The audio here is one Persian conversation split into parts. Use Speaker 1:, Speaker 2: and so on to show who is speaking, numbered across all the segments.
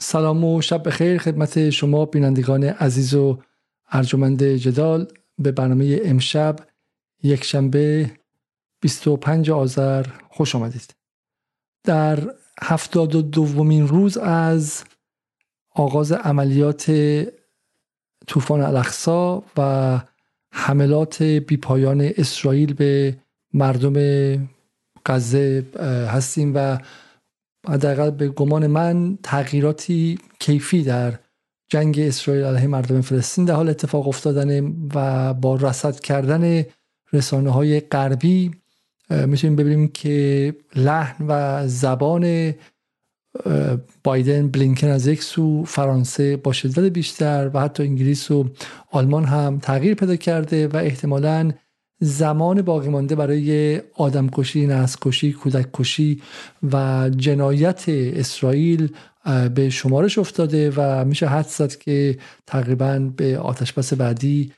Speaker 1: سلام و شب بخیر خدمت شما بینندگان عزیز و ارجمند جدال به برنامه امشب یک شنبه 25 آذر خوش آمدید. در هفتاد و دومین روز از آغاز عملیات طوفان الاقصا و حملات بیپایان اسرائیل به مردم غزه هستیم و حداقل به گمان من تغییراتی کیفی در جنگ اسرائیل علیه مردم فلسطین در حال اتفاق افتادن و با رصد کردن رسانه های غربی می‌تونیم ببینیم که لحن و زبان بایدن بلینکن از یک سو فرانسه با شدت بیشتر و حتی انگلیس و آلمان هم تغییر پیدا کرده و احتمالاً زمان باقی مانده برای آدمکشی، نسل‌کشی، کودککشی و جنایت اسرائیل به شمارش افتاده و میشه حد زد که تقریبا به آتش بس بعدی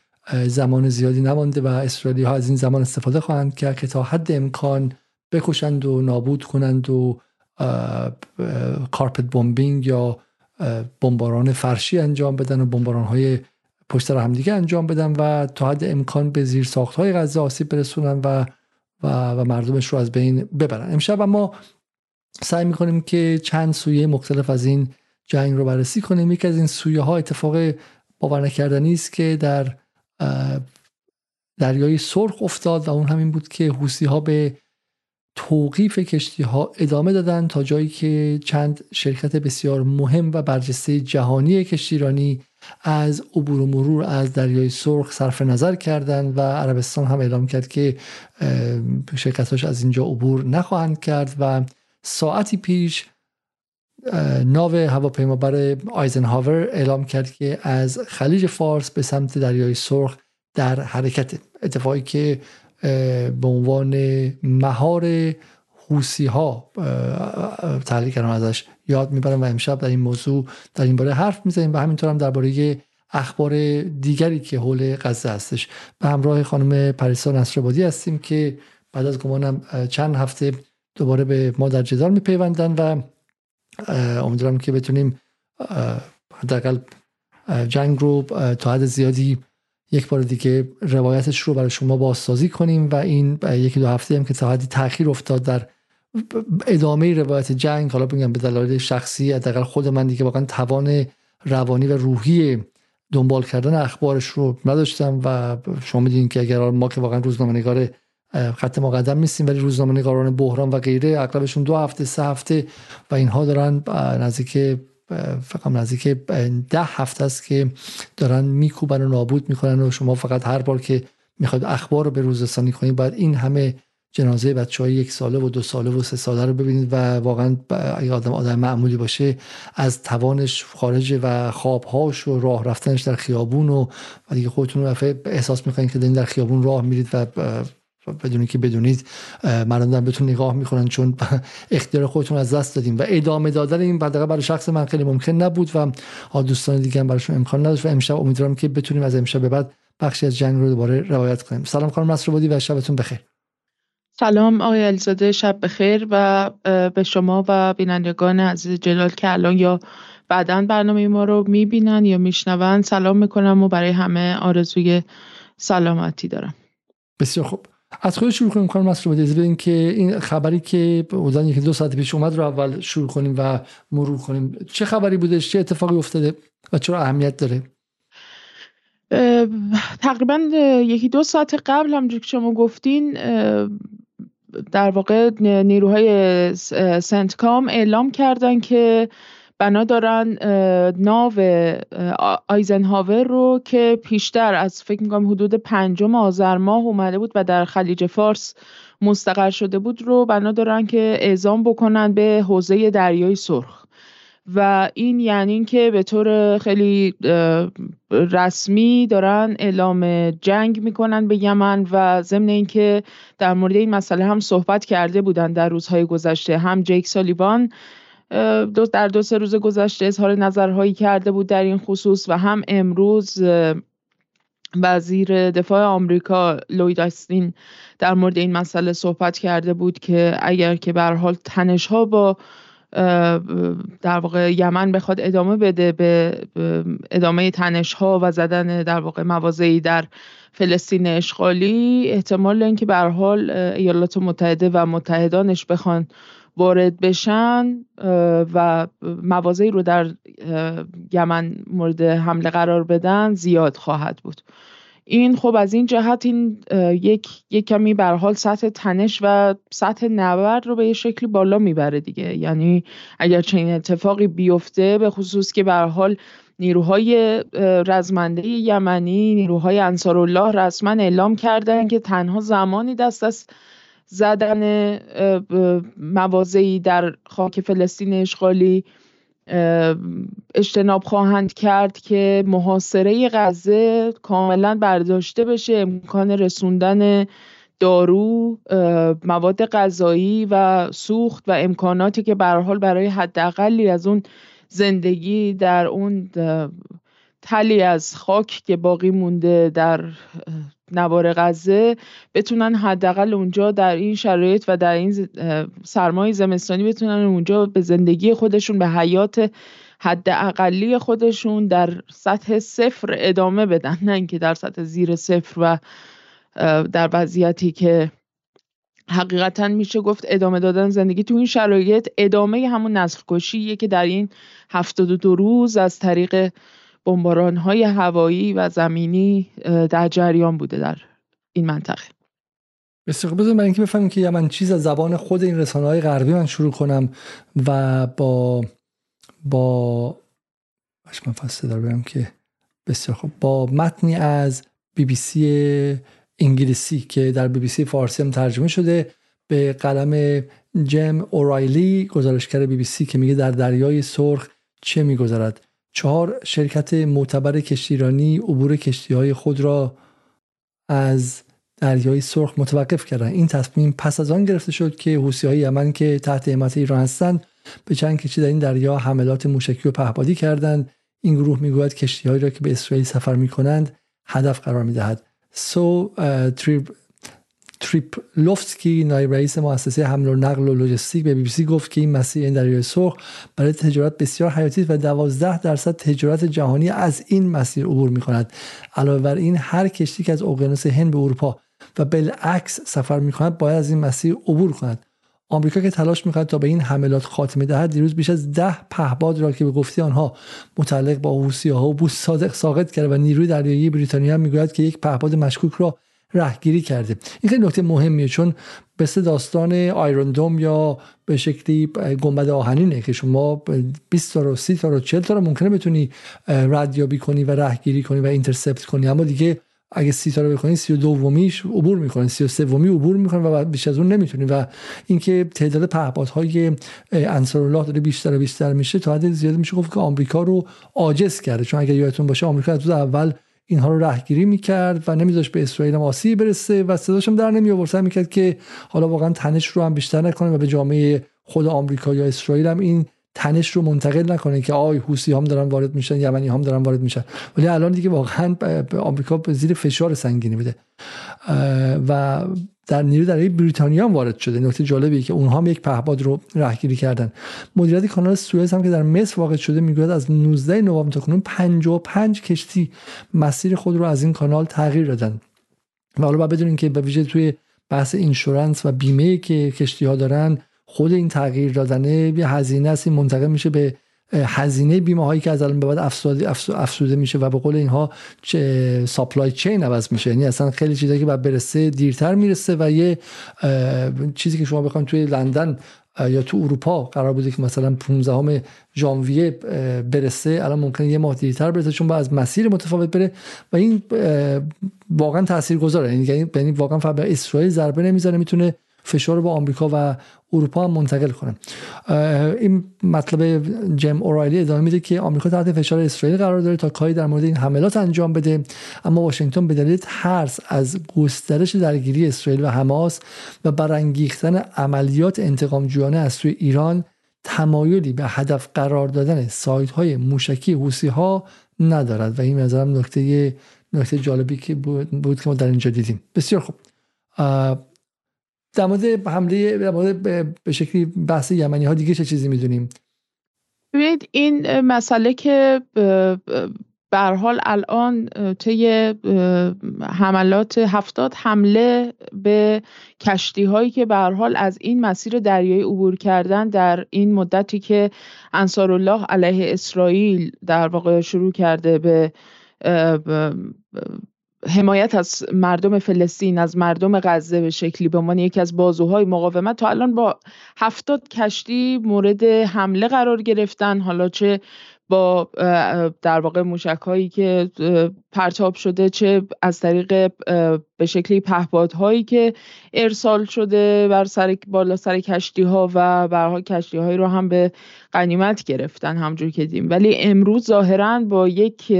Speaker 1: زمان زیادی نمانده و اسرائیلی ها از این زمان استفاده خواهند کرد که تا حد امکان بکشند و نابود کنند و کارپت بومبینگ یا بمباران فرشی انجام بدن و بمباران های پشت سر همدیگه انجام بدن و تا حد امکان به زیر ساخت های غزه آسیب برسونن و و, و مردمش رو از بین ببرن. امشب ما سعی می‌کنیم که چند سویه مختلف از این جنگ رو بررسی کنیم. یکی از این سویه ها اتفاق باور نکردنی است که در دریای سرخ افتاد و اون همین بود که حوسی ها به توقیف کشتی ها ادامه دادن تا جایی که چند شرکت بسیار مهم و برجسته جهانی کشتیرانی از عبور و مرور از دریای سرخ صرف نظر کردند و عربستان هم اعلام کرد که شرکتاش از اینجا عبور نخواهند کرد و ساعتی پیش ناو هواپیمابر آیزنهاور اعلام کرد که از خلیج فارس به سمت دریای سرخ در حرکت اتفاقی که به عنوان مهار حوسی ها تحلیل کردن ازش. یاد می‌برم و امشب در این موضوع در این باره حرف می‌زنیم و همینطور هم درباره اخبار دیگری که حول غزه هستش. به همراه خانم پریسا نصرآبادی هستیم که بعد از گمانم چند هفته دوباره به ما در جدال میپیوندن و امیدوارم که بتونیم حداقل جنگ رو تا حد زیادی یک بار دیگه روایتش رو برای شما بازسازی کنیم و این یکی دو هفته هم که تا حدی تاخیر افتاد در ادامه روایت جنگ حالا بگم به دلایل شخصی حداقل خود من دیگه واقعا توان روانی و روحی دنبال کردن اخبارش رو نداشتم و شما می‌دونید که اگر ما که واقعا روزنامه‌نگار خط مقدم نیستیم ولی روزنامه نگاران بحران و غیره اغلبشون دو هفته سه هفته و اینها دارن نزدیک فقط نزدیک ده هفته است که دارن میکوبن و نابود می‌کنن و شما فقط هر بار که می‌خواید اخبار رو به روزرسانی کنید باید این همه جنازه بچه های یک ساله و دو ساله و سه ساله رو ببینید و واقعا اگه آدم آدم معمولی باشه از توانش خارج و خوابهاش و راه رفتنش در خیابون و, دیگه خودتون رو احساس می‌کنید که در خیابون راه میرید و بدونی که بدونید مردم بهتون نگاه می‌کنن چون اختیار خودتون از دست دادیم و ادامه دادن این بعد برای شخص من خیلی ممکن نبود و دوستان دیگه هم براشون امکان نداشت و امشب امیدوارم که بتونیم از امشب به بعد بخشی از جنگ رو دوباره روایت کنیم. سلام خانم بودی و شبتون بخیر.
Speaker 2: سلام آقای علیزاده شب بخیر و به شما و بینندگان عزیز جلال که الان یا بعدا برنامه ما رو می‌بینن یا میشنون. سلام می‌کنم و برای همه آرزوی سلامتی دارم.
Speaker 1: بسیار خوب. از خود شروع کنیم کنم مسئول بودید که این خبری که بودن یکی دو ساعت پیش اومد رو اول شروع کنیم و مرور کنیم. چه خبری بودش؟ چه اتفاقی افتاده و چرا اهمیت داره؟
Speaker 2: تقریبا یکی دو ساعت قبل همونجور که شما گفتین در واقع نیروهای سنتکام اعلام کردن که بنا دارن ناو آیزنهاور رو که پیشتر از فکر می‌کنم حدود پنجم آذر ماه اومده بود و در خلیج فارس مستقر شده بود رو بنا دارن که اعزام بکنن به حوزه دریای سرخ. و این یعنی اینکه به طور خیلی رسمی دارن اعلام جنگ می‌کنن به یمن و ضمن اینکه در مورد این مسئله هم صحبت کرده بودن در روزهای گذشته. هم جیک سالیوان در دو سه روز گذشته اظهار نظرهایی کرده بود در این خصوص و هم امروز وزیر دفاع آمریکا لوید آستین در مورد این مسئله صحبت کرده بود که اگر که به حال تنش ها با در واقع یمن بخواد ادامه بده به ادامه تنش ها و زدن در واقع موازهی در فلسطین اشغالی. احتمال اینکه به حال ایالات متحده و متحدانش بخوان وارد بشن و موازهی رو در یمن مورد حمله قرار بدن زیاد خواهد بود. این خب از این جهت این یک, یک کمی بر حال سطح تنش و سطح نبرد رو به یه شکلی بالا می‌بره دیگه. یعنی اگر چنین اتفاقی بیفته به خصوص که بر حال نیروهای رزمنده یمنی نیروهای انصارالله رسما اعلام کردن که تنها زمانی دست از زدن موازهی در خاک فلسطین اشغالی اجتناب خواهند کرد که محاصره غزه کاملا برداشته بشه امکان رسوندن دارو مواد غذایی و سوخت و امکاناتی که به حال برای حداقلی از اون زندگی در اون تلی از خاک که باقی مونده در نوار غزه بتونن حداقل اونجا در این شرایط و در این سرمای زمستانی بتونن اونجا به زندگی خودشون به حیات حد اقلی خودشون در سطح صفر ادامه بدن. نه اینکه در سطح زیر صفر و در وضعیتی که حقیقتا میشه گفت ادامه دادن زندگی. تو این شرایط ادامه همون نسل کشیه که در این هفتاد دو روز از طریق بمباران های هوایی و زمینی در جریان بوده در این منطقه.
Speaker 1: بسیار بذار من اینکه بفهمیم که من چیز از زبان خود این رسانه های غربی من شروع کنم و با با من فصل دار برم که بسیار خوب. با متنی از بی بی سی انگلیسی که در بی بی سی فارسی هم ترجمه شده به قلم جم اورایلی گزارشگر بی بی سی که میگه در دریای سرخ چه میگذرد. چهار شرکت معتبر کشتیرانی عبور کشتی های خود را از دریای سرخ متوقف کردن این تصمیم پس از آن گرفته شد که حوسی های یمن که تحت حمایت ایران هستند به چند کشتی در این دریا حملات موشکی و پهپادی کردند. این گروه می‌گوید کشتی هایی را که به اسرائیل سفر می کنند هدف قرار می دهد سو تریپلوفسکی نایب رئیس مؤسسه حمل و نقل و لوجستیک به بی بی سی گفت که این مسیر این دریای سرخ برای تجارت بسیار حیاتی و 12 درصد تجارت جهانی از این مسیر عبور می کند علاوه بر این هر کشتی که از اقیانوس هند به اروپا و بالعکس سفر می کند باید از این مسیر عبور کند. آمریکا که تلاش می‌کند تا به این حملات خاتمه دهد دیروز بیش از ده پهپاد را که به گفته آنها متعلق با حوثی ها و بوس صادق ساقط کرده و نیروی دریایی بریتانیا می‌گوید که یک پهباد مشکوک را رهگیری کرده. این خیلی نکته مهمیه چون مثل داستان آیروندوم یا به شکلی گنبد آهنینه که شما 20 تا رو 30 تا رو 40 تا رو ممکنه بتونی ردیابی کنی و رهگیری کنی و اینترسپت کنی. اما دیگه اگه سی تا رو بکنی سی و دومیش عبور می‌کنه سی و سومی عبور می‌کنه و بیش از اون نمی‌تونی. و اینکه تعداد پهپادهای انصارالله داره بیشتر و بیشتر میشه تا حد زیاد میشه گفت که آمریکا رو عاجز کرده. چون اگر یادتون باشه آمریکا از اول اینها رو رهگیری می‌کرد و نمیذاش به اسرائیل هم آسیب برسه و صداشم در نمی آورد می‌کرد که حالا واقعا تنش رو هم بیشتر نکنه و به جامعه خود آمریکا یا اسرائیل هم این تنش رو منتقل نکنه که آی حوسی هم دارن وارد میشن یمنی هم دارن وارد میشن. ولی الان دیگه واقعا آمریکا زیر فشار سنگینی بوده. و در نیرو دریای بریتانیا هم وارد شده. نکته جالبی که اونها هم یک پهپاد رو رهگیری کردن. مدیریت کانال سوئز هم که در مصر واقع شده می‌گوید از 19 نوامبر تا کنون 55 کشتی مسیر خود رو از این کانال تغییر دادن. و حالا باید بدونین که به ویژه توی بحث اینشورنس و بیمه که کشتی ها دارن خود این تغییر دادنه یه هزینه است. منتقل میشه به هزینه بیمه هایی که از الان به بعد افسوده, افسوده میشه و به قول اینها ساپلای چین عوض میشه. یعنی اصلا خیلی چیزایی که بعد برسه دیرتر می‌رسه و یه چیزی که شما بخواید توی لندن یا تو اروپا قرار بوده که مثلا 15 ژانویه برسه الان ممکنه یه ماه دیرتر برسه چون با از مسیر متفاوت بره و این واقعا تاثیرگذاره. یعنی یعنی واقعا فقط به اسرائیل ضربه نمی‌زنه می‌تونه فشار با آمریکا و اروپا منتقل کنه. این مطلب جم اورایلی ادامه میده که آمریکا تحت فشار اسرائیل قرار داره تا کاری در مورد این حملات انجام بده. اما واشنگتن به دلیل ترس از گسترش درگیری اسرائیل و حماس و برانگیختن عملیات انتقام جویانه از سوی ایران تمایلی به هدف قرار دادن سایت های موشکی حوسی ها ندارد. و این نظرم نکته نکته جالبی که بود که ما در اینجا دیدیم. بسیار خوب. در مورد حمله در مورد به شکلی بحث یمنی ها دیگه چه چیزی می‌دونیم؟
Speaker 2: ببینید این مسئله که به حال الان طی حملات هفتاد حمله به کشتی هایی که به حال از این مسیر دریایی عبور کردن در این مدتی که انصارالله علیه اسرائیل در واقع شروع کرده به حمایت از مردم فلسطین از مردم غزه به شکلی به عنوان یکی از بازوهای مقاومت تا الان با هفتاد کشتی مورد حمله قرار گرفتن. حالا چه با در واقع موشک هایی که پرتاب شده چه از طریق به شکلی پهپادهایی که ارسال شده بر سر بالا سر کشتی ها و برها کشتی هایی رو هم به قنیمت گرفتن همجور که دیم ولی امروز ظاهرا با یک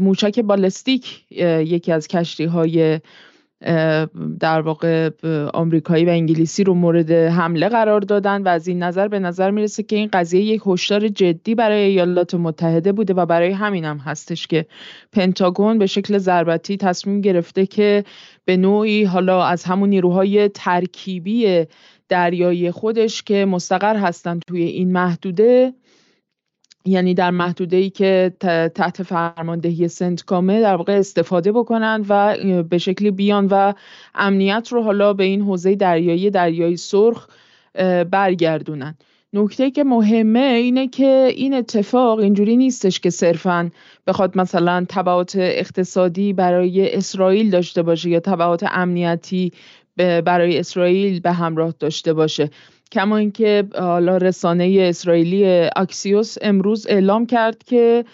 Speaker 2: موشک بالستیک یکی از کشتی های در واقع آمریکایی و انگلیسی رو مورد حمله قرار دادن و از این نظر به نظر می‌رسه که این قضیه یک هشدار جدی برای ایالات متحده بوده و برای همین هم هستش که پنتاگون به شکل ضربتی تصمیم گرفته که به نوعی حالا از همون نیروهای ترکیبی دریایی خودش که مستقر هستند توی این محدوده یعنی در محدوده ای که تحت فرماندهی سنتکامه در واقع استفاده بکنن و به شکلی بیان و امنیت رو حالا به این حوزه دریایی دریایی سرخ برگردونن. نکته که مهمه اینه که این اتفاق اینجوری نیستش که صرفا بخواد مثلا تبعات اقتصادی برای اسرائیل داشته باشه یا تبعات امنیتی برای اسرائیل به همراه داشته باشه. کما اینکه حالا رسانه اسرائیلی اکسیوس امروز اعلام کرد که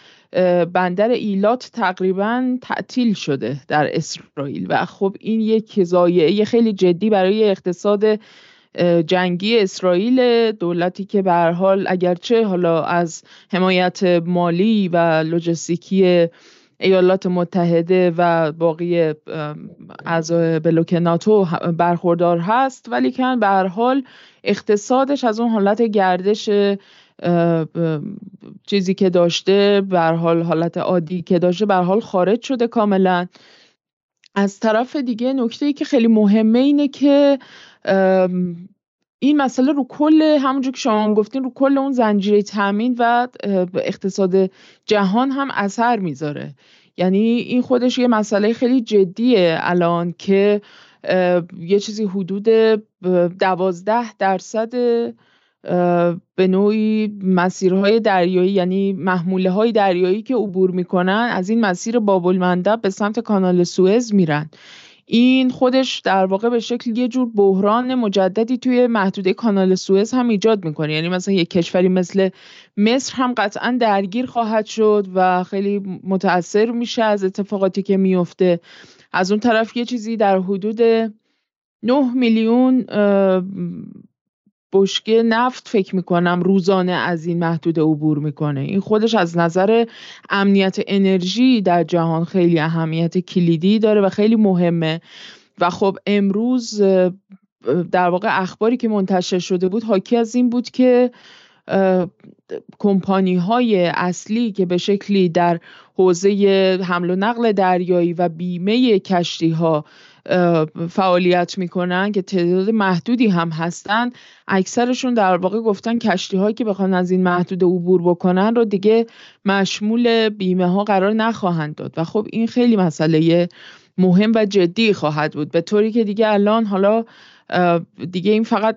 Speaker 2: بندر ایلات تقریبا تعطیل شده در اسرائیل و خب این یک زایعه خیلی جدی برای اقتصاد جنگی اسرائیل. دولتی که به حال اگرچه حالا از حمایت مالی و لوجستیکی ایالات متحده و باقی اعضای بلوک ناتو برخوردار هست. ولی که به حال اقتصادش از اون حالت گردش چیزی که داشته به حال حالت عادی که داشته به حال خارج شده کاملا. از طرف دیگه نکته ای که خیلی مهمه اینه که این مسئله رو کل همونجور که شما هم گفتین رو کل اون زنجیره تامین و اقتصاد جهان هم اثر می‌ذاره. یعنی این خودش یه مسئله خیلی جدیه الان که یه چیزی حدود دوازده درصد به نوعی مسیرهای دریایی یعنی محموله های دریایی که عبور می‌کنن از این مسیر بابل به سمت کانال سوئز میرن. این خودش در واقع به شکل یه جور بحران مجددی توی محدوده کانال سوئز هم ایجاد می‌کنه. یعنی مثلا یک کشوری مثل مصر هم قطعا درگیر خواهد شد و خیلی متاثر میشه از اتفاقاتی که میفته از اون طرف یه چیزی در حدود 9 میلیون بشکه نفت فکر می‌کنم روزانه از این محدوده عبور می‌کنه. این خودش از نظر امنیت انرژی در جهان خیلی اهمیت کلیدی داره و خیلی مهمه. و خب امروز در واقع اخباری که منتشر شده بود حاکی از این بود که کمپانی های اصلی که به شکلی در حوزه حمل و نقل دریایی و بیمه کشتی ها فعالیت می‌کنن که تعداد محدودی هم هستن. اکثرشون در واقع گفتن کشتی هایی که بخوان از این محدود عبور بکنن رو دیگه مشمول بیمه ها قرار نخواهند داد. و خب این خیلی مسئله مهم و جدی خواهد بود. به طوری که دیگه الان حالا دیگه این فقط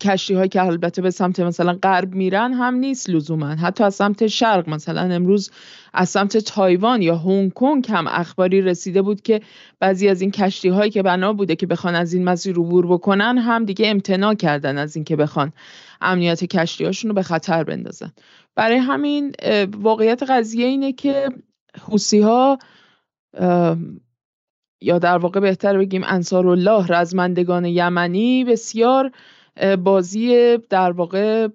Speaker 2: کشتی هایی که البته به سمت مثلا غرب میرن هم نیست لزوما. حتی از سمت شرق مثلا امروز از سمت تایوان یا هنگ کنگ هم اخباری رسیده بود که بعضی از این کشتی هایی که بنا بوده که بخوان از این مسیر عبور بکنن هم دیگه امتناع کردن از اینکه بخوان امنیت کشتی هاشون رو به خطر بندازن. برای همین واقعیت قضیه اینه که حوسی ها یا در واقع بهتر بگیم انصار الله رزمندگان یمنی بسیار بازی در واقع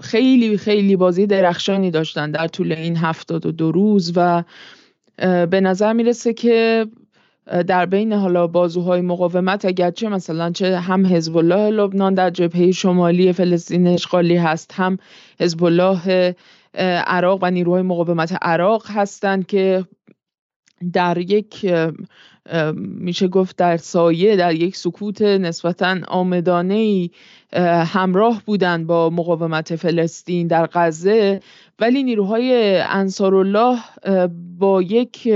Speaker 2: خیلی خیلی بازی درخشانی داشتن در طول این هفتاد و دو روز و به نظر می‌رسه که در بین حالا بازوهای مقاومت اگرچه مثلا چه هم حزب الله لبنان در جبهه شمالی فلسطین اشغالی هست هم حزب الله عراق و نیروهای مقاومت عراق هستند که در یک میشه گفت در سایه در یک سکوت نسبتا آمدانه همراه بودند با مقاومت فلسطین در غزه. ولی نیروهای انصارالله با یک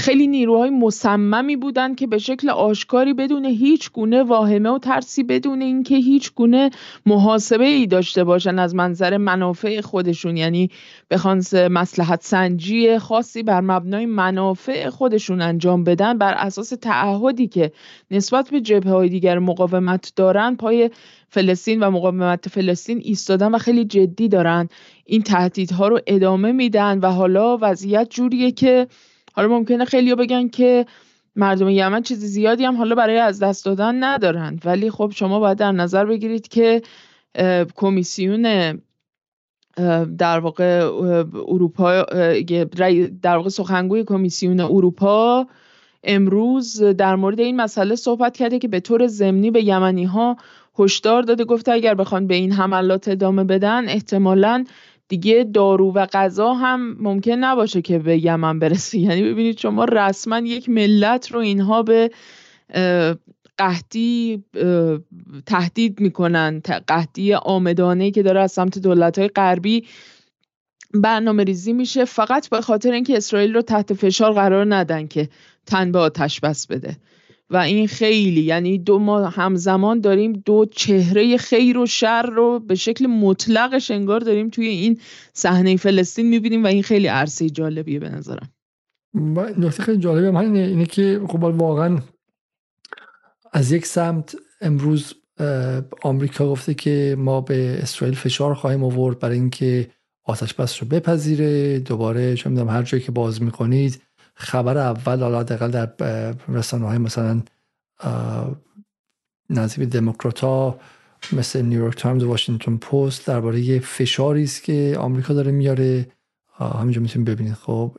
Speaker 2: خیلی نیروهای مصممی بودند که به شکل آشکاری بدون هیچ گونه واهمه و ترسی بدون اینکه هیچ گونه محاسبه ای داشته باشن از منظر منافع خودشون. یعنی بخوان مسلحت سنجی خاصی بر مبنای منافع خودشون انجام بدن بر اساس تعهدی که نسبت به جبهه های دیگر مقاومت دارن پای فلسطین و مقاومت فلسطین ایستادن و خیلی جدی دارن. این تهدیدها رو ادامه میدن و حالا وضعیت جوریه که حالا ممکنه خیلی بگن که مردم یمن چیزی زیادی هم حالا برای از دست دادن ندارند ولی خب شما باید در نظر بگیرید که کمیسیون در واقع اروپا در واقع سخنگوی کمیسیون اروپا امروز در مورد این مسئله صحبت کرده که به طور ضمنی به یمنی ها هشدار داده. گفته اگر بخوان به این حملات ادامه بدن احتمالاً دیگه دارو و غذا هم ممکن نباشه که به یمن برسه. یعنی ببینید شما رسما یک ملت رو اینها به قحطی تهدید می‌کنن. قحطی آمدانه که داره از سمت دولت های غربی برنامه ریزی میشه. فقط به خاطر اینکه اسرائیل رو تحت فشار قرار ندن که تن به آتش بس بده. و این خیلی یعنی دو ما همزمان داریم دو چهره خیر و شر رو به شکل مطلقش انگار داریم توی این صحنه فلسطین می‌بینیم و این خیلی عرصه جالبیه به نظرم.
Speaker 1: نکته خیلی جالبه هم اینه که خب واقعا از یک سمت امروز آمریکا گفته که ما به اسرائیل فشار خواهیم آورد برای اینکه آتش بس رو بپذیره دوباره چه می‌دونم هر جایی که باز می‌کنید خبر اول حالا حداقل در رسانه های مثلا نزدیک دموکرات ها مثل نیویورک تایمز و واشنگتن پست درباره فشاری است که آمریکا داره میاره. همینجا می‌تونید ببینید. خب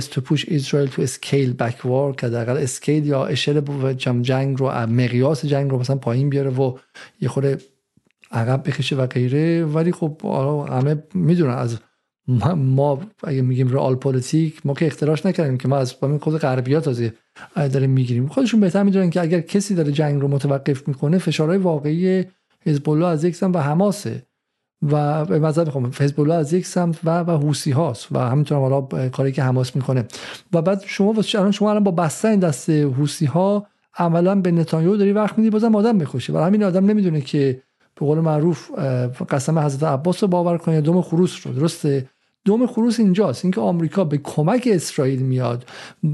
Speaker 1: to push Israel to scale back war که در scale یا اشل جنگ رو مقیاس جنگ رو مثلا پایین بیاره و یه خورده عقب بکشه و غیره. ولی خب همه می‌دونن از ما اگه میگیم رئال پلیتیک ما که اختراعش نکردیم که ما از خود غربیات تازه داریم می‌گیریم. خودشون بهتر می‌دونن که اگر کسی داره جنگ رو متوقف می‌کنه فشارهای واقعی حزب الله از یک سمت و حماسه و به نظر می‌خوام حزب الله از یک سمت و و حوسی هاست و همینطور حالا کاری که حماس می‌کنه. و بعد شما الان شما الان با بستن دست حوسی ها عملا به نتانیاهو داری وقت میدی بازم آدم بکشه و همین آدم نمی‌دونه که به قول معروف قسم حضرت عباس رو باور کنه دوم خروس رو. درسته؟ دوم خروس اینجاست اینکه آمریکا به کمک اسرائیل میاد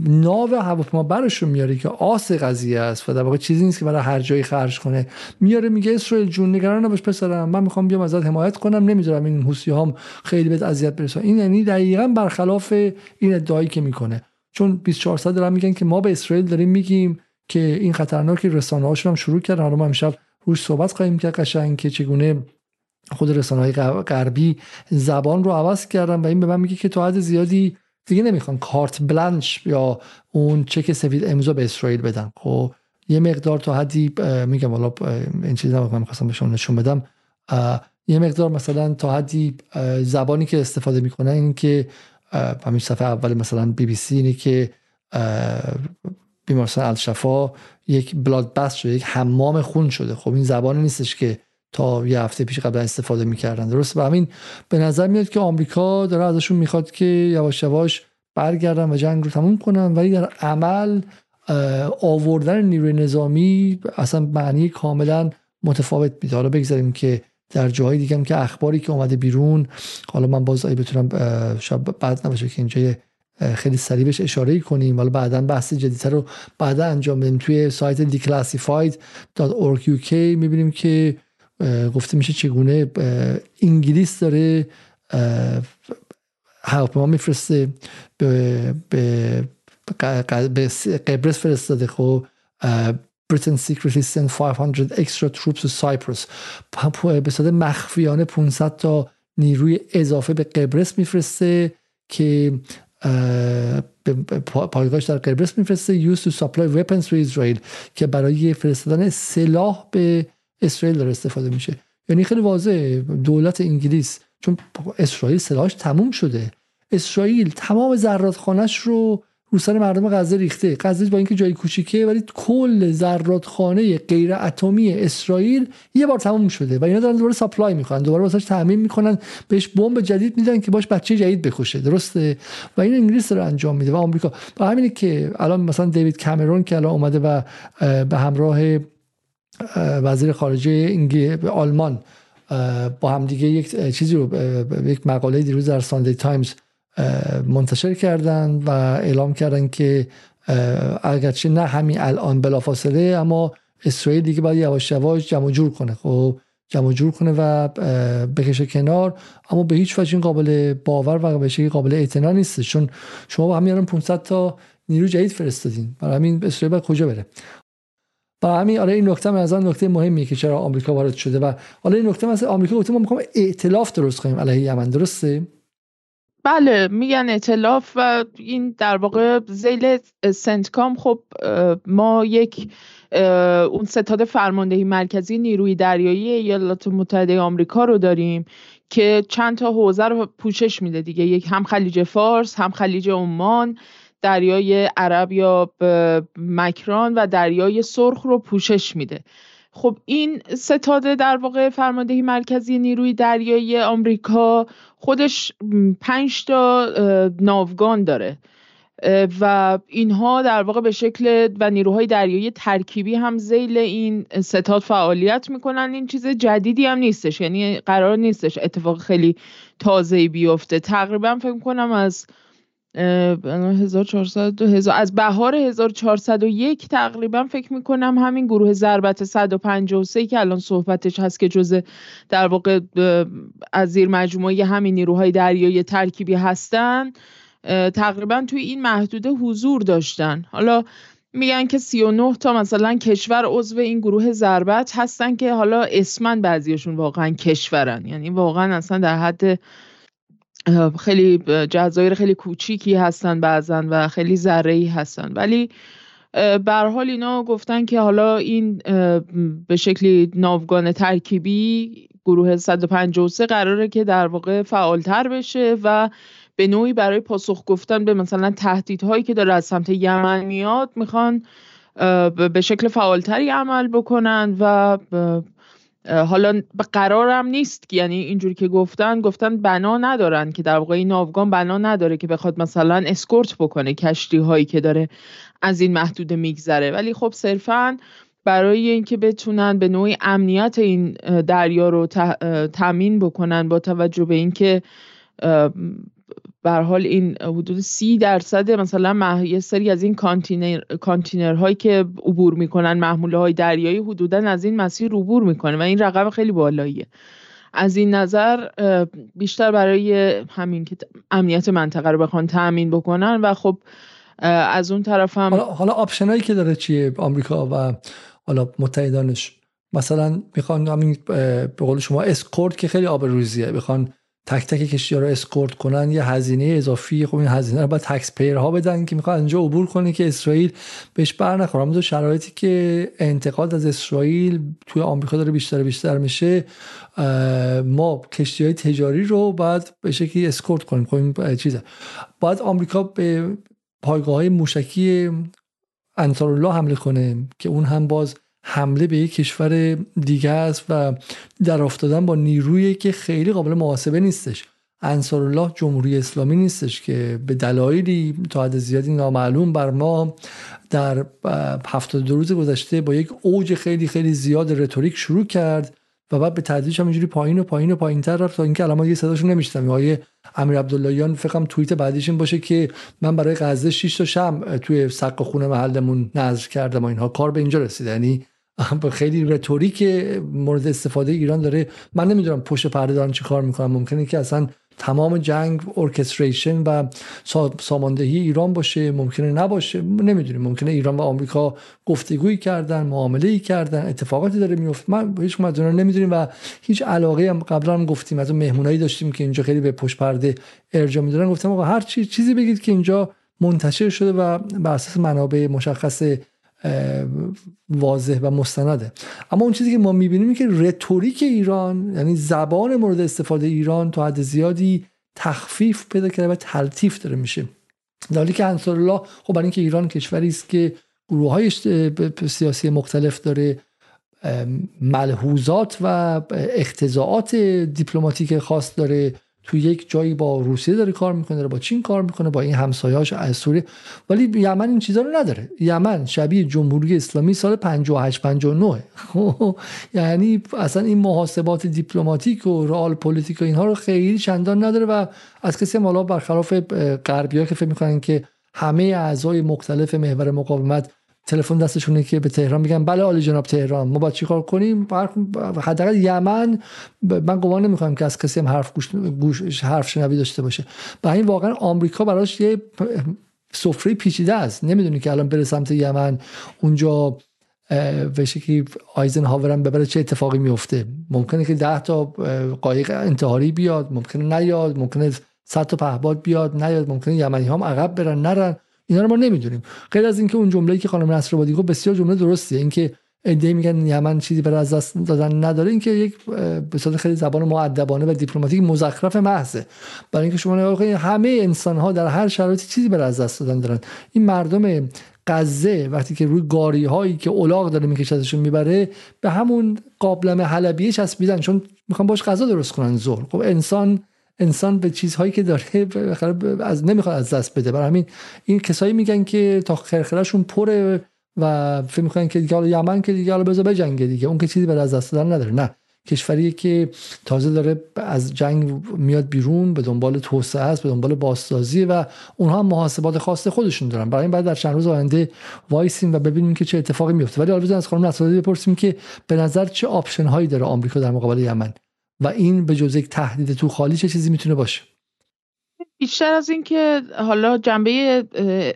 Speaker 1: ناو هواپیما برش رو میاره که آس قضیه است و در واقع چیزی نیست که برای هر جایی خرج کنه. میاره میگه اسرائیل جون نگران نباش پسرم من می‌خوام بیام ازت حمایت کنم نمی‌ذارم این حوسی هام خیلی بهت اذیت برسه. این یعنی دقیقا برخلاف این ادعایی که می‌کنه. چون 24 ساعت دارن میگن که ما به اسرائیل داریم میگیم که این خطرناکی رسانه هاشون هم شروع کردن. حالا ما امشب روش صحبت خواهیم کرد قشنگ که چگونه خود رسانه های غربی زبان رو عوض کردن و این به من میگه که تا حد زیادی دیگه نمی‌خوان کارت بلنش یا اون چک سفید امضا به اسرائیل بدن. خب یه مقدار تا حدی میگم حالا این چیزا من می‌خواستم بهشون نشون بدم. یه مقدار مثلا تا حدی زبانی که استفاده می‌کنن این که همین صفحه اول مثلا بی بی سی اینه که بیمارستان الشفا یک بلاد بست شده یک حمام خون شده. خب این زبانی نیستش که تا یه هفته پیش قبل استفاده می‌کردن. درست و همین به نظر میاد که آمریکا داره ازشون می‌خواد که یواش یواش برگردن و جنگ رو تموم کنن. ولی در عمل آوردن نیروی نظامی اصلا معنی کاملا متفاوت میده. حالا بگذاریم که در جاهای دیگه هم که اخباری که اومده بیرون حالا من باز بتونم شاید بعد نباشه که اینجا خیلی سریع بهش اشاره کنیم. حالا بعدا بحث جدیدتر رو بعدا انجام بدیم. توی سایت declassified.org uk می‌بینیم که گفته میشه چگونه انگلیس داره هواپیما میفرسته به به قبرس فرستاده خب؟ Britain secretly sent 500 extra troops to Cyprus. به صورت مخفیانه 500 تا نیروی اضافه به قبرس میفرسته که پایگاهش در قبرس میفرسته used to supply weapons to Israel که برای فرستادن سلاح به اسرائیل داره استفاده میشه. یعنی خیلی واضحه. دولت انگلیس چون اسرائیل سلاحش تموم شده. اسرائیل تمام زرادخانهش رو رو سر مردم غزه ریخته. غزه با اینکه جای کوچیکه ولی کل زرادخانه غیر اتمی اسرائیل یه بار تموم شده و اینا دارن دوباره ساپلای می‌کنن دوباره واسش تامین می‌کنن. بهش بمب جدید میدن که باش بچه جدید بکشه. درسته؟ و این انگلیس رو انجام میده و آمریکا. با همینه که الان مثلا دیوید کامرون که الان اومده و به همراه وزیر خارجه آلمان با هم دیگه یک چیزی رو یک مقاله دیروز در ساندی تایمز منتشر کردن و اعلام کردن که اگرچه نه همین الان بلافاصله اما اسرائیل دیگه باید یواش یواش جمع جور کنه. خب جمع جور کنه و بکشه کنار اما به هیچ وجه این قابل باور و به قابل اعتنا نیست. چون شما با همین 500 تا نیرو جدید فرستادین. برای همین اسرائیل کجا بره؟ برای همین آره این نکته از نکته مهمیه که چرا آمریکا وارد شده و حالا این نکته مثلا آمریکا گفته ما می‌خوام ائتلاف درست کنیم علیه یمن درسته؟
Speaker 2: بله میگن اطلاف و این در واقع زیل سنتکام خب ما یک اون ستاد فرماندهی مرکزی نیروی دریایی ایالات متحده آمریکا رو داریم که چند تا حوزه رو پوشش میده دیگه یک هم خلیج فارس هم خلیج عمان دریای عرب یا مکران و دریای سرخ رو پوشش میده. خب این ستاده در واقع فرماندهی مرکزی نیروی دریایی آمریکا خودش پنج تا ناوگان داره. و اینها در واقع به شکل و نیروهای دریایی ترکیبی هم زیل این ستاد فعالیت می‌کنن. این چیز جدیدی هم نیستش یعنی قرار نیستش اتفاق خیلی تازه بیفته. تقریبا فکر کنم از 1400 از بهار 1401 تقریبا فکر می‌کنم همین گروه ضربت 153 که الان صحبتش هست که جزء در واقع از زیر مجموعه همین نیروهای دریایی ترکیبی هستن تقریبا توی این محدوده حضور داشتن. حالا میگن که 39 تا مثلا کشور عضو این گروه ضربت هستن که حالا اسمن بعضیشون واقعا کشورن. یعنی واقعا اصلا در حد خیلی جزایر خیلی کوچیکی هستن بعضا و خیلی ذره هستن. ولی بر حال اینا گفتن که حالا این به شکلی ناوگان ترکیبی گروه 153 قراره که در واقع فعالتر بشه و به نوعی برای پاسخ گفتن به مثلا تهدیدهایی که داره از سمت یمن میاد می‌خوان به شکل فعالتری عمل بکنن و حالا قرارم نیست یعنی اینجوری که گفتن گفتن بنا ندارن که در واقع این ناوگان بنا نداره که بخواد مثلا اسکورت بکنه کشتی هایی که داره از این محدوده میگذره. ولی خب صرفا برای اینکه بتونن به نوعی امنیت این دریا رو تامین بکنن با توجه به اینکه بر حال این حدود سی درصد مثلا یه سری از این کانتینر کانتینرهایی که عبور می‌کنن محموله های دریایی حدودا از این مسیر عبور می‌کنه و این رقم خیلی بالاییه. از این نظر بیشتر برای همین که امنیت منطقه رو بخوان تأمین بکنن و خب از اون طرف هم
Speaker 1: حالا, حالا option ایی که داره چیه آمریکا و حالا متحدانش؟ مثلا می‌خوان همین به قول شما اسکورت که خیلی آبروریزیه. می‌خوان تک تک کشتی ها رو اسکورت کنن یه هزینه اضافی خب این هزینه رو باید taxpayer ها بدن که می‌خواد اینجا عبور کنه که اسرائیل بهش بر نخوره. اما شرایطی که انتقاد از اسرائیل توی آمریکا داره بیشتر بیشتر میشه ما کشتی های تجاری رو باید به شکلی اسکورت کنیم. خب این چیزه. باید آمریکا به پایگاه های موشکی انصارالله حمله کنه که اون هم باز حمله به یک کشور دیگه است و در افتادن با نیرویی که خیلی قابل محاسبه نیستش. انصار الله جمهوری اسلامی نیستش که به دلایلی تا حد زیادی نامعلوم بر ما در دو روز گذشته با یک اوج خیلی خیلی زیاد رتوریک شروع کرد و بعد به تدریج همینجوری پایین و پایین و پایین تر رفت تا اینکه الان یه صداشون نمیشتم آقای امیر عبداللهیان فکرم توییت بعدیش این باشه که من برای غزه 6 تا شم توی سقف خونه محلمون نظر کردم و اینها. کار به اینجا رسیده یعنی خیلی رتوریک مورد استفاده ایران داره. من نمی‌دونم پشت پرده دارن چی کار می‌کنن. ممکنه که اصلا تمام جنگ ارکستریشن و ساماندهی ایران باشه. ممکنه نباشه. نمی‌دونیم. ممکنه ایران و آمریکا گفتگویی کردن معامله ای کردن اتفاقاتی داره میفته من هیچ کدوم نمی‌دونیم و هیچ علاقه هم قبلا هم گفتیم. از مهمونایی داشتیم که اینجا خیلی به پشت پرده ارجاع میدارن. گفتم آقا هر چی چیزی بگید که اینجا منتشر شده و بر اساس منابع مشخص واضح و مستنده. اما اون چیزی که ما می‌بینیم که رتوریک ایران یعنی زبان مورد استفاده ایران تا حد زیادی تخفیف پیدا کرده و تلطیف داره میشه. در که انصار الله خب برای اینکه ایران کشوری است که گروه های سیاسی مختلف داره ملحوظات و اقتضائات دیپلماتیک خاص داره تو یک جایی با روسیه داره کار می‌کنه داره با چین کار می‌کنه با این همسایه‌هاش از سوریه. ولی یمن این چیزا رو نداره. یمن شبیه جمهوری اسلامی سال 58 59 خب، یعنی اصلا این محاسبات دیپلماتیک و رئال پلیتیک و اینها رو خیلی چندان نداره و از کسی هم حالا برخلاف غربی‌ها که فکر می‌کنن که همه اعضای مختلف محور مقاومت تلفن دستشونه که به تهران میگن بله عالی جناب تهران ما باید چیکار کنیم؟ حداقل یمن من گمان نمی‌کنم که از کسی هم حرف گوش, گوش حرف شنوی داشته باشه. و این واقعا آمریکا براش یه سفره پیچیده است. نمی‌دونی که الان بره سمت یمن اونجا به شکلی آیزن هاورم ببره چه اتفاقی میفته ممکنه که ده تا قایق انتحاری بیاد ممکنه نیاد ممکنه صد تا پهباد بیاد نیاد. ممکنه یمنی هم عقب برن نرن. اینا رو ما نمی‌دونیم. غیر از اینکه اون جمله‌ای که خانم نصرآبادی گفت بسیار جمله درستیه اینکه ایده میگن یمن چیزی برای از دست دادن نداره. اینکه یک به صورت خیلی زبان مؤدبانه و دیپلماتیک مزخرف محضه. برای اینکه شما نگاه همه انسان ها در هر شرایطی چیزی برای از دست دادن دارن. این مردم غزه وقتی که روی گاری هایی که الاغ داره میکشدشون می‌بره به همون قابلمه حلبیه چسبیدن. چون می‌خوان باش غذا درست کنن زور خب انسان انسان به چیزهایی که داره از نمی‌خواد از دست بده. برای همین این کسایی میگن که تا خرخرهشون پره و فکر می‌کنن که دیگه یمن که دیگه حالا بذار بجنگه دیگه. اون که چیزی برای از دست دادن نداره. نه. کشوری که تازه داره از جنگ میاد بیرون به دنبال توسعه است به دنبال بازسازی و اونها هم محاسبات خاص خودشون دارن. برای این بعد در چند روز آینده وایسیم و ببینیم که چه اتفاقی میفته. ولی حالا از خانم نصرآبادی بپرسیم که به نظر چه option هایی داره آمریکا در مقابل یمن؟ و این به جز یک تهدید تو خالی چه چیزی می‌تونه باشه؟
Speaker 2: بیشتر از اینکه حالا جنبه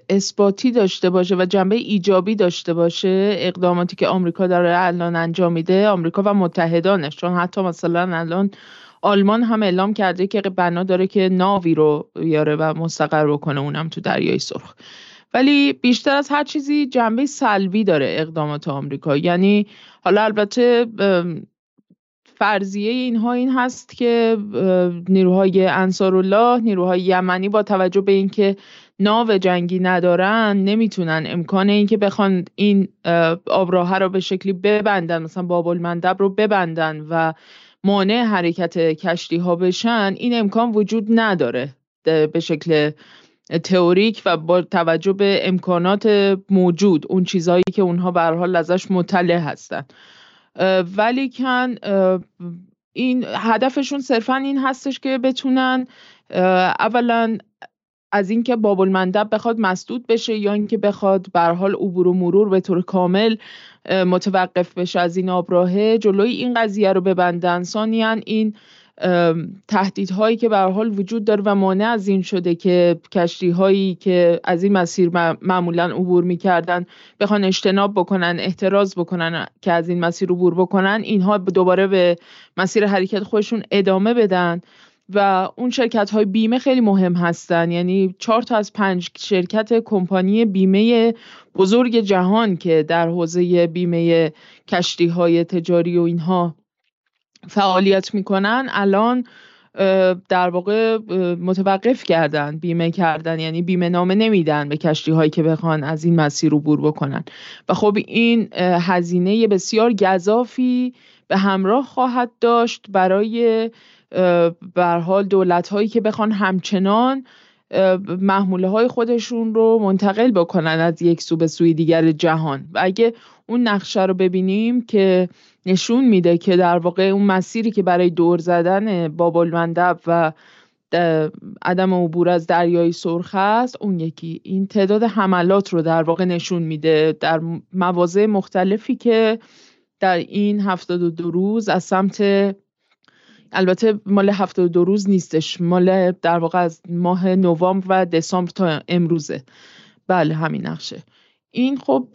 Speaker 2: اثباتی داشته باشه و جنبه ایجابی داشته باشه اقداماتی که آمریکا داره الان انجام میده آمریکا و متحدانش چون حتی مثلا الان آلمان هم اعلام کرده که بنا داره که ناوی رو بیاره و مستقر بکنه اونم تو دریای سرخ. ولی بیشتر از هر چیزی جنبه سلبی داره اقدامات آمریکا. یعنی حالا البته فرضیه اینها این هست که نیروهای انصارالله نیروهای یمنی با توجه به اینکه ناو جنگی ندارن نمی‌تونن امکان اینکه بخوان این آبراه رو به شکلی ببندن مثلا باب المندب رو ببندن و مانع حرکت کشتی ها بشن این امکان وجود نداره. به شکل تئوریک و با توجه به امکانات موجود اون چیزهایی که اونها به حال ازش مطلع هستن. ولی کن این هدفشون صرفا این هستش که بتونن اولا از اینکه باب المندب بخواد مسدود بشه یا اینکه بخواد به حال عبور و مرور به طور کامل متوقف بشه از این آبراهه جلوی این قضیه رو ببندن. ثانیا این تهدیدهایی که به حال وجود داره و مانع از این شده که کشتی هایی که از این مسیر معمولا عبور می‌کردن بخوان اجتناب بکنن احتراز بکنن که از این مسیر عبور بکنن اینها دوباره به مسیر حرکت خودشون ادامه بدن و اون شرکت های بیمه خیلی مهم هستن. یعنی چهار تا از پنج شرکت کمپانی بیمه بزرگ جهان که در حوزه بیمه کشتی های تجاری و اینها فعالیت می‌کنن الان در واقع متوقف کردن بیمه کردن یعنی بیمه نامه نمیدن به کشتی هایی که بخوان از این مسیر عبور بکنن. و خب این هزینه بسیار گذافی به همراه خواهد داشت برای بر حال دولت هایی که بخوان همچنان محموله های خودشون رو منتقل بکنن از یک سو به سوی دیگر جهان. و اگه اون نقشه رو ببینیم که نشون میده که در واقع اون مسیری که برای دور زدن بابل مندب و عدم عبور از دریای سرخ است اون یکی. این تعداد حملات رو در واقع نشون میده در مواضع مختلفی که در این هفتاد دو روز از سمت البته مال هفتاد دو روز نیستش مال در واقع از ماه نوامبر و دسامبر تا امروزه. بله همین نقشه. این خب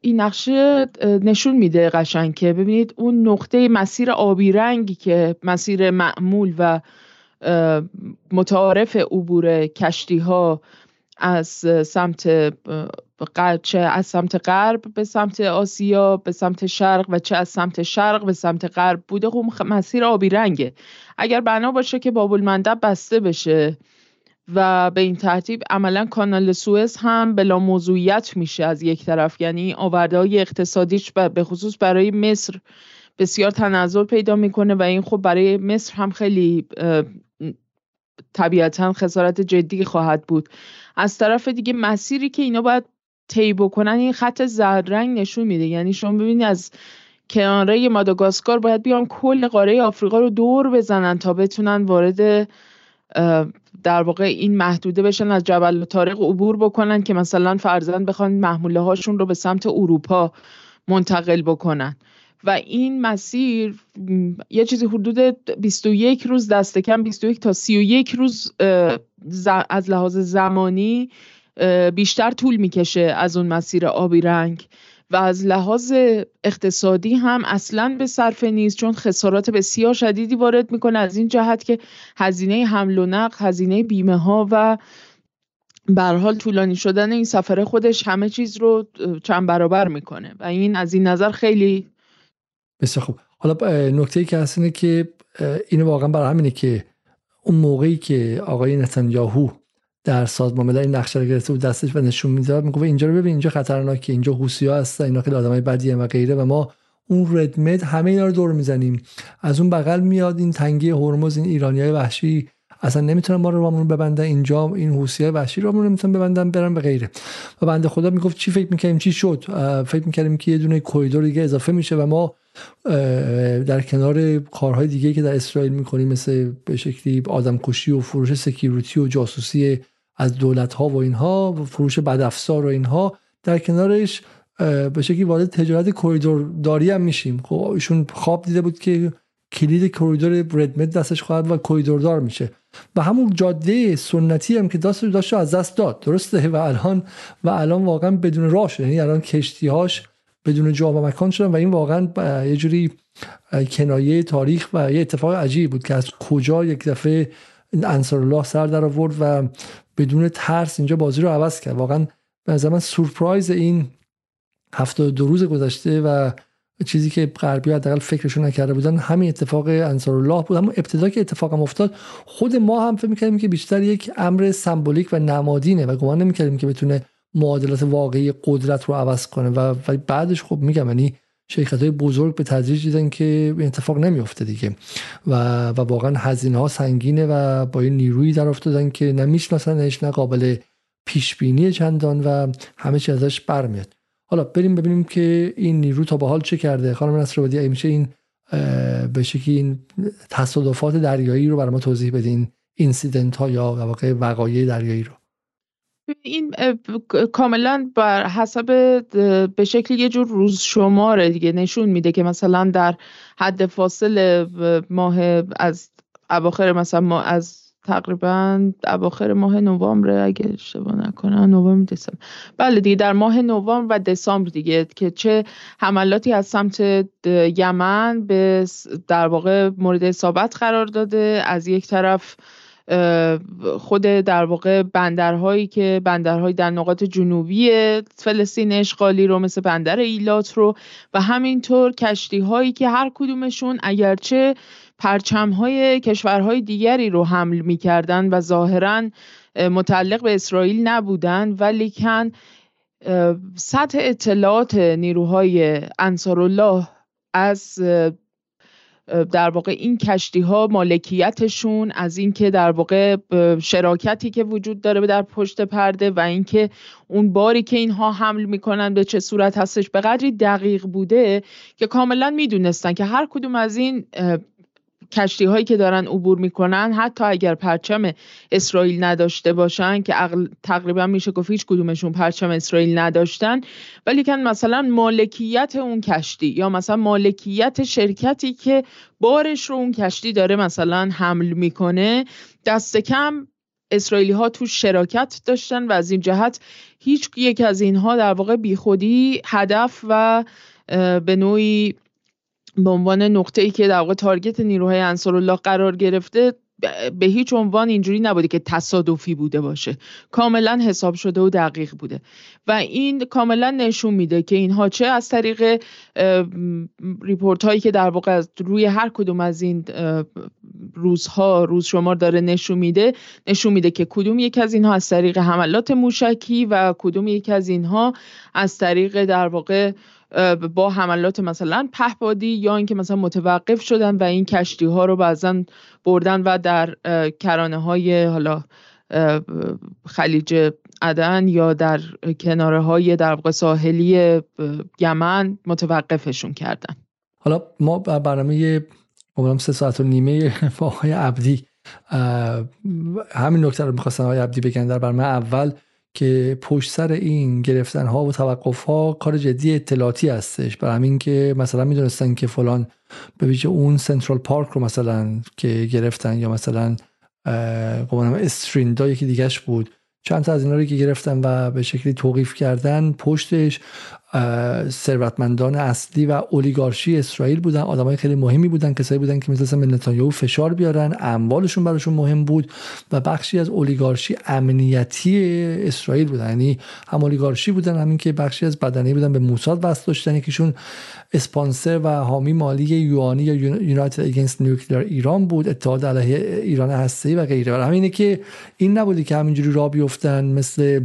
Speaker 2: این نقشه نشون میده قشنگ که ببینید اون نقطه مسیر آبی رنگی که مسیر معمول و متعارف عبور کشتی ها از سمت چه از سمت غرب به سمت آسیا به سمت شرق و چه از سمت شرق به سمت غرب بوده خب مسیر آبی رنگه. اگر بنا باشه که باب المندب بسته بشه. و به این ترتیب عملا کانال سوئز هم بلا موضوعیت میشه از یک طرف. یعنی آورده های اقتصادیش به خصوص برای مصر بسیار تنظر پیدا می‌کنه و این خب برای مصر هم خیلی طبیعتا خسارت جدی خواهد بود. از طرف دیگه مسیری که اینا باید طی بکنن این خط زرد رنگ نشون میده. یعنی شما ببینید از کناره ماداگاسکار باید بیان کل قاره آفریقا رو دور بزنن تا بتونن وارد در واقع این محدوده بشن از جبل تارق عبور بکنن که مثلا فرزن بخوان محموله هاشون رو به سمت اروپا منتقل بکنن. و این مسیر یه چیزی حدود 21 روز دست کم 21 تا 31 روز از لحاظ زمانی بیشتر طول می‌کشه از اون مسیر آبی رنگ. و از لحاظ اقتصادی هم اصلا به صرفه نیست چون خسارات بسیار شدیدی وارد می‌کنه از این جهت که هزینه حمل و نقل هزینه بیمه ها و بر حال طولانی شدن این سفره خودش همه چیز رو چند برابر می‌کنه و این از این نظر خیلی
Speaker 1: بسیار خوب. حالا نکته ای که هست اینه که این واقعا برای همینه که اون موقعی که آقای نتانیاهو در سازمان ملل این نقشه رو گرفته بود دستش و نشون می‌داد. می‌گفت اینجا رو ببین اینجا خطرناکه اینجا ها هستن اینا خیلی آدمای بدیه و غیره. و ما اون ردمد همه اینا رو دور می‌زنیم. از اون بغل میاد این تنگی هرمز این ایرانیای وحشی. اصلا نمی‌تونن ما رو رامون ببندن اینجا این حوسی وحشی رو نمی‌تونن ببندن برن به غیره. و بنده خدا می‌گفت چی فکر می‌کردیم؟ چی شد؟ فکر می‌کردیم که یه دونه کوریدور دیگه اضافه میشه و ما در کنار کارهای دیگه که در اسرائیل می‌کنیم مثل به شکلی آدمکشی و فروش سکیوریتی و جاسوسی از دولت ها و اینها و فروش بدافزار و اینها در کنارش به شکلی وارد تجارت کوریدور داری هم میشیم. خب ایشون خواب دیده بود که کلید کوریدور ردمد دستش خواهد و کوریدور دار میشه. و همون جاده سنتی هم که داشت داشت از دست داد. درسته؟ و الان و الان واقعا بدون راه شده یعنی الان کشتیهاش بدون جا و مکان شدن و این واقعا یه جوری کنایه تاریخ و یه اتفاق عجیب بود که از کجا یک دفعه انصار الله سر در آورد و بدون ترس اینجا بازی رو عوض کرد. واقعا به من سورپرایز این هفته دو روز گذشته و چیزی که غربی حداقل فکرشون نکرده بودن همین اتفاق انصار الله بود. اما ابتدا که اتفاقم افتاد خود ما هم فکر می‌کردیم که بیشتر یک امر سمبولیک و نمادینه و گمان نمی‌کردیم که بتونه معادلات واقعی قدرت رو عوض کنه و بعدش خب میگم یعنی شرکت های بزرگ به تدریج دیدن که اتفاق نمیافته دیگه. و, و واقعا هزینه ها سنگینه و با این نیرویی در افتادن که نه میشناسنش نه قابل پیش بینی چندان و همه چیز ازش برمیاد. حالا بریم ببینیم که این نیرو تا به حال چه کرده. خانم نصر ای میشه این به شکلی این تصادفات دریایی رو برای ما توضیح بدین اینسیدنت ها یا واقع وقایع دریایی رو.
Speaker 2: این کاملا بر حسب به شکل یه جور روز شماره دیگه نشون میده که مثلا در حد فاصل ماه از اواخر مثلا ما از تقریبا اواخر ماه نوامبر اگه اشتباه نکنم نوامبر دسامبر. بله دیگه در ماه نوامبر و دسامبر دیگه که چه حملاتی از سمت یمن به در واقع مورد اصابت قرار داده. از یک طرف خود در واقع بندرهایی که بندرهایی در نقاط جنوبی فلسطین اشغالی رو مثل بندر ایلات رو و همینطور کشتی هایی که هر کدومشون اگرچه پرچم های کشورهای دیگری رو حمل می‌کردن و ظاهرا متعلق به اسرائیل نبودن ولیکن سطح اطلاعات نیروهای انصارالله از در واقع این کشتی ها مالکیتشون از اینکه در واقع شراکتی که وجود داره در پشت پرده و اینکه اون باری که اینها حمل می‌کنن به چه صورت هستش به قدری دقیق بوده که کاملا می‌دونستن که هر کدوم از این کشتی هایی که دارن عبور می‌کنن حتی اگر پرچم اسرائیل نداشته باشن که تقریبا میشه گفت هیچ کدومشون پرچم اسرائیل نداشتن ولی کن مثلا مالکیت اون کشتی یا مثلا مالکیت شرکتی که بارش رو اون کشتی داره مثلا حمل می‌کنه دست کم اسرائیلی ها تو شراکت داشتن و از این جهت هیچ یک از اینها در واقع بیخودی هدف و به نوعی به عنوان نقطه ای که در واقع تارگت نیروهای انصار الله قرار گرفته به هیچ عنوان اینجوری نبوده که تصادفی بوده باشه. کاملا حساب شده و دقیق بوده. و این کاملا نشون میده که اینها چه از طریق ریپورت هایی که در واقع روی هر کدوم از این روزها روز شمار داره نشون میده نشون میده که کدوم یک از اینها از طریق حملات موشکی و کدوم یک از اینها از طریق در واقع با حملات مثلا پهپادی یا اینکه مثلا متوقف شدن و این کشتی ها رو بعضا بردن و در کرانه های حالا خلیج عدن یا در کناره های در ساحلی یمن متوقفشون کردن.
Speaker 1: حالا ما برنامه عمرم سه ساعت و نیمه با آقای عبدی همین نکته رو می‌خواستن آقای عبدی بگن. در برنامه اول که پشت سر این گرفتن ها و توقف ها کار جدی اطلاعاتی هستش. برای همین که مثلا می‌دونستن که فلان به ویژه اون سنترال پارک رو مثلا که گرفتن یا مثلا قمانم استریندا یکی دیگهش بود. چند تا از اینا رو که گرفتن و به شکلی توقیف کردن پشتش ثروتمندان اصلی و اولیگارشی اسرائیل بودن. آدمای خیلی مهمی بودن کسایی بودن که مثل به نتانیاهو فشار بیارن. اموالشون براشون مهم بود و بخشی از اولیگارشی امنیتی اسرائیل بودن. یعنی هم اولیگارشی بودن همین که بخشی از بدنی بودن. به موساد وصل داشتن یکیشون اسپانسر و حامی مالی یوانی یا یونایتد اگینست نیوکلیر ایران بود. اتحاد علیه ایران هستی و غیره. و همینه که این نبودی که همینجوری را بیفتن مثل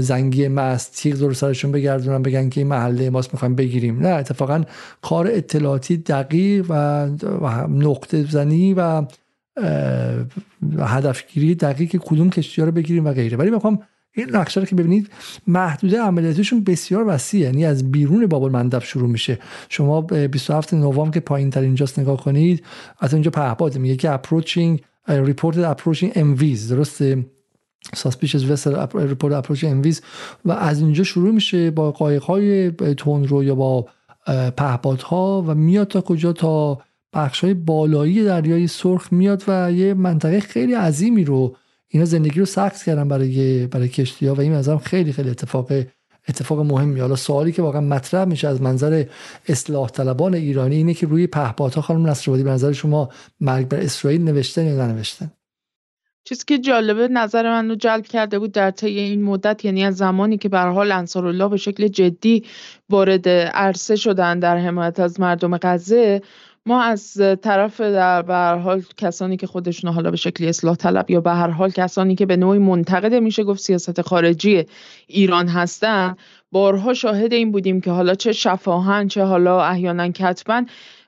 Speaker 1: زنگی مست تیغ دور سرشون بگردونن بگن که این محله ماست می‌خوایم بگیریم. نه اتفاقا کار اطلاعاتی دقیق و نقطه زنی و هدفگیری دقیق کدوم کشتی رو بگیریم و غیره. ولی می‌خوام این نقشه رو که ببینید محدوده عملیاتیشون بسیار وسیعه. یعنی از بیرون باب المندب شروع میشه. شما 27 نوامبر که پایین تر اینجاست نگاه کنید از اینجا پهپاد میگه که اپروچینگ ریپورت اپروچینگ ام درسته؟ Suspicious vessel report approach انویز و از اینجا شروع میشه با قایق های رو یا با پهپادها و میاد تا کجا تا بخش های بالایی دریای سرخ میاد و یه منطقه خیلی عظیمی رو اینا زندگی رو سخت کردن برای برای کشتی ها و این از خیلی خیلی اتفاق اتفاق مهمی. حالا سوالی که واقعا مطرح میشه از منظر اصلاح طلبان ایرانی اینه که روی پهپادها خانم نصرآبادی به نظر شما مرگ بر اسرائیل نوشتن یا ننوشتن؟
Speaker 2: چیزی که جالبه نظر من رو جلب کرده بود در طی این مدت یعنی از زمانی که به حال انصارالله به شکل جدی وارد عرصه شدن در حمایت از مردم غزه ما از طرف در به حال کسانی که خودشون حالا به شکلی اصلاح طلب یا به هر حال کسانی که به نوعی منتقد میشه گفت سیاست خارجی ایران هستن بارها شاهد این بودیم که حالا چه شفاهن چه حالا احیانا کتبا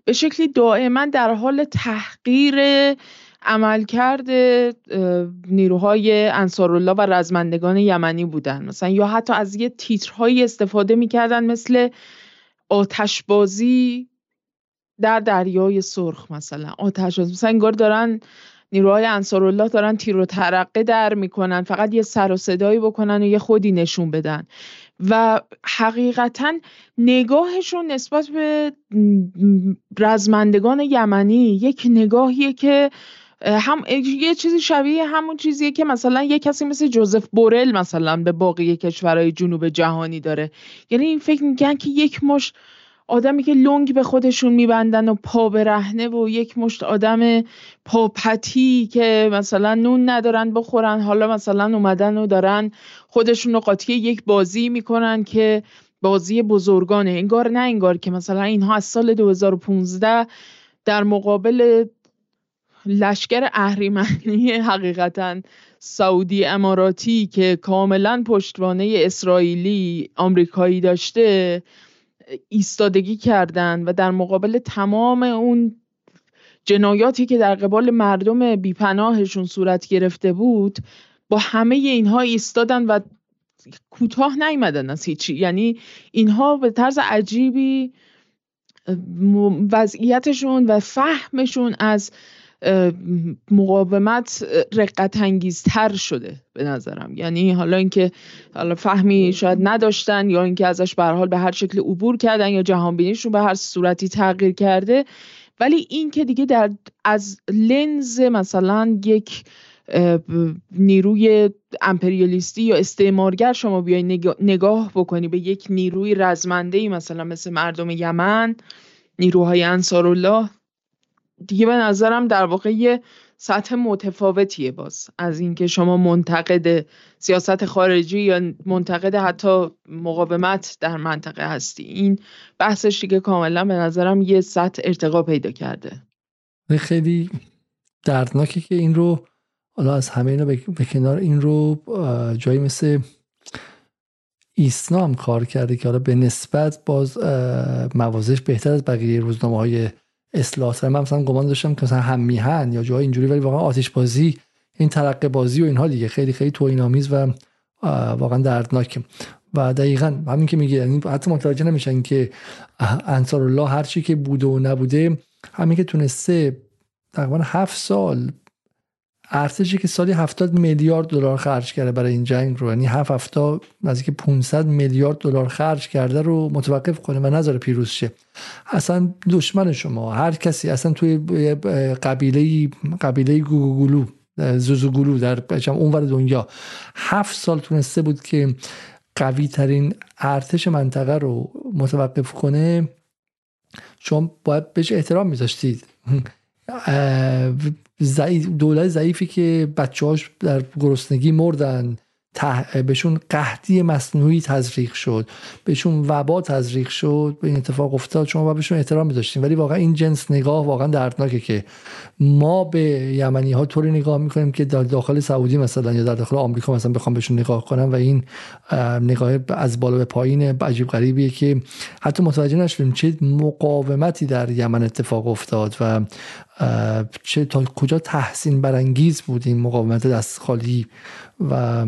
Speaker 2: به شکلی دائما در حال تحقیر عملکرد نیروهای انصارالله و رزمندگان یمنی بودن. مثلا یا حتی از یه تیترهایی استفاده می‌کردن مثل آتشبازی در دریای سرخ مثلا. آتش مثلا انگار دارن نیروهای انصارالله دارن تیر و ترقه در می‌کنن فقط یه سر و صدایی بکنن و یه خودی نشون بدن. و حقیقتا نگاهشون نسبت به رزمندگان یمنی یک نگاهیه که هم یه چیزی شبیه همون چیزیه که مثلا یه کسی مثل جوزف بورل مثلا به باقی کشورهای جنوب جهانی داره. یعنی این فکر میگن که یک مش آدمی که لنگ به خودشون میبندن و پا برهنه و یک مشت آدم پاپتی که مثلا نون ندارن بخورن حالا مثلا اومدن و دارن خودشون رو قاطی یک بازی می‌کنن که بازی بزرگانه. انگار نه انگار که مثلا اینها از سال 2015 در مقابل لشکر اهریمنی حقیقتا سعودی اماراتی که کاملا پشتوانه اسرائیلی آمریکایی داشته ایستادگی کردند و در مقابل تمام اون جنایاتی که در قبال مردم بیپناهشون صورت گرفته بود با همه اینها ایستادن و کوتاه نیمدن از هیچی. یعنی اینها به طرز عجیبی وضعیتشون و فهمشون از مقاومت رقت انگیزتر شده به نظرم. یعنی حالا اینکه حالا فهمی شاید نداشتن یا اینکه ازش به حال به هر شکل عبور کردن یا جهان بینیشون به هر صورتی تغییر کرده. ولی این که دیگه در از لنز مثلا یک نیروی امپریالیستی یا استعمارگر شما بیای نگاه بکنی به یک نیروی رزمنده مثلا مثل مردم یمن نیروهای انصارالله دیگه به نظرم در واقع یه سطح متفاوتیه باز. از اینکه شما منتقد سیاست خارجی یا منتقد حتی مقاومت در منطقه هستی. این بحثش دیگه کاملا به نظرم یه سطح ارتقا پیدا کرده.
Speaker 1: خیلی دردناکه که این رو حالا از همه اینا به کنار این رو جایی مثل ایسنا هم کار کرده که حالا به نسبت باز موازش بهتر از بقیه روزنامه های اصلاحات من مثلا گمان داشتم که مثلا هم میهن یا جای اینجوری ولی واقعا آتش بازی این ترقه بازی و اینها دیگه خیلی خیلی توهین آمیز و واقعا دردناکه. و دقیقا همین که میگه یعنی حتی متوجه نمیشن که انصار الله هر چی که بوده و نبوده همین که تونسته تقریبا هفت سال ارتشی که سالی 70 میلیارد دلار خرج کرده برای این جنگ رو. یعنی هفت هفته نزدیک 500 میلیارد دلار خرج کرده رو متوقف کنه و نظر پیروز شه. اصلا دشمن شما هر کسی اصلا توی قبیله قبیله گوگولو زوزوگولو در اونور دنیا. هفت سال تونسته بود که قوی ترین ارتش منطقه رو متوقف کنه. شما باید بهش احترام میذاشتید. دولت ضعیفی که بچه‌هاش در گرسنگی مردن. بهشون قحطی مصنوعی تزریق شد. بهشون وبا تزریق شد. به این اتفاق افتاد. شما باید بهشون احترام می‌داشتین. ولی واقعا این جنس نگاه واقعا دردناکه که ما به یمنی ها طوری نگاه می‌کنیم که در داخل سعودی مثلا یا در داخل آمریکا مثلا بخوام بهشون نگاه کنم و این نگاه از بالا به پایین عجیب غریبیه که حتی متوجه نشدیم چه مقاومتی در یمن اتفاق افتاد و چه تا کجا تحسین برانگیز بود این مقاومت دست خالی و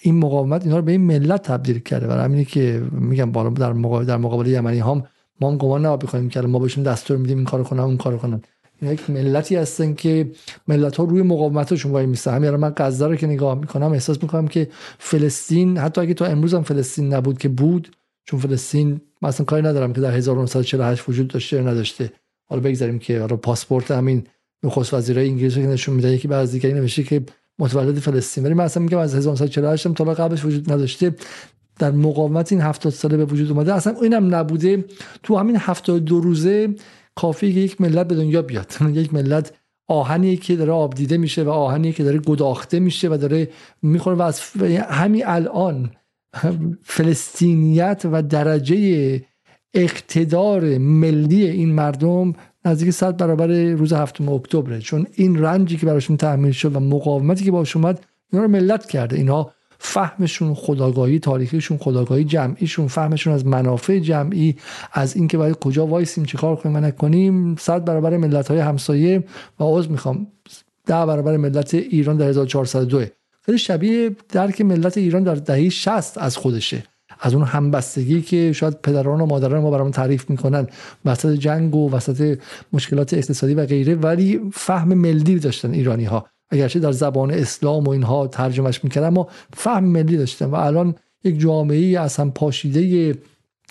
Speaker 1: این مقاومت اینا رو به این ملت تبدیل کرده. و همینه که میگم بالا در مقابل در مقابل یمنی هم ما هم گمان نباید بکنیم که ما بهشون دستور میدیم این کارو کنن اون کارو کنن. اینا یک ملتی هستن که ملت ها روی مقاومتشون وای میسته همین من غزه رو که نگاه می‌کنم احساس می‌کنم که فلسطین حتی اگه تو امروز هم فلسطین نبود که بود چون فلسطین مثلا کاری ندارم که در 1948 وجود داشته یا نداشته. حالا بگذاریم که حالا پاسپورت همین نخست وزیرای انگلیس که نشون میده یکی بعضی دیگری نوشته که متولد فلسطین. ولی من اصلا میگم از 1948 هم تا قبلش وجود نداشته. در مقاومت این 70 ساله به وجود اومده. اصلا اینم نبوده. تو همین 72 روزه کافی که یک ملت به دنیا بیاد. یک ملت آهنی که داره آب دیده میشه و آهنی که داره گداخته میشه و داره می‌خوره و از همین الان فلسطینیت و درجه اقتدار ملی این مردم نزدیک صد برابر روز هفتم اکتبره. چون این رنجی که براشون تحمیل شد و مقاومتی که باش اومد اینا رو ملت کرده. اینها فهمشون خداگاهی تاریخیشون خداگاهی جمعیشون فهمشون از منافع جمعی از اینکه باید کجا وایسیم چیکار کنیم و نکنیم صد برابر ملت های همسایه. و عذر می‌خوام ده برابر ملت ایران در 1402 خیلی شبیه درک ملت ایران در دهه 60 از خودشه. از اون همبستگی که شاید پدران و مادران ما برامون تعریف می‌کنن. وسط جنگ و وسط مشکلات اقتصادی و غیره ولی فهم ملی داشتن ایرانی ها اگرچه در زبان اسلام و اینها ترجمهش می‌کردن اما فهم ملی داشتن و الان یک جامعه از هم پاشیده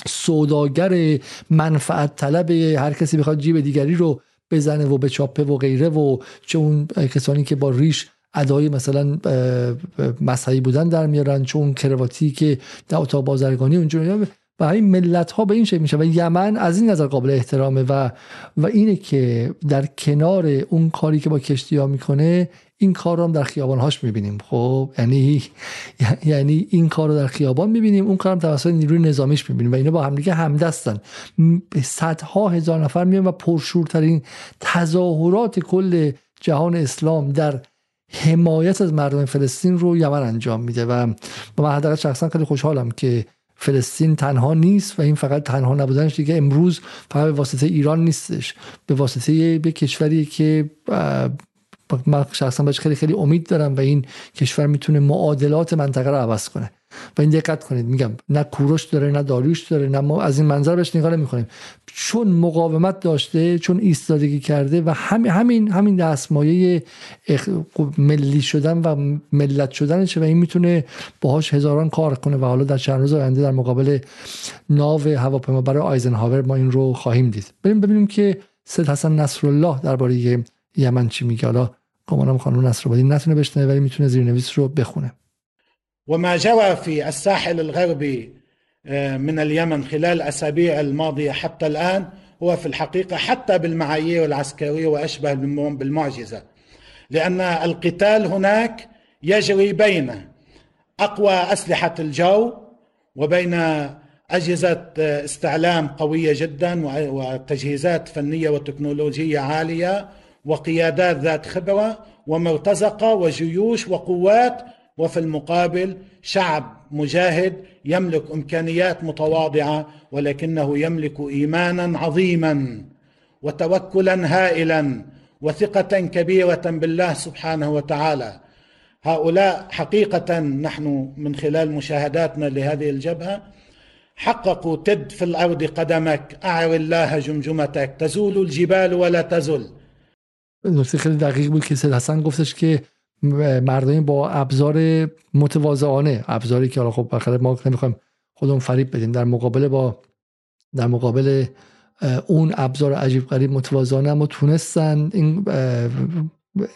Speaker 1: سوداگر منفعت طلب هر کسی بخواد جیب دیگری رو بزنه و به چاپه و غیره و چه اون کسانی که با ریش ادای مثلا مذهبی بودن در میارن چون کرواتی که در اتاق بازرگانی اونجا و این ملت ها به این شکل میشه و یمن از این نظر قابل احترامه و و اینه که در کنار اون کاری که با کشتی ها می‌کنه این کار رو هم در خیابان هاش می‌بینیم. خب یعنی یعنی این کار رو در خیابان می‌بینیم اون کارم توسط نیروی نظامیش می‌بینیم. و اینا با همدیگه همدستن. به صدها هزار نفر میان و پرشورترین تظاهرات کل جهان اسلام در حمایت از مردم فلسطین رو یمن انجام میده و من حداقل شخصا خیلی خوشحالم که فلسطین تنها نیست و این فقط تنها نبودنش دیگه. امروز فقط به واسطه ایران نیستش به واسطه به کشوری که من شخصا بهش خیلی خیلی امید دارم و این کشور می‌تونه معادلات منطقه رو عوض کنه. و این دقت کنید میگم نه کوروش داره نه داریوش داره نه ما از این منظر بهش نگاه نمی‌کنیم. چون مقاومت داشته چون ایستادگی کرده و همین همین همین دستمایه ملی شدن و ملت شدنشه و این می‌تونه باهاش هزاران کار کنه و حالا در چند روز آینده در مقابل ناو هواپیما برای آیزنهاور ما این رو خواهیم دید. بریم ببینیم که سید حسن نصرالله درباره یمن چی میگه. حالا گمانم خانم نصرآبادی نتونه بشنوه ولی میتونه زیرنویس رو بخونه.
Speaker 3: وما جرى في الساحل الغربي من اليمن خلال الأسابيع الماضية حتى الآن. هو في الحقيقة حتى بالمعايير العسكرية وأشبه بالمعجزة. لأن القتال هناك يجري بين أقوى أسلحة الجو وبين أجهزة استعلام قوية جدا وتجهيزات فنية وتكنولوجية عالية. وقيادات ذات خبرة ومرتزقة وجيوش وقوات وفي المقابل شعب مجاهد يملك إمكانيات متواضعة ولكنه يملك إيمانا عظيما وتوكلا هائلا وثقة كبيرة بالله سبحانه وتعالى. هؤلاء حقيقة نحن من خلال مشاهداتنا لهذه الجبهة حققوا تد في الأرض قدمك. أعر الله جمجمتك. تزول الجبال ولا تزل.
Speaker 1: نکته خیلی دقیق بود که سید حسن گفتش که مردمی با ابزار متواضعانه ابزاری که حالا خب بخاطر ما نمی‌خوایم خودمون فریب بدیم در مقابل با در مقابل اون ابزار عجیب غریب متواضعانه اما تونستن این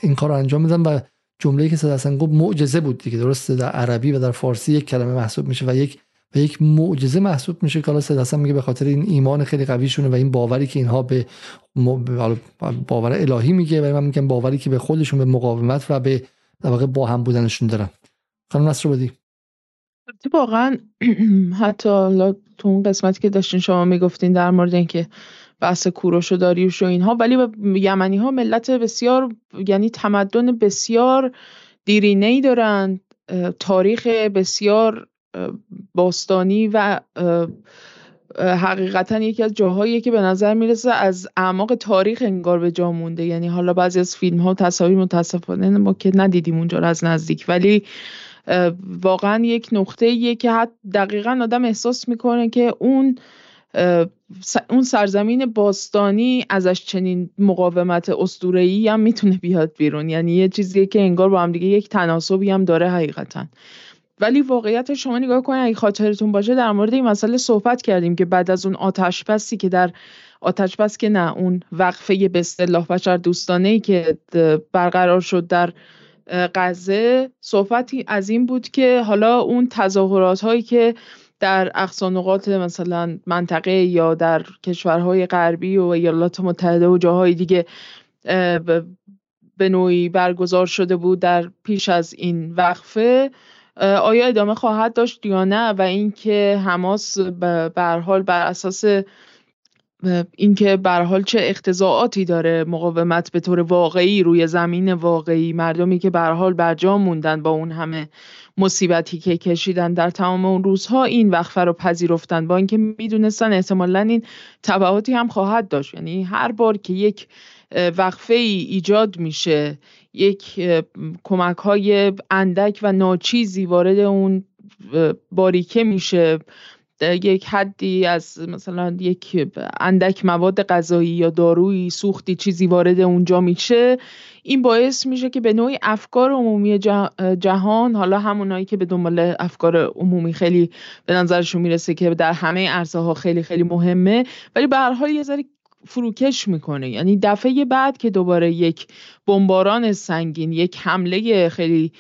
Speaker 1: این کار رو انجام بدن و جمله‌ای که صد گفت معجزه بود دیگه درسته در عربی و در فارسی یک کلمه محسوب میشه و یک و یک معجزه محسوب میشه که حالا صد میگه به خاطر این ایمان خیلی قویشونه و این باوری که اینها به باور الهی میگه و من میگم باوری که به خودشون به مقاومت و به در واقع با هم بودنشون دارن. خانم نصر بدی
Speaker 2: واقعا حتی تو اون قسمتی که داشتین شما می‌گفتین در مورد اینکه بحث کوروش و داریوش و اینها ولی یمنی ها ملت بسیار یعنی تمدن بسیار دیرینه ای دارند تاریخ بسیار باستانی و حقیقتا یکی از جاهایی که به نظر می‌رسه از اعماق تاریخ انگار به جا مونده. یعنی حالا بعضی از فیلم ها تصاویر متاسفانه ما که ندیدیم اونجا رو از نزدیک. ولی واقعا یک نقطه یه که حد دقیقا آدم احساس می‌کنه که اون اون سرزمین باستانی ازش چنین مقاومت اسطوره‌ای هم می‌تونه بیاد بیرون. یعنی یه چیزیه که انگار با هم دیگه یک تناسبی هم داره حقیقتا. ولی واقعیت شما نگاه کنید اگه خاطرتون باشه در مورد این مسئله صحبت کردیم که بعد از اون آتش بسی که در آتش بس که نه اون وقفه به اصطلاح بشر دوستانه ای که برقرار شد در غزه صحبتی از این بود که حالا اون تظاهرات هایی که در اقصانقات مثلا منطقه یا در کشورهای غربی و ایالات متحده و جاهای دیگه به نوعی برگزار شده بود در پیش از این وقفه. آیا ادامه خواهد داشت یا نه و اینکه حماس به حال بر اساس اینکه به حال چه اختزاعاتی داره مقاومت به طور واقعی روی زمین واقعی مردمی که به حال برجا موندن با اون همه مصیبتی که کشیدن در تمام اون روزها این وقفه رو پذیرفتن. با اینکه می‌دونستن احتمالا این تبعاتی هم خواهد داشت. یعنی هر بار که یک وقفه ای ایجاد میشه یک کمک های اندک و ناچیزی وارد اون باریکه میشه. یک حدی از مثلا یک اندک مواد غذایی یا دارویی سوختی چیزی وارد اونجا میشه. این باعث میشه که به نوعی افکار عمومی جهان حالا همونایی که به دنبال افکار عمومی خیلی به نظرشون می‌رسه که در همه عرصه ها خیلی خیلی مهمه ولی به هر حال یه ذره فروکش می‌کنه. یعنی دفعه بعد که دوباره یک بمباران سنگین یک حمله خیلی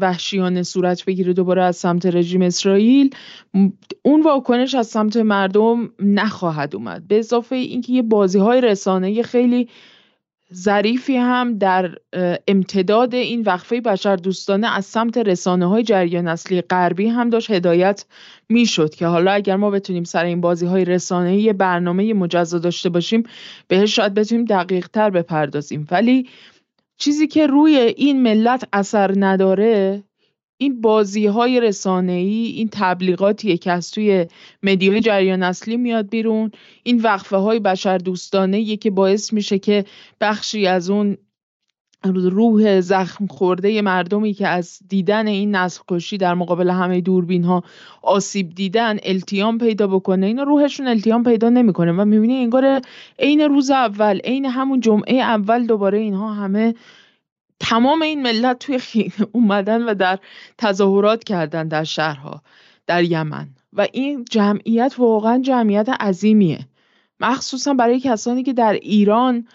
Speaker 2: وحشیانه صورت بگیره دوباره از سمت رژیم اسرائیل اون واکنش از سمت مردم نخواهد اومد. به اضافه اینکه یه بازی های رسانه خیلی ظریفی هم در امتداد این وقفه بشر دوستانه از سمت رسانه های جریان اصلی غربی هم داشت هدایت می‌شد که حالا اگر ما بتونیم سر این بازی های رسانه یه برنامه مجزا داشته باشیم بهش شاید بتونیم دقیق تر بپردازیم. ولی چیزی که روی این ملت اثر نداره این بازی های رسانه ای این تبلیغاتیه که از توی مدیای جریان اصلی میاد بیرون. این وقفه های بشر دوستانه که باعث میشه که بخشی از اون روح زخم خورده مردمی که از دیدن این نسل کشی در مقابل همه دوربین ها آسیب دیدن التیام پیدا بکنه. اینا روحشون التیام پیدا نمی‌کنه و می‌بینی انگار عین روز اول عین همون جمعه اول دوباره اینها همه تمام این ملت توی اومدن و در تظاهرات کردن در شهرها در یمن. و این جمعیت واقعا جمعیت عظیمیه. مخصوصا برای کسانی که در ایران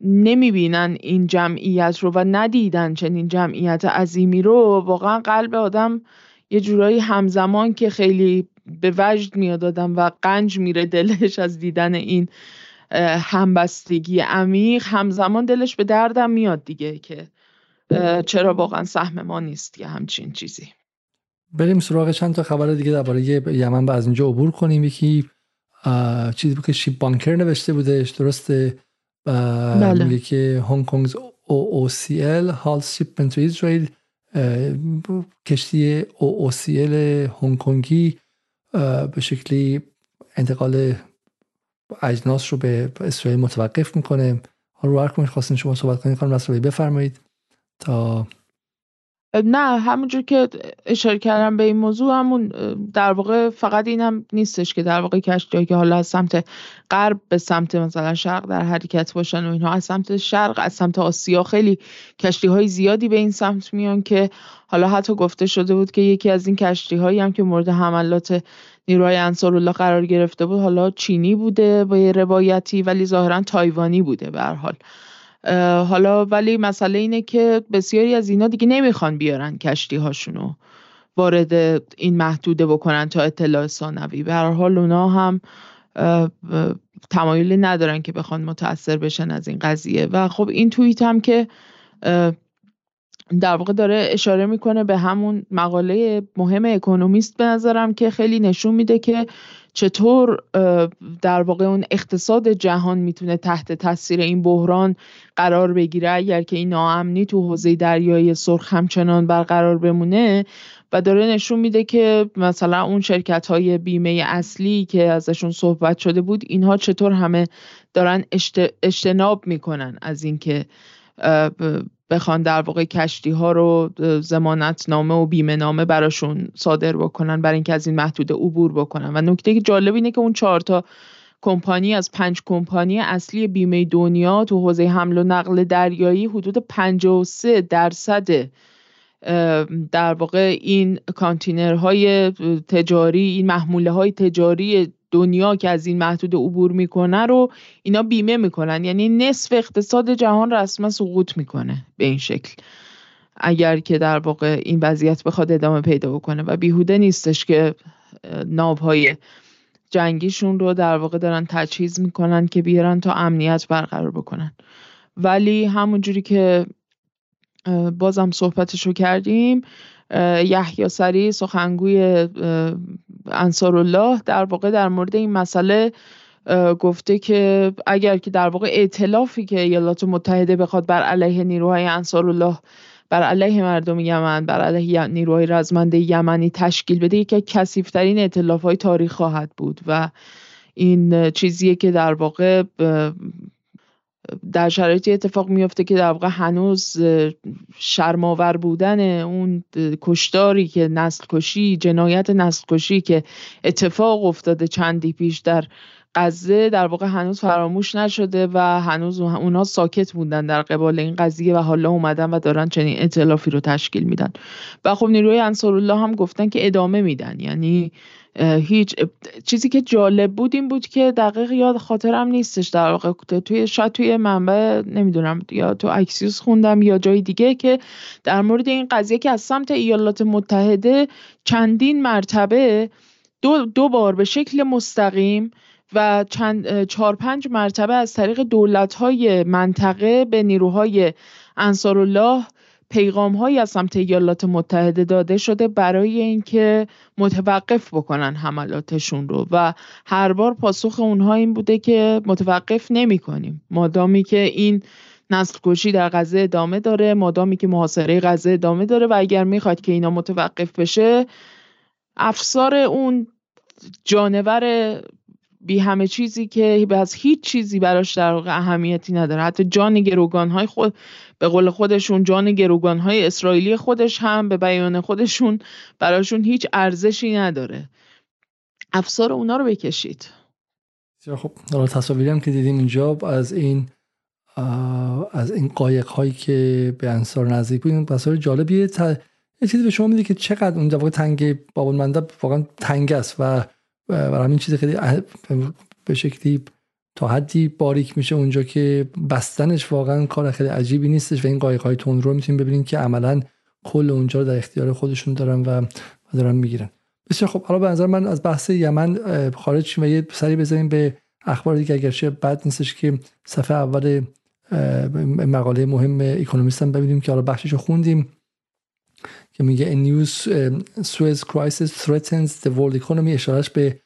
Speaker 2: نمی‌بینن این جمعیت رو و ندیدن چنین جمعیت عظیمی رو واقعا قلب آدم یه جورایی همزمان که خیلی به وجد میاد و قنج میره دلش از دیدن این همبستگی عمیق همزمان دلش به دردم میاد دیگه که چرا واقعا سهم ما نیست یه همچین چیزی؟
Speaker 1: بریم سراغ چند تا خبر دیگه درباره یمن از اینجا عبور کنیم. یکی چیزی بود که شیپ بانکر نوشته بودش درسته؟ بله. میگه که هنگ کنگ OOCL هال شیپمنت تو اسرائیل کشتی OOCL هنگ کنگی به شکلی انتقال اجناس رو به اسرائیل متوقف می‌کنه. رو خواستین شما صحبت کنید خانم رو بفرمایید. تا
Speaker 2: نه همونجور که اشاره کردم به این موضوع همون در واقع فقط این هم نیستش که در واقع کشتی که حالا از سمت غرب به سمت مثلا شرق در حرکت باشن و اینها از سمت شرق از سمت آسیا خیلی کشتی های زیادی به این سمت میان که حالا حتی گفته شده بود که یکی از این کشتی هایی هم که مورد حملات نیروهای الله قرار گرفته بود حالا چینی بوده با یه روایتی ولی ظاهرا تایوانی بوده به حال. حالا ولی مسئله اینه که بسیاری از اینا دیگه نمی‌خوان بیارن کشتی هاشونو وارد این محدوده بکنن تا اطلاع ثانوی. به هر حال اونا هم تمایلی ندارن که بخوان متاثر بشن از این قضیه. و خب این توییت هم که در واقع داره اشاره می‌کنه به همون مقاله مهم اکونومیست به نظرم که خیلی نشون میده که چطور در واقع اون اقتصاد جهان می‌تونه تحت تاثیر این بحران قرار بگیره؟ اگر که این ناامنی تو حوزه دریایی سرخ همچنان برقرار بمونه و داره نشون میده که مثلا اون شرکت های بیمه اصلی که ازشون صحبت شده بود اینها چطور همه دارن اجتناب می‌کنن از اینکه بخوان در واقع کشتی ها رو زمانت نامه و بیمه نامه براشون صادر بکنن برای اینکه از این محدوده عبور بکنن. و نکته جالب اینه که اون چهار تا کمپانی از پنج کمپانی اصلی بیمه دنیا تو حوزه حمل و نقل دریایی حدود 53 درصد در واقع این کانتینرهای تجاری این محموله های تجاری دنیا که از این محدود عبور می‌کنه رو اینا بیمه می‌کنن. یعنی نصف اقتصاد جهان رسما سقوط می‌کنه به این شکل. اگر که در واقع این وضعیت بخواد ادامه پیدا بکنه و بیهوده نیستش که ناوهای جنگیشون رو در واقع دارن تجهیز می‌کنن که بیارن تا امنیت برقرار بکنن. ولی همونجوری که بازم صحبتش رو کردیم یحیی سری سخنگوی انصارالله در واقع در مورد این مسئله گفته که اگر که در واقع ائتلافی که ایالات متحده بخواد بر علیه نیروهای انصارالله بر علیه مردم یمن بر علیه نیروهای رزمنده یمنی تشکیل بده یکی از کثیفترین ائتلاف های تاریخ خواهد بود. و این چیزیه که در واقع در شرایطی اتفاق میفته که در واقع هنوز شرماور بودن اون کشتاری که نسل کشی جنایت نسل کشی که اتفاق افتاده چندی پیش در غزه در واقع هنوز فراموش نشده و هنوز اونها ساکت بودن در قبال این قضیه و حالا اومدن و دارن چنین اطلافی رو تشکیل میدن. و خب نیروی انصارالله هم گفتن که ادامه میدن. یعنی هیچ چیزی که جالب بود این بود که دقیق یاد خاطرم نیستش در واقع. توی شاید توی منبع نمی‌دونم یا تو اکسیوس خوندم یا جای دیگه که در مورد این قضیه که از سمت ایالات متحده چندین مرتبه دو, دو بار به شکل مستقیم و چند چهار پنج مرتبه از طریق دولت های منطقه به نیروهای انصارالله پیغام هایی از سمت ایالات متحده داده شده برای اینکه متوقف بکنن حملاتشون رو و هر بار پاسخ اونها این بوده که متوقف نمی کنیم مادامی که این نسل کشی در غزه ادامه داره مادامی که محاصره غزه ادامه داره و اگر می‌خواد که اینا متوقف بشه افسار اون جانور بی همه چیزی که از هیچ چیزی براش در واقع اهمیتی نداره. حتی جان گروگان های خود به قول خودشون جان گروگان های اسرائیلی خودش هم به بیان خودشون براشون هیچ ارزشی نداره. افسار اونا رو بکشید.
Speaker 1: خب حالا تصاویری هم که دیدیم اینجا از این از این قایق هایی که به انصار نزدیک بود این تصاویر جالبیه. یه چیزی به شما میده که چقدر اون واقع تنگ بابل منده واقعا تنگ است و برای همین چیز خیلی به شکلی تا حدی باریک میشه اونجا که بستنش واقعا کار خیلی عجیبی نیستش و این قایق های تون رو می‌تونیم ببینیم که عملا کل اونجا رو در اختیار خودشون دارن و دارن می‌گیرن. بسیار خب حالا به نظر من از بحث یمن خارج شیم و یه سری بزنیم به اخبار دیگه. اگرچه بد نیستش که صفحه اول مقاله مهم اکونومیست هم ببینیم که حالا بخشش رو خوندیم که میگه a new Suez crisis threatens the world economy. به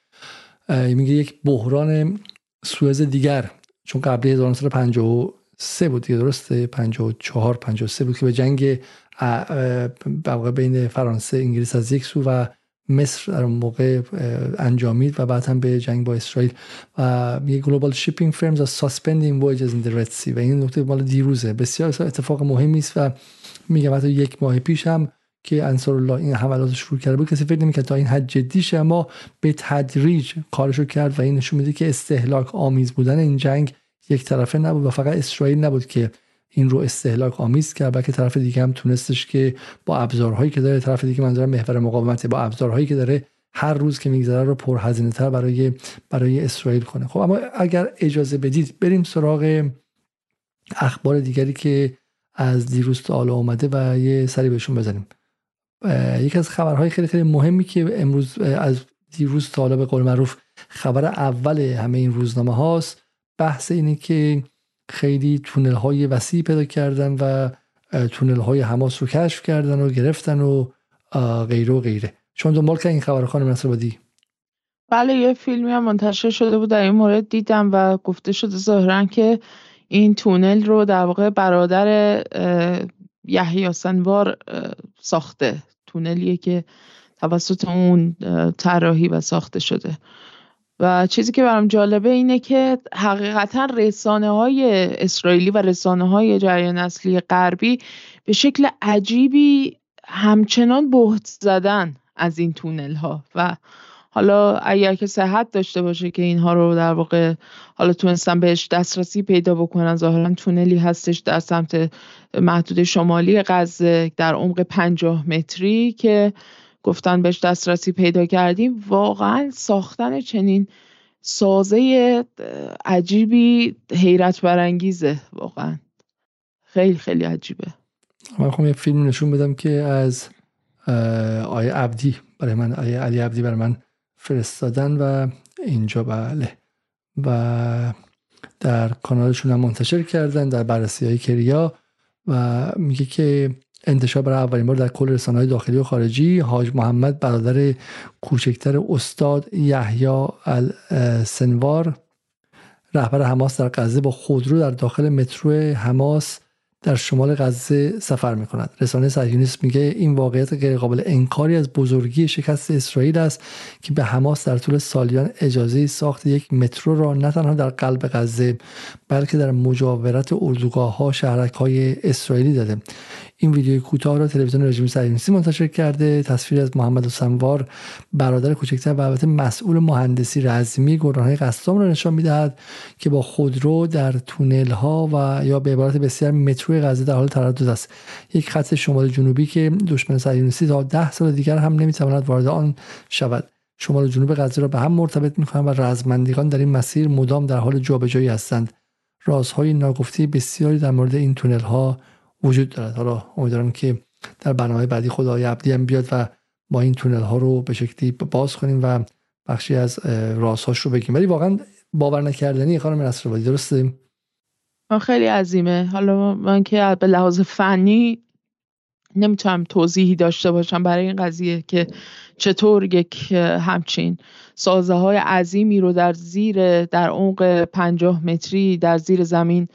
Speaker 1: میگه یک بحران سوئز دیگر چون قبلی 1953 بود دیگه درسته؟ 54 53 بود که به جنگ بین فرانسه انگلیس از یک سو و مصر در موقع انجامید و بعد هم به جنگ با اسرائیل. و global shipping firms are suspending voyages in the Red Sea. و این نکته مال دیروزه. بسیار اتفاق مهمی است و میگم حتی یک ماه پیش هم که انصار الله این حملات شروع کرده بود کسی فکر نمی‌کرد تا این حد جدی شه اما به تدریج کارشو کرد و این نشون میده که استهلاک آمیز بودن این جنگ یک طرفه نبود و فقط اسرائیل نبود که این رو استهلاک آمیز کرد بلکه طرف دیگه هم تونستش که با ابزارهایی که داره طرف دیگه منظورم محور مقاومت با ابزارهایی که داره هر روز که میگذره رو پرهزینه تر برای برای اسرائیل کنه. خب اما اگر اجازه بدید بریم سراغ اخبار دیگری که از دیروز تا حالا اومده و یه سری بهشون بزنیم. یکی از خبرهای خیلی خیلی مهمی که امروز از دیروز تا حالا به قول معروف خبر اول همه این روزنامه هاست بحث اینه که خیلی تونل های وسیع پیدا کردن و تونل های حماس رو کشف کردن و گرفتن و غیره و غیره. چون دنبال که این خبر خانم نصر بادی؟
Speaker 2: بله یه فیلمی هم منتشر شده بود در این مورد دیدم و گفته شده ظاهرا که این تونل رو در واقع برادر یحیی سنوار ساخته. تونلیه که توسط اون طراحی و ساخته شده. و چیزی که برام جالبه اینه که حقیقتا رسانه های اسرائیلی و رسانه های جریان اصلی غربی به شکل عجیبی همچنان بهت زدن از این تونل ها و حالا اگر که صحت داشته باشه که اینها رو در واقع حالا تونستن بهش دسترسی پیدا بکنن ظاهرا تونلی هستش در سمت محدود شمالی غزه در عمق 50 متری که گفتن بهش دسترسی پیدا کردیم. واقعا ساختن چنین سازه عجیبی حیرت برانگیزه واقعا. خیلی خیلی عجیبه.
Speaker 1: من خواهم یه فیلم نشون بدم که از آیه عبدی برای من آیه علی عبدی برای من فرستادن و اینجا بله. و در کانالشون هم منتشر کردن در بررسی های کریا و میگه که انتشار برای اولین بار در کل رسانه های داخلی و خارجی حاج محمد برادر کوچکتر استاد یحیی السنوار رهبر حماس در غزه با خودرو در داخل مترو حماس در شمال غزه سفر می کند رسانه صهیونیست میگه این واقعیت غیرقابل انکاری از بزرگی شکست اسرائیل است که به حماس در طول سالیان اجازه ساخت یک مترو را نه تنها در قلب غزه بلکه در مجاورت اردوگاه ها شهرک های اسرائیلی داده این ویدیو کوتاه را تلویزیون رژیم صهیونیستی منتشر کرده. تصویر از محمد سموار برادر کوچکتر و البته مسئول مهندسی رزمی گروههای قسام را نشان می‌دهد که با خودرو در تونل ها و یا به عبارت بسیار مترو غزه در حال تردد است. یک خط شمال جنوبی که دشمن صهیونیستی تا ده سال دیگر هم نمی‌تواند وارد آن شود. شمال و جنوب غزه را به هم مرتبط می‌کنند و رزمندگان در این مسیر مدام در حال جابجایی هستند. رازهای ناگفته بسیاری در مورد این تونل ها وجود دارد. حالا امیدوارم که در برنامه بعدی خدای عبدی هم بیاد و ما این تونل ها رو به شکلی باز کنیم و بخشی از رازهاش رو بگیم. ولی واقعا باور نکردنی خانم نصر درسته؟
Speaker 2: خیلی عظیمه. حالا من که به لحاظ فنی نمی‌تونم توضیحی داشته باشم برای این قضیه که چطور یک همچین سازه های عظیمی رو در زیر در عمق پنجاه متری در زیر زمین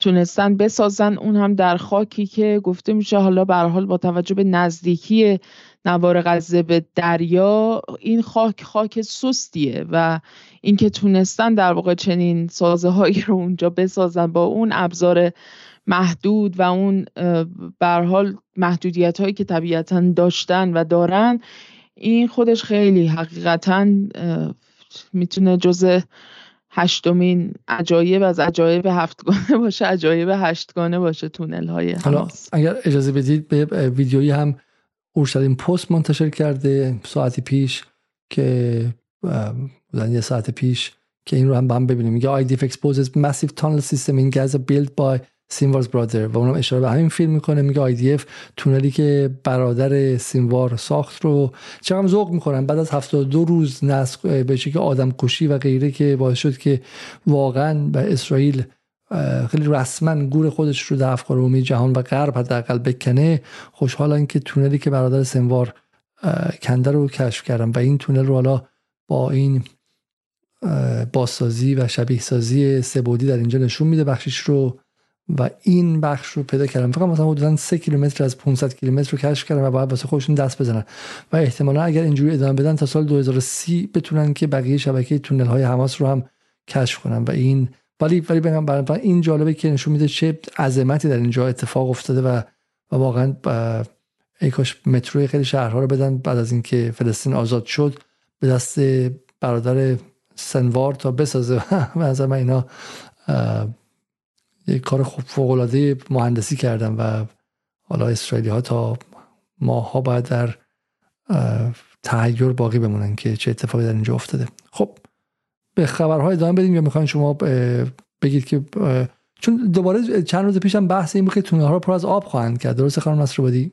Speaker 2: تونستن بسازن. اون هم در خاکی که گفته میشه حالا به حال با توجه به نزدیکی نوار غزه به دریا این خاک خاک سستیه و اینکه تونستن در واقع چنین سازه هایی رو اونجا بسازن با اون ابزار محدود و اون به حال محدودیت هایی که طبیعتا داشتن و دارن این خودش خیلی حقیقتا می‌تونه جزء هشتمین عجایب از عجایب هفتگانه باشه عجایب هشتگانه باشه تونل های
Speaker 1: حالا اگر اجازه بدید به ویدیویی هم اورشلیم پست منتشر کرده ساعتی پیش که بودن یه ساعت پیش که این رو هم با هم ببینیم. میگه IDF exposes massive tunnel system in Gaza built by سینوارز برادر و اونم اشاره به همین فیلم می‌کنه. میگه آیدیف تونلی که برادر سینوار ساخت رو چقدر ذوق می‌کنن بعد از 72 روز نسخ به که آدم کشی و غیره که باعث شد که واقعا به اسرائیل خیلی رسما گور خودش رو در افکار عمومی جهان و غرب حداقل بکنه. خوشحالن که تونلی که برادر سنوار کنده رو کشف کردم و این تونل رو حالا با این بازسازی و شبیه سازی سبودی در اینجا نشون میده بخشش رو و این بخش رو پیدا کردم. فقط مثلا حدودا 3 کیلومتر از 500 کیلومتر رو کشف کردم و باید واسه خودشون دست بزنن. و احتمالا اگر اینجوری ادامه بدن تا سال 2030 بتونن که بقیه شبکه تونل های حماس رو هم کشف کنن. و این ولی ولی بگم برای این جالبه که نشون میده چه عظمتی در اینجا اتفاق افتاده و و واقعا ای کاش متروی خیلی شهرها رو بدن بعد از اینکه فلسطین آزاد شد. به دست برادر سنوار تا بسازه. و از من اینا یک کار خوب فوق العاده مهندسی کردن و حالا اسرائیلی ها تا ماها باید در تحیر باقی بمونن که چه اتفاقی در اینجا افتاده. خب به خبرهای ادامه بدیم یا می‌خواین شما بگید که چون دوباره چند روز پیشم بحث این بود که تونل ها رو پر از آب خواهند کرد. درست خانم نصر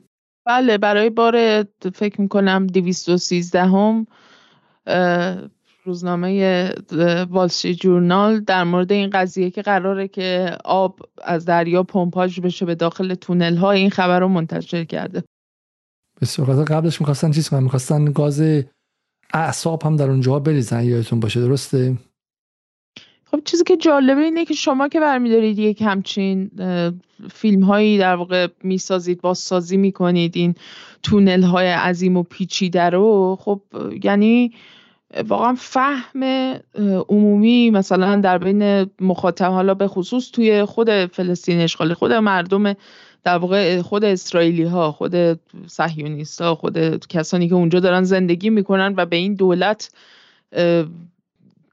Speaker 2: بله برای بار فکر می‌کنم 213 هم روزنامه والشی جورنال در مورد این قضیه که قراره که آب از دریا پمپاژ بشه به داخل تونل ها این خبر رو منتشر کرده.
Speaker 1: بسیار قبلش می‌خواستن چیز کنن؟ می‌خواستن گاز اعصاب هم در اونجا بریزن یادتون باشه درسته؟
Speaker 2: خب چیزی که جالبه اینه که شما که برمیدارید یک همچین فیلم هایی در واقع می‌سازید بازسازی می‌کنید این تونل های عظیم و پیچیده رو خب یعنی واقعا فهم عمومی مثلا در بین مخاطب حالا به خصوص توی خود فلسطین اشغالی خود مردم در واقع خود اسرائیلی ها خود صهیونیست ها خود کسانی که اونجا دارن زندگی می‌کنن و به این دولت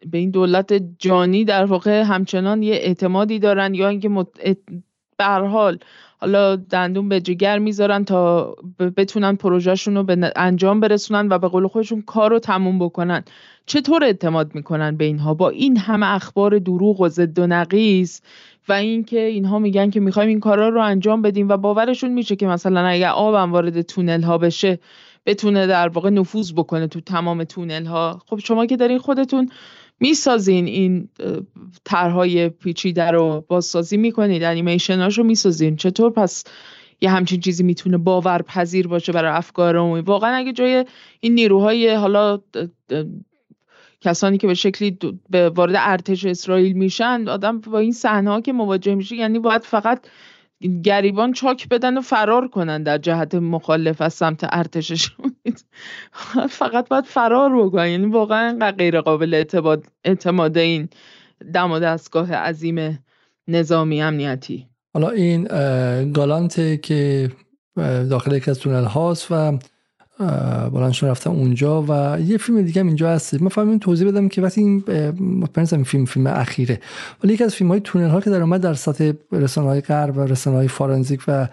Speaker 2: به این دولت جانی در واقع همچنان یه اعتمادی دارن یا اینکه مت... به حال حالا دندون به جگر می‌ذارن تا بتونن پروژهشون رو به انجام برسونن و به قول خودشون کار رو تموم بکنن. چطور اعتماد می‌کنن به اینها؟ با این همه اخبار دروغ و ضد و نقیز و اینکه اینها میگن که می‌خوایم این کارا رو انجام بدیم و باورشون میشه که مثلا اگر آبم وارد تونل ها بشه بتونه در واقع نفوذ بکنه تو تمام تونل ها خب شما که دارین خودتون می‌سازین این طرحهای پیچیده رو بازسازی می‌کنید انیمیشناش رو می‌سازین. چطور؟ پس یه همچین چیزی می‌تونه باورپذیر باشه برای افکار عمومی. واقعا اگه جای این نیروهای حالا کسانی که به شکلی به وارد ارتش اسرائیل میشن آدم با این صحنه ها که مواجه میشه یعنی باید فقط گریبان چاک بدن و فرار کنن در جهت مخالف از سمت ارتششون فقط باید فرار بکنن. یعنی واقعا غیر قابل اعتماد, این دم و دستگاه عظیم نظامی امنیتی.
Speaker 1: حالا این گالانته که داخل یکی از تونل هاست و بلندشون رفتم اونجا و یه فیلم دیگه هم اینجا هست. من فهمیدم توضیح بدم که وقتی این مطمئن فیلم فیلم اخیره. ولی یکی از فیلم های تونل ها که در اومد در سطح رسانه های غرب و رسانه های فارنزیک و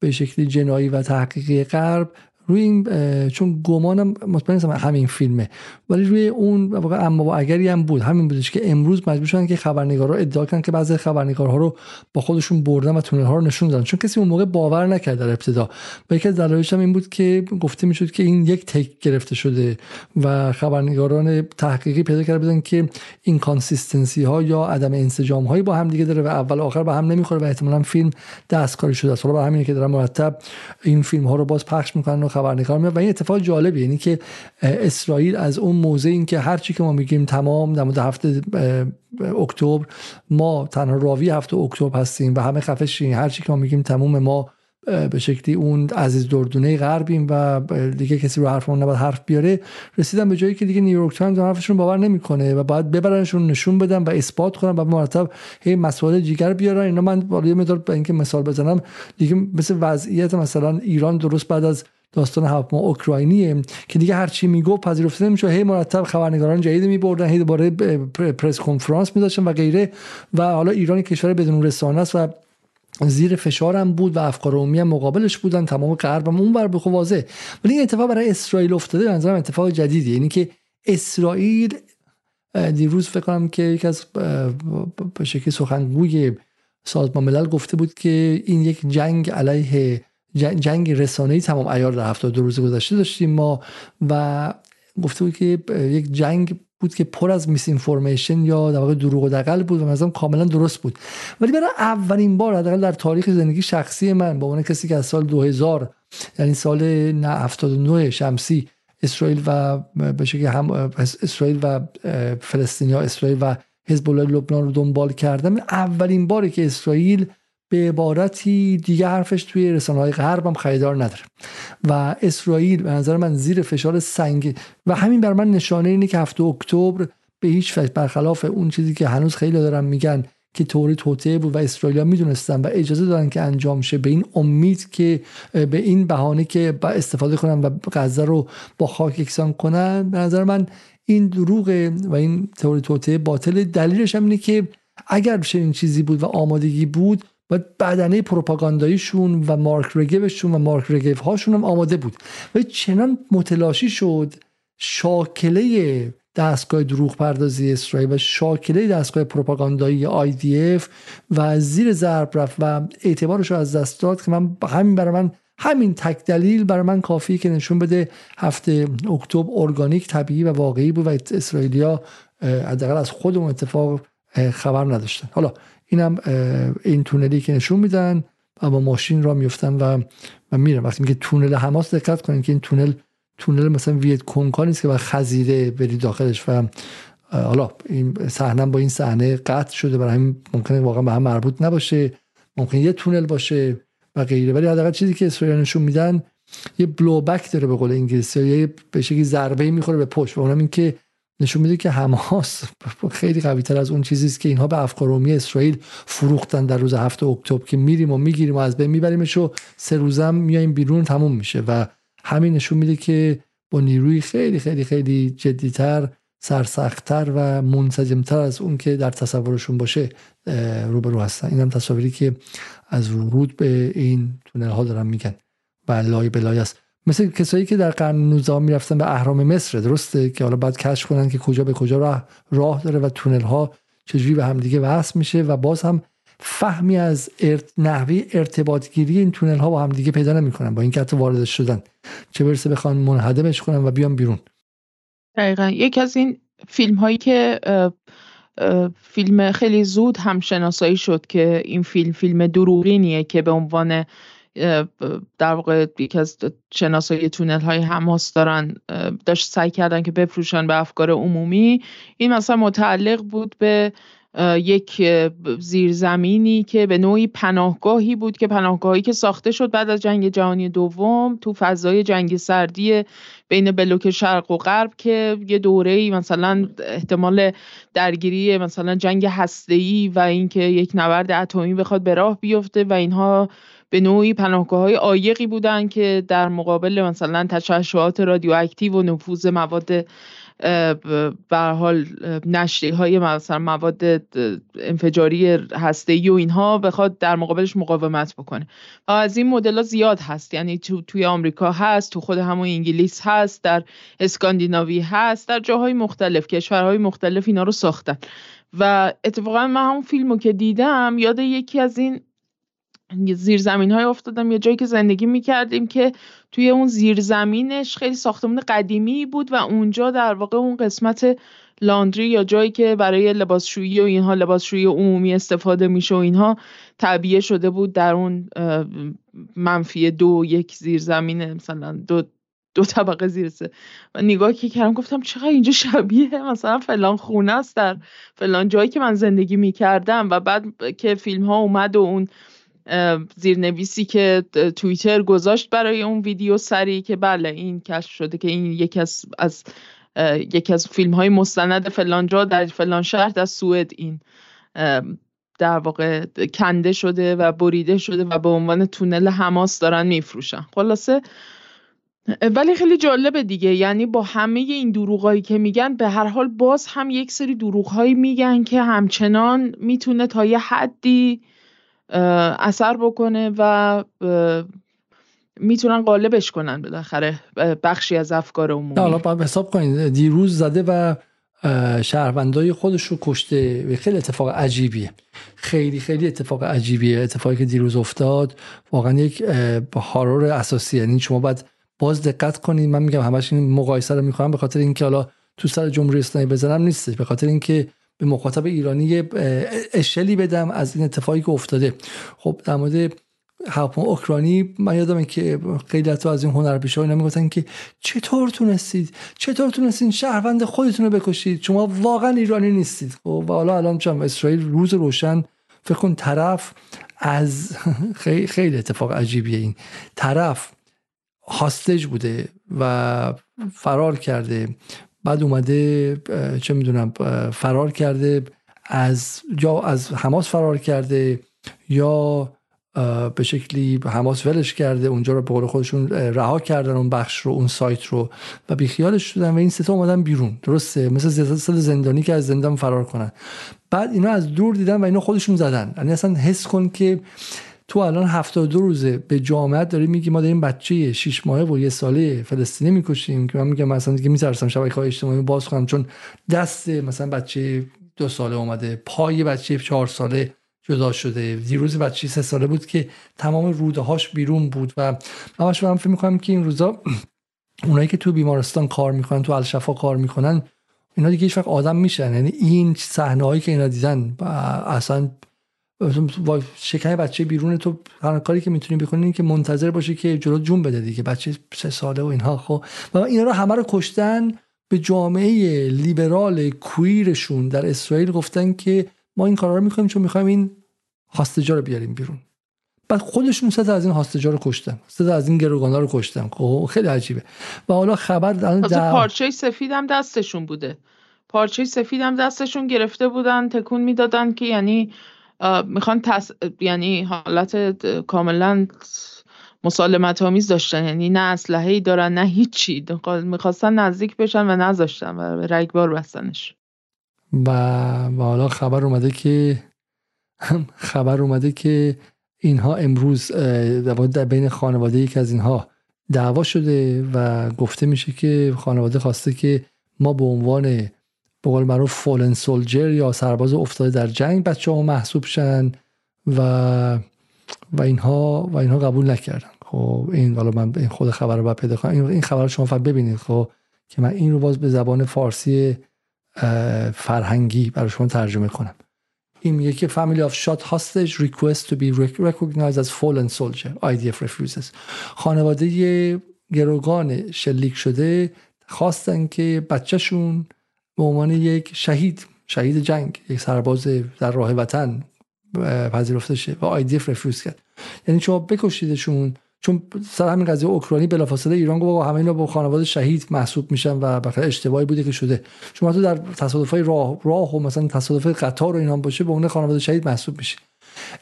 Speaker 1: به شکلی جنایی و تحقیقی غرب روی این چون گمانم مطمئن همین فیلمه ولی روی اون واقعا اما و اگری هم بود. همین بودش که امروز مجبور شدن که خبرنگارا ادعا کردن که بعضی خبرنگارها رو با خودشون بردن و تونل ها رو نشون دادن. چون کسی اون موقع باور نکرد در ابتدا. و یکی از دلایلش هم این بود که گفته می‌شد که این یک take گرفته شده و خبرنگاران تحقیقی پیدا کرده بودن که inconsistency ها یا عدم انسجام هایی با هم دیگه داره و اول آخر به هم نمی‌خوره و احتمالاً فیلم دستکاری شده است. حالا برای که دارن مرتب این فیلم ها رو باز پخش می‌کنن خبرنگار میاد. و این اتفاق جالبی یعنی که اسرائیل از اون موضع این که هر چی که ما میگیم تمام در مورد هفت اکتبر ما تنها راوی هفت اکتبر هستیم و همه خفه شیم. هر چی که ما میگیم تمام ما به شکلی اون عزیز دردونه غربیم و دیگه کسی رو حرفمون نباید حرف بیاره. رسیدن به جایی که دیگه نیویورک تایمز حرفشون باور نمی‌کنه و باید ببرنشون نشون بدن و اثبات کنن و مرتب هی مسائل جیگر بیارن. اینا من بالا مقدار اینکه مثال بزنم دیگه مثل وضعیت مثلا ایران درست بعد از داستان هواپیما اوکراینیه که دیگه هر چی می‌گفت پذیرفته نمیشه هی مرتب خبرنگاران جدید میبردن هی دوباره پرس کنفرانس میداشتن و غیره. و حالا ایران کشور بدون رسانه است و زیر فشارم بود و افکار عمومی هم مقابلش بودن. تمام غرب اون بر بخو واضح ولی این اتفاق برای اسرائیل افتاده. به اتفاق جدیدی یعنی که اسرائیل دیروز فکر کنم که یکی از به شکلی سخنگوی سازمان ملل گفته بود که این یک جنگ علیه جنگ رسانه‌ای تمام ایار در 72 روز گذشته داشتیم ما و گفته بود که یک جنگ بود که پر از میس اینفورمیشن یا در واقع دروغ و دقل بود و مثلا کاملا درست بود. ولی برای اولین بار حداقل در تاریخ زندگی شخصی من با عنوان کسی که از سال 2000 یعنی سال نه 79 شمسی اسرائیل و به هم اسرائیل و فلسطینیا اسرائیل و حزب الله لبنان رو دنبال کردم اولین باری که اسرائیل به عبارتی دیگه حرفش توی رسانه های غرب هم خریدار نداره. و اسرائیل به نظر من زیر فشار سنگ و همین بر من نشانه اینه که هفته اکتبر به هیچ وجه برخلاف اون چیزی که هنوز خیلی دارن میگن که طوری توطعه بود و اسرائیلیا می‌دونستن و اجازه دادن که انجام شه به این امید که به این بهانه که با استفاده کنن و غزه رو با خاک یکسان کنن به نظر من این دروغ و این تئوری توطعه باطل. دلیلش هم اینه که اگر چنین چیزی بود و آمادگی بود باید بدنه پروپاگانداییشون و مارک رگوشون و مارک رگیف هاشون هم آماده بود. و چنان متلاشی شد شاکله دستگاه دروغ پردازی اسرائیل و شاکله دستگاه پروپاگاندایی IDF و زیر ضرب رفت و اعتبارش رو از دست داد که من همین برای من همین تک دلیل برای من کافی که نشون بده هفته اکتبر ارگانیک طبیعی و واقعی بود و اسرائیلیا حداقل از خود اون اتفاق خبر نداشتن. حالا اینم این تونلی که نشون میدن با ماشین را میفتن و و وقتی میگه تونل حماس دقت کنین که این تونل تونل مثلا ویت کنکا نیست که با خزیده بری داخلش و حالا این صحنه با این صحنه قطع شده. برای همین ممکنه واقعا به هم مربوط نباشه. ممکن یه تونل باشه و غیره. ولی حداقل چیزی که اسرائیل نشون میدن یه بلو بک داره به قول انگلیسی. یه به شکلی ضربه می‌خوره به پشت. و اونم این که نشون میده که حماس خیلی قوی تر از اون چیزی است که اینها به افکار اسرائیل فروختن در روز هفته اکتبر که میریم و می‌گیریم و از بین میبریمش و سه روزم میایم بیرون تموم میشه. و همین نشون میده که با نیروی خیلی خیلی خیلی جدیتر سرسختتر و منسجمتر از اون که در تصورشون باشه روبرو هستن. اینم تصاویری که از ورود به این تونل ها دارن میگن. و لای بلای است. مثل کسایی که در قرن 19 می‌رفتن به اهرام مصر. درسته که حالا باید کشف کنن که کجا به کجا راه, راه داره و تونل ها چجوری به همدیگه وصل میشه و باز هم فهمی از ارت... نحوه ارتباط گیری این تونل ها با هم دیگه پیدا نمی‌کنن با این حتی وارد شدن. چه برسه بخوان منهدمش کنن و بیان بیرون.
Speaker 2: دقیقا. یکی از این فیلم هایی که فیلم خیلی زود هم شناسایی شد که این فیلم فیلم دروغینیه که به عنوان در واقع یکی از شناسایی تونل های حماس دارن داشت سعی کردن که بفروشن به افکار عمومی. این مثلا متعلق بود به یک زیرزمینی که به نوعی پناهگاهی بود که پناهگاهی که ساخته شد بعد از جنگ جهانی دوم تو فضای جنگ سردی بین بلوک شرق و غرب که یه دوره مثلا احتمال درگیری مثلا جنگ هسته‌ای و اینکه یک نبرد اتمی بخواد به راه بیفته و اینها به نوعی پناهگاه های عایقی بودن که در مقابل مثلا تشعشعات رادیواکتیو و نفوذ مواد به حال نشری های مثلا مواد انفجاری هسته و اینها بخواد در مقابلش مقاومت بکنه. و از این مدل ها زیاد هست. یعنی تو توی آمریکا هست تو خود همون انگلیس هست در اسکاندیناوی هست در جاهای مختلف کشورهای مختلف اینا رو ساختن. و اتفاقا من همون فیلمو که دیدم یاد یکی از این زیرزمین های افتادم. یه جایی که زندگی می‌کردیم که توی اون زیرزمینش خیلی ساختمون قدیمی بود و اونجا در واقع اون قسمت لاندری یا جایی که برای لباسشویی و اینها لباسشویی عمومی استفاده میشه و اینها تعبیه شده بود در اون منفی دو یک زیرزمین مثلا دو دو طبقه زیر سه و نگاه که کردم گفتم چقدر اینجا شبیه مثلا فلان خونه است در فلان جایی که من زندگی می‌کردم. و بعد که فیلم ها اومد و اون زیرنویسی که توییتر گذاشت برای اون ویدیو سری که بله این کشف شده که این یکی از, از یکی از فیلم های مستند فلان جا در فلان شهر در سوئد این در واقع کنده شده و بریده شده و به عنوان تونل حماس دارن میفروشن. خلاصه ولی خیلی جالبه دیگه. یعنی با همه این دروغایی که میگن به هر حال باز هم یک سری دروغهایی میگن که همچنان می‌تونه تا یه حدی اثر بکنه و می‌تونن قالبش کنن بالاخره بخشی از افکار عمومی.
Speaker 1: حالا باید حساب کنید دیروز زده و شهروندای خودش رو کشته. خیلی اتفاق عجیبیه. خیلی خیلی اتفاق عجیبیه. اتفاقی که دیروز افتاد واقعا یک هارور اساسی. یعنی شما باید باز دقت کنید من میگم همش این مقایسه رو می‌خوام به خاطر اینکه حالا تو سر جمهوری اسلامی بزنم نیستش. به خاطر اینکه به مخاطب ایرانی اشلی بدم از این اتفاقی که افتاده. خب در مورد هواپیما اوکراینی من یادمه که خیلی از این هنرپیشه اینا می‌گفتن که چطور تونستید چطور تونستید شهروند خودتون رو بکشید؟ شما واقعا ایرانی نیستید. خب و حالا الان چم اسرائیل روز روشن. فکر کن طرف از خیلی, خیلی اتفاق عجیبیه این. طرف هاستج بوده و فرار کرده بعد اومده چه می‌دونم فرار کرده از یا از حماس فرار کرده یا به شکلی حماس ولش کرده اونجا رو به قول خودشون رها کردن اون بخش رو اون سایت رو و بیخیالش شدن و این ستا اومدن بیرون. درسته؟ مثل زیاد زندانی که از زندان فرار کنن. بعد اینا از دور دیدن و اینا خودشون زدن. یعنی اصلا حس کن که تو الان 72 روزه به جامعه داری میگی ما داریم بچه 6 ماهه و یه ساله فلسطینی می‌کشیم که من میگم مثلا دیگه میترسم شبکه های اجتماعی باز کنم چون دست مثلا بچه دو ساله اومده پای بچه 4 ساله جدا شده. دیروز بچه سه ساله بود که تمام روده هاش بیرون بود و من من فکر می‌کنم که این روزا اونایی که تو بیمارستان کار می‌کنن تو الشفا کار می‌کنن اینا دیگه هیچ آدم میشن. یعنی این صحنه هایی که اینا دیدن اصلا شکای بچه بیرون تو هر کاری که می‌تونی بکنی که منتظر باشه که جلو جون بده دیگه بچه سه ساله و اینها خب. و اینا رو همه رو کشتن به جامعه لیبرال کویرشون در اسرائیل گفتن که ما این کارا رو می‌کنیم چون می‌خوایم این هاستجا رو بیاریم بیرون. بعد خودشون سه از این هاستجا رو کشتن سه از این گروگانا رو کشتن خب خیلی عجیبه. و حالا خبر
Speaker 2: در پارچه سفید هم دستشون بوده. پارچه سفید هم دستشون گرفته بودن تکون می‌دادن که یعنی می‌خوان تس... یعنی حالت کاملا مسالمت آمیز داشتن. یعنی نه اسلحه ای دارن نه هیچی. می‌خواستن نزدیک بشن و نذاشتن و رگبار بستنش.
Speaker 1: و, و حالا خبر اومده که خبر اومده که اینها امروز در بین خانواده یک از اینها دعوا شده و گفته میشه که خانواده خواسته که ما به عنوان به قول معروف فولن سولجر یا سرباز افتاده در جنگ بچه ها محسوب شن و و اینها و اینها قبول نکردن. خب این حالا من این خود خبر رو پیدا کنم. این خبر رو شما فقط ببینید خب که من این رو باز به زبان فارسی فرهنگی برای شما ترجمه کنم. این میگه که family of shot hostage request to be recognized as fallen soldier. IDF refuses. خانواده گروگان شلیک شده خواستن که بچهشون به عنوان یک شهید شهید جنگ یک سرباز در راه وطن پذیرفته شه و IDF رفیوز کرد. یعنی شما بکشیدشون چون سر همین قضیه اوکراینی بلافاصله ایران گفت همه اینا با خانواده شهید محسوب میشن و بخاطر اشتباهی بوده که شده. شما تو در تصادفای راه راه و مثلا تصادف قطار و اینا باشه به اون خانواده شهید محسوب میشه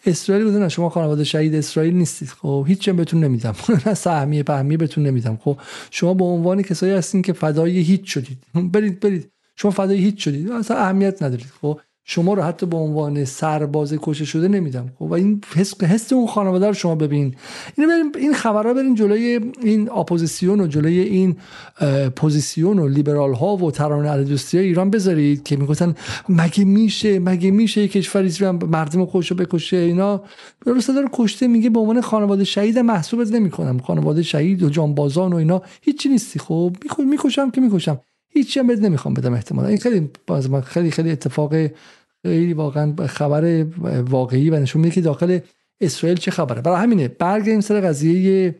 Speaker 1: اسرائیل بودن شما خانواده شهید اسرائیل نیستید. خب هیچ چیم بهتون نمیدم. نه سهمیه پهمیه بهتون نمیدم. خب شما به عنوان کسایی هستین که فدای هیچ شدید. برید برید. شما فدای هیچ شدید اصلا اهمیت ندارید. خب شما رو حتی به عنوان سرباز کشته شده نمیدم. خب و این حس حس اون خانواده رو شما ببین. این بریم این خبرها برین جلوی این اپوزیسیون و جلوی این پوزیسیون و لیبرال ها و ترانه دوستی ایران بذارید که می‌گفتن مگه میشه مگه میشه کشوری مردم خودش رو بکشه اینا. درسته داره کشته میگه به عنوان خانواده شهید محسوبت نمی‌کنم. خانواده شهید و جانبازان و اینا. هیچی نیستی. خب می‌کشم که می‌کشم. هیچی هم نمی‌خوام بدم احتمالا. این خیلی باز خیلی خیلی اتفاق خیلی واقعا خبر واقعی و نشون میده که داخل اسرائیل چه خبره. برای همینه برگردیم سر قضیه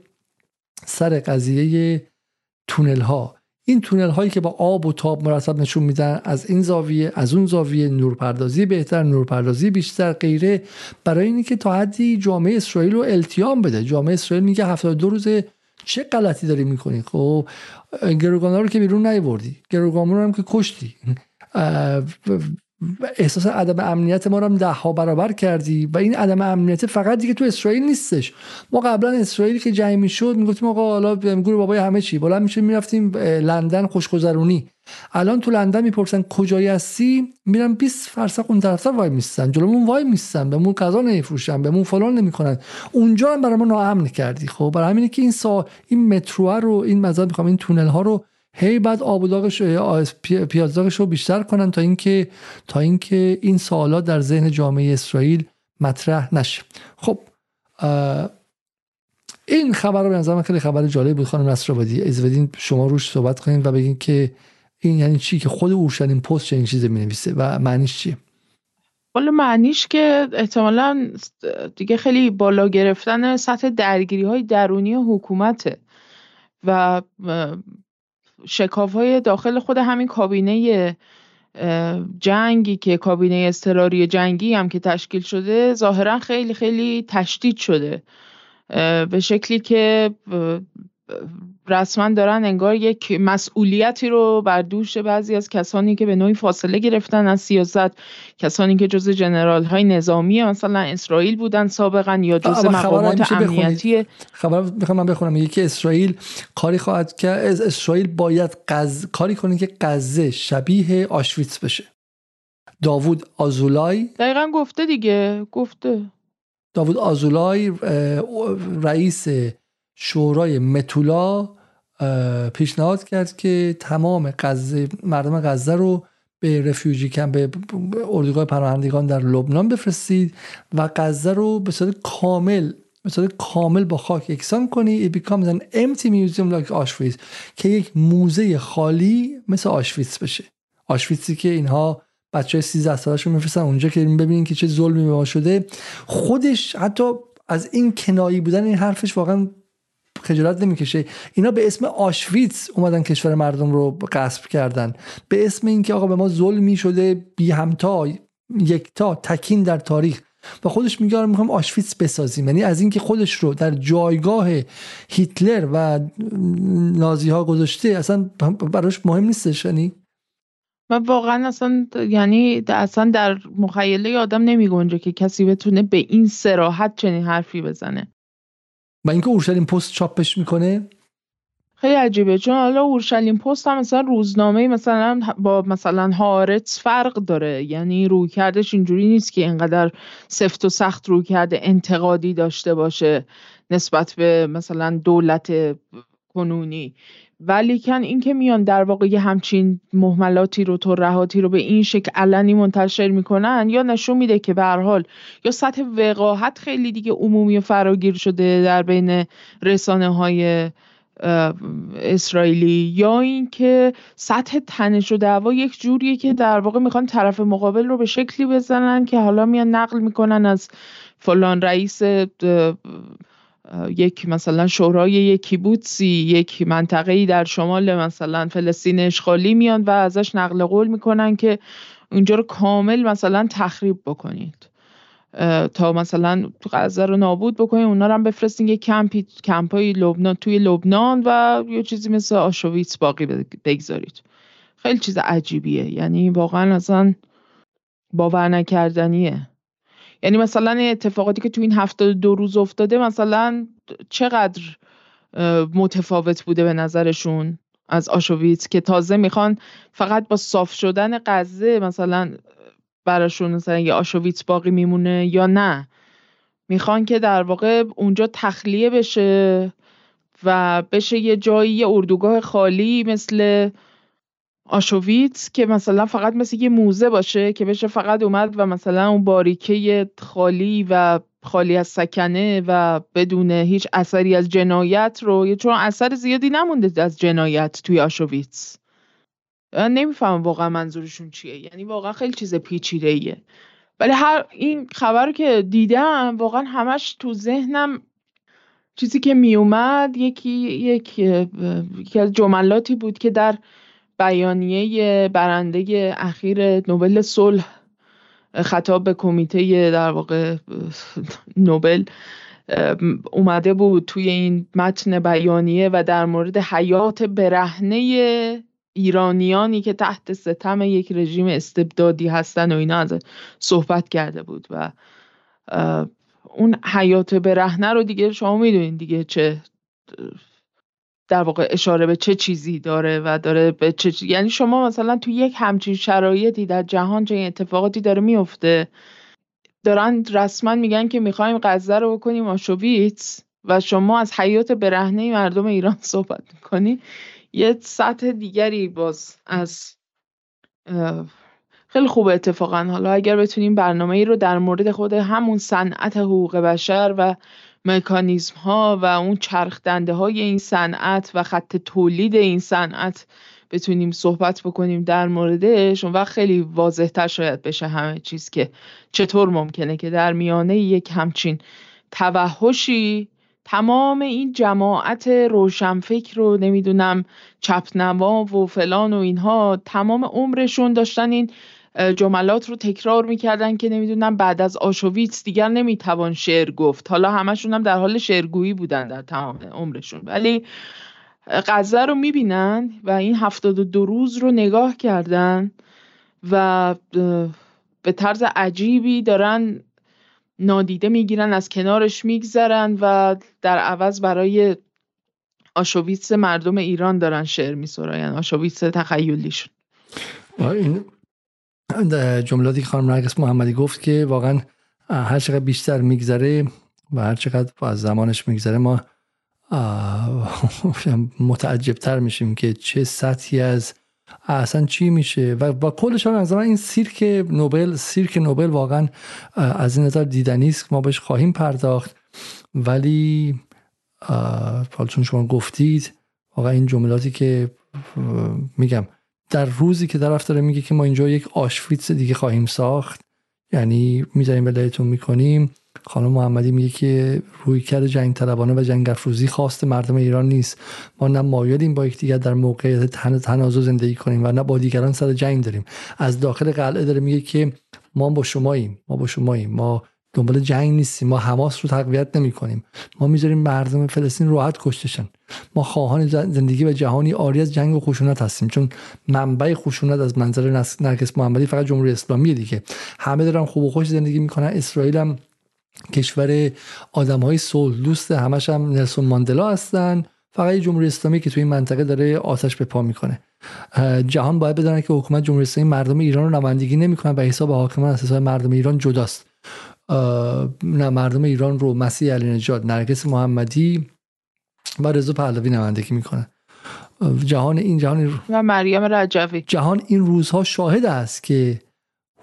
Speaker 1: سر قضیه تونل ها این تونل هایی که با آب و تاب مرتب نشون میدن از این زاویه از اون زاویه نورپردازی بهتر نورپردازی بیشتر غیره. برای اینکه که تا حدی جامعه اسرائیل رو التیام بده. جامعه اسرائیل میگه 72 روز چه غلطی داری می‌کنی؟ خب گروگانا رو که بیرون نیوردی گروگانا رو هم که کشتی. احساس عدم امنیت ما رو هم ده ها برابر کردی و این عدم امنیت فقط دیگه تو اسرائیل نیستش. ما قبلا اسرائیل که جنگ می‌شد می‌گفتیم آقا حالا گروه بابای همه چی. بلند میشه می‌رفتیم لندن خوشگذرونی. الان تو لندن می‌پرسن کجایی هستی؟ میرن 20 فرسخ اون طرف وای میستن جلومون وای میستن بهمون غذا نمیفروشن. بهمون فلان نمی‌کنن. اونجا هم برای ما ناامن کردی. خب برای همینه که این سا این مترو رو این مثلا می‌خوام این تونل ها رو هی بعد آب و داغش پیازداغش رو بیشتر کنن تا اینکه تا اینکه این سوالات در ذهن جامعه اسرائیل مطرح نشه. خب این خبر رو به نظر خیلی خبر جالب بود خانم نصرآبادی. از بدین شما روش صحبت کنید و بگین که این یعنی چی؟ که خود اورشلیم پست چنین چیزی می نویسه و معنیش چیه؟
Speaker 2: والا معنیش که احتمالا دیگه خیلی بالا گرفتن سطح درگیری های درونی حکومته و شکاف های داخل خود همین کابینه جنگی که کابینه اضطراری جنگی هم که تشکیل شده ظاهرا خیلی خیلی تشدید شده. به شکلی که رسما دارن انگار یک مسئولیتی رو بر دوش بعضی از کسانی که به نوعی فاصله گرفتن از سیاست کسانی که جز جنرال های نظامی مثلا اسرائیل بودن سابقا یا جز مقامات امنیتی
Speaker 1: خبر می‌خوام من بخونم. یکی اسرائیل کاری خواهد که اسرائیل باید قز... کاری کنه که غزه شبیه آشویتس بشه. داوود آزولای
Speaker 2: دقیقا گفته دیگه گفته.
Speaker 1: داوود آزولای رئیس شورای متولا پیشنهاد کرد که تمام غزه مردم غزه رو به رفیوجی کم به اردوگاه پناهندگان در لبنان بفرستید و غزه رو به صورت کامل به صورت کامل با خاک یکسان کنی. It becomes an empty museum like Auschwitz که یک موزه خالی مثل آشویتس بشه. آشویتسی که اینها بچه های 13 سالشون میفرستن اونجا که ببینین که چه ظلمی به ما شده. خودش حتی از این کنایی بودن این حرفش واقعا خجالت نمی‌کشه. اینا به اسم آشویتس اومدن کشور مردم رو غصب کردن. به اسم اینکه آقا به ما ظلمی شده بی همتا یکتا تکین در تاریخ. و خودش میگه آره می‌خوام آشویتس بسازیم. یعنی از اینکه خودش رو در جایگاه هیتلر و نازی ها گذاشته اصلا براش مهم نیستش. یعنی
Speaker 2: و واقعا اصلا یعنی اصلا در مخیله آدم نمی گنجه که کسی بتونه به این سراحت چنین حرفی بزنه.
Speaker 1: و اینکه اورشلیم پست چاپش می‌کنه؟
Speaker 2: خیلی عجیبه چون حالا اورشلیم پست هم مثلا روزنامه مثلا با مثلا هارتس فرق داره. یعنی روی کردش اینجوری نیست که اینقدر سفت و سخت روی کرده انتقادی داشته باشه نسبت به مثلا دولت کنونی. ولیکن اینکه میان در واقع یه همچین محملاتی رو ترهاتی رو به این شکل علنی منتشر می‌کنن یا نشون میده که به حال یا سطح وقاحت خیلی دیگه عمومی و فراگیر شده در بین رسانه های اسرائیلی یا اینکه سطح تنش و دعوا یک جوریه که در واقع می‌خوان طرف مقابل رو به شکلی بزنن که حالا میان نقل می‌کنن از فلان رئیس یک مثلا شورای یک کیبوتسی یک منطقه در شمال مثلا فلسطین اشغالی میان و ازش نقل قول می‌کنن که اونجا رو کامل مثلا تخریب بکنید. تا مثلا غزه رو نابود بکنید اونا رو هم بفرستین یه کمپی کمپای لبنان توی لبنان و یه چیزی مثل آشویتس باقی بگذارید. خیلی چیز عجیبیه. یعنی واقعا اصلا باور نکردنیه یعنی مثلا اتفاقاتی که تو این هفته دو روز افتاده مثلا چقدر متفاوت بوده به نظرشون از آشویتس که تازه می‌خوان فقط با صاف شدن غزه مثلا براشون مثلا یه آشویتس باقی میمونه یا نه؟ می‌خوان که در واقع اونجا تخلیه بشه و بشه یه جایی یه اردوگاه خالی مثل آشویتس که مثلا فقط مثل یه موزه باشه که بشه فقط اومد و مثلا اون باریکه خالی و خالی از سکنه و بدون هیچ اثری از جنایت رو چون اثر زیادی نمونده از جنایت توی آشویتس. نمی‌فهمم واقعا منظورشون چیه. یعنی واقعا خیلی چیز پیچیده ایه ولی هر این خبر که دیدم واقعا همش تو ذهنم چیزی که میومد یکی یک یکی از جملاتی بود که در بیانیه برنده اخیر نوبل صلح خطاب به کمیته در واقع نوبل اومده بود توی این متن بیانیه و در مورد حیات برهنه ایرانیانی که تحت ستم یک رژیم استبدادی هستن و اینا از صحبت کرده بود و اون حیات برهنه رو دیگه شما می‌دونین دیگه چه در واقع اشاره به چه چیزی داره و داره به چه چیزی. یعنی شما مثلا تو یک همچین شرایطی در جهان چه اتفاقاتی داره میفته دارن رسما میگن که می‌خوایم غزه رو بکنیم آشویتس و شما از حیات برهنه مردم ایران صحبت می‌کنی یه سطح دیگری باز از خیلی خوب اتفاقا حالا اگر بتونیم برنامه ای رو در مورد خود همون صنعت حقوق بشر و مکانیزم ها و اون چرخ دنده های این صنعت و خط تولید این صنعت بتونیم صحبت بکنیم در موردش اون وقت خیلی واضح تر شاید بشه همه چیز که چطور ممکنه که در میانه یک همچین توحشی تمام این جماعت روشنفکر رو نمی‌دونم چپنما و فلان و اینها تمام عمرشون داشتن این جملات رو تکرار می‌کردن که نمی‌دونم بعد از آشویتس دیگر نمی‌توان شعر گفت. حالا همشون هم در حال شعرگویی بودن در تمام عمرشون. ولی غزه رو می‌بینن و این هفتاد و دو روز رو نگاه کردن و به طرز عجیبی دارن نادیده می‌گیرن از کنارش میگذرن و در عوض برای آشویتس مردم ایران دارن شعر میسراین آشویتس تخیلیشون.
Speaker 1: این جملاتی که خانم نرگس محمدی گفت که واقعا هر چقدر بیشتر میگذره و هر چقدر از زمانش میگذره ما متعجب تر میشیم که چه سطحی از اصلا چی میشه و با کلش هم از این سیرک نوبل سیرک نوبل واقعا از این نظر دیدنی است ما بهش خواهیم پرداخت. ولی حال چون شما گفتید واقعا این جملاتی که میگم در روزی که طرف داره میگه که ما اینجا یک آشفیتس دیگه خواهیم ساخت یعنی می‌ذاریم ولایتون می‌کنیم. خانم محمدی میگه که رویکرد جنگ طلبانه و جنگ افروزی خواست مردم ایران نیست. ما نه مایلیم با یکدیگر در موقعیت تن تنازع زندگی کنیم و نه با دیگران سر جنگ داریم. از داخل قلعه داره میگه که ما با شماییم ما با شماییم. ما دنبال جنگ نیستیم ما حماس رو تقویت نمی کنیم ما می‌ذاریم مردم فلسطین راحت کشتشن. ما خواهان زندگی و جهانی آری از جنگ و خشونت هستیم. چون منبع خشونت از منظر نرگس محمدی فقط جمهوری اسلامی دیگه. همه دارن خوب و خوش زندگی می‌کنن. اسرائیل هم کشور آدم های صلح دوست همش هم نلسون ماندلا هستن. فقط جمهوری اسلامی که توی این منطقه داره آتش به پا می‌کنه. جهان باید بدونه که حکومت جمهوری اسلامی مردم ایران رو نمایندگی نمی‌کنه و حساب حاکمان از مردم ایران جداست. نه مردم ایران رو مسیح علی نجات نرگس محمدی و رضا پهلوی نمایندگی می‌کنه. جهان این جهان
Speaker 2: و مریم رجوی.
Speaker 1: جهان این روزها شاهد است که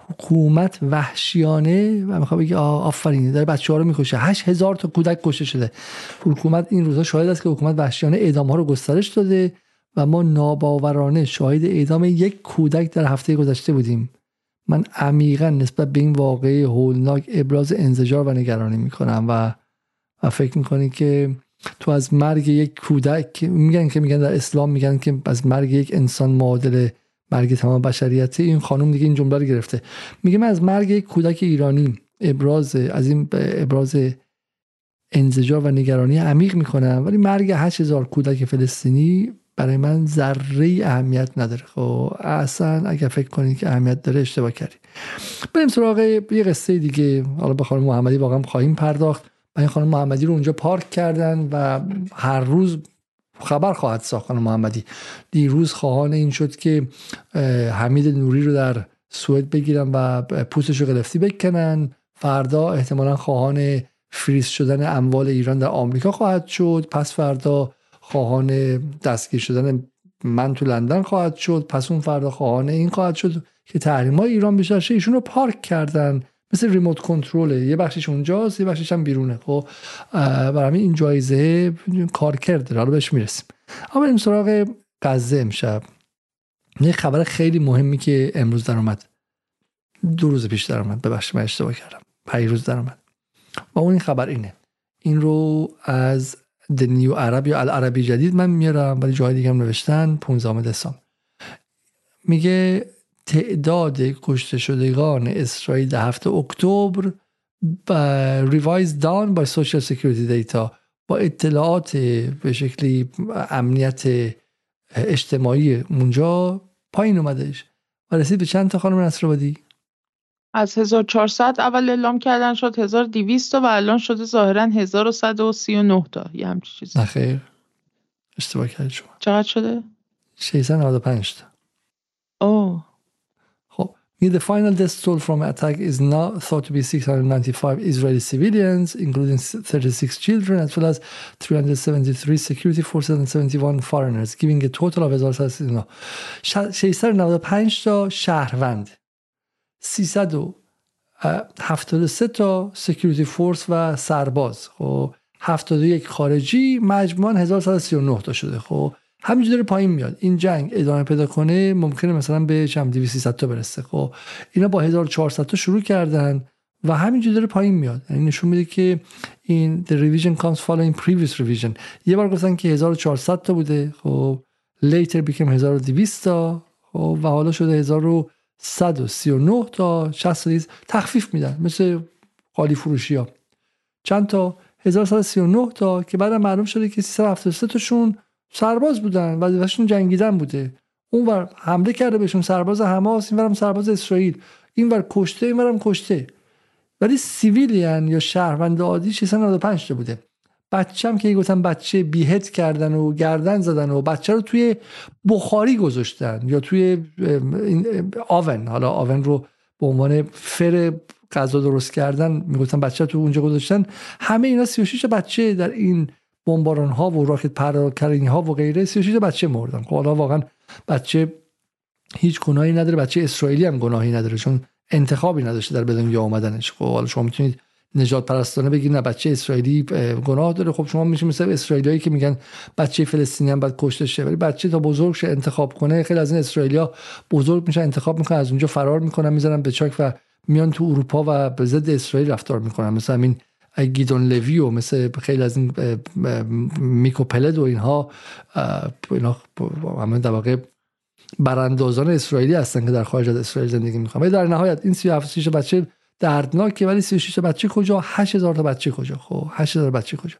Speaker 1: حکومت وحشیانه و می‌خوام بگه آفرین داره بچه ها رو می‌کشه. هشت هزار تا کودک کشته شده. حکومت این روزها شاهد است که حکومت وحشیانه اعدام ها رو گسترش داده و ما ناباورانه شاهد اعدام یک کودک در هفته گذشته بودیم. من عمیقا نسبت به این واقعه هولناک ابراز انزجار و نگرانی می‌کنم و و فکر می‌کنی که تو از مرگ یک کودک میگن که میگن در اسلام میگن که از مرگ یک انسان معادل مرگ تمام بشریت. این خانم دیگه این جمله رو گرفته. میگه من از مرگ یک کودک ایرانی ابراز از این ابراز انزجار و نگرانی عمیق می‌کنم ولی مرگ 8000 کودک فلسطینی برای من ذره اهمیت نداره. خب اصلا اگر فکر کنید که اهمیت داره اشتباه کردی بریم سراغ یه قصه دیگه. حالا به محمدی واقعا خواهیم پرداخت. و این خانم محمدی رو اونجا پارک کردن و هر روز خبر خواهد ساخت خانم محمدی. دیروز خواهان این شد که حمید نوری رو در سوئد بگیرن و پوستش رو قلفتی بکنن. فردا احتمالا خواهان فریز شدن اموال ایران در آمریکا خواهد شد. پس فردا خواهان دستگیر شدن من تو لندن خواهد شد. پس اون فردا خواهان این خواهد شد که تحریم های ایران بشه ایشون رو پارک کردن. مثل ریموت کنترله یه بخشش اونجاست یه بخشش هم بیرونه. خب برای این جایزه کار کرده حالا بهش می‌رسیم. اما بریم سراغ غزه امشب. یه خبر خیلی مهمی که امروز در اومد. دو روز پیش در اومد. ببخشید من اشتباه کردم. روز در اومد. و اون این خبر اینه. این رو از The New Arab یا العربی جدید من میارم. ولی جای دیگه هم نوشتن. 15 دسامبر. میگه تعداد کشته شدگان اسرائیل در هفت اکتبر revised down با social security data با اطلاعات به شکلی امنیت اجتماعی اونجا پایین اومدهش. و رسید به چند تا خانم نصرآبادی؟
Speaker 2: از 1400 اول اعلام کردن شد 1200 و الان شده ظاهرا 1139 تا. یه همچین چیزی.
Speaker 1: نخیر اشتباه کردید شما.
Speaker 2: چقدر شده؟
Speaker 1: 695 تا.
Speaker 2: اوه.
Speaker 1: The final death toll from attack is now thought to be 695 Israeli civilians, including 36 children, as well as 373 security forces and 71 foreigners, giving a total of 695 تا شهروند 373 تا سکیوریتی فورس و سرباز خب 71 خارجی مجموعا 1139 تا شده خب همینجوری داره پایین میاد. این جنگ ادامه پیدا کنه ممکنه مثلا به چند 200 تا برسه. خب اینا با 1400 تا شروع کردن و همینجوری داره پایین میاد. یعنی نشون میده که این the revision comes following previous revision. یه بار گفتن که 1400 تا بوده. خب later became 1200 تا. خب و حالا شده 1139 تا. 60 تخفیف میدن. مثل خالی فروشی ها چند تا؟ 1139 تا که بعد معلوم شده که 373 تاشون سرباز بودن وظیفهشون جنگیدن بوده. اونور حمله کرده بهشون سرباز حماس اینورم سرباز اسرائیل اینور کشته اینورم کشته. ولی سیویلیان یا شهروند عادی 695 تا بوده. بچم که گفتن بچه بیهت کردن و گردن زدن و بچه رو توی بخاری گذاشتن یا توی آون. حالا آون رو به عنوان فر غذا درست کردن می‌گفتن بچه تو اونجا گذاشتن. همه اینا 36 بچه در این بمباران ها و راکت پراکنی ها و غیره 36 بچه مردن. خب حالا واقعا بچه هیچ گناهی نداره بچه اسرائیلی هم گناهی نداره چون انتخابی نداشته در به دنیا آمدنش. خب حالا شما می‌تونید نجات پرستانه بگید نه بچه اسرائیلی گناه داره. خب شما میشه مثل اسرائیلیایی که میگن بچه فلسطینی هم باید کشته شه. ولی بچه تا بزرگ شه انتخاب کنه خیلی از این اسرائیلیا بزرگ میشن انتخاب می‌کنن از اونجا فرار می‌کنن می‌ذارن به چاک و میان تو اروپا و به ضد اسرائیل رفتار می‌کنن. مثل همین گیدون لوی و مثل خیلی از این میکو پلد و اینها اینا همه در واقع براندازان اسرائیلی هستن که در خارج از اسرائیل زندگی می‌کنن. ولی در نهایت این 37 بچه دردناکه. ولی 36 بچه کجا؟ 8000 تا بچه کجا؟ خب 8000 بچه کجا؟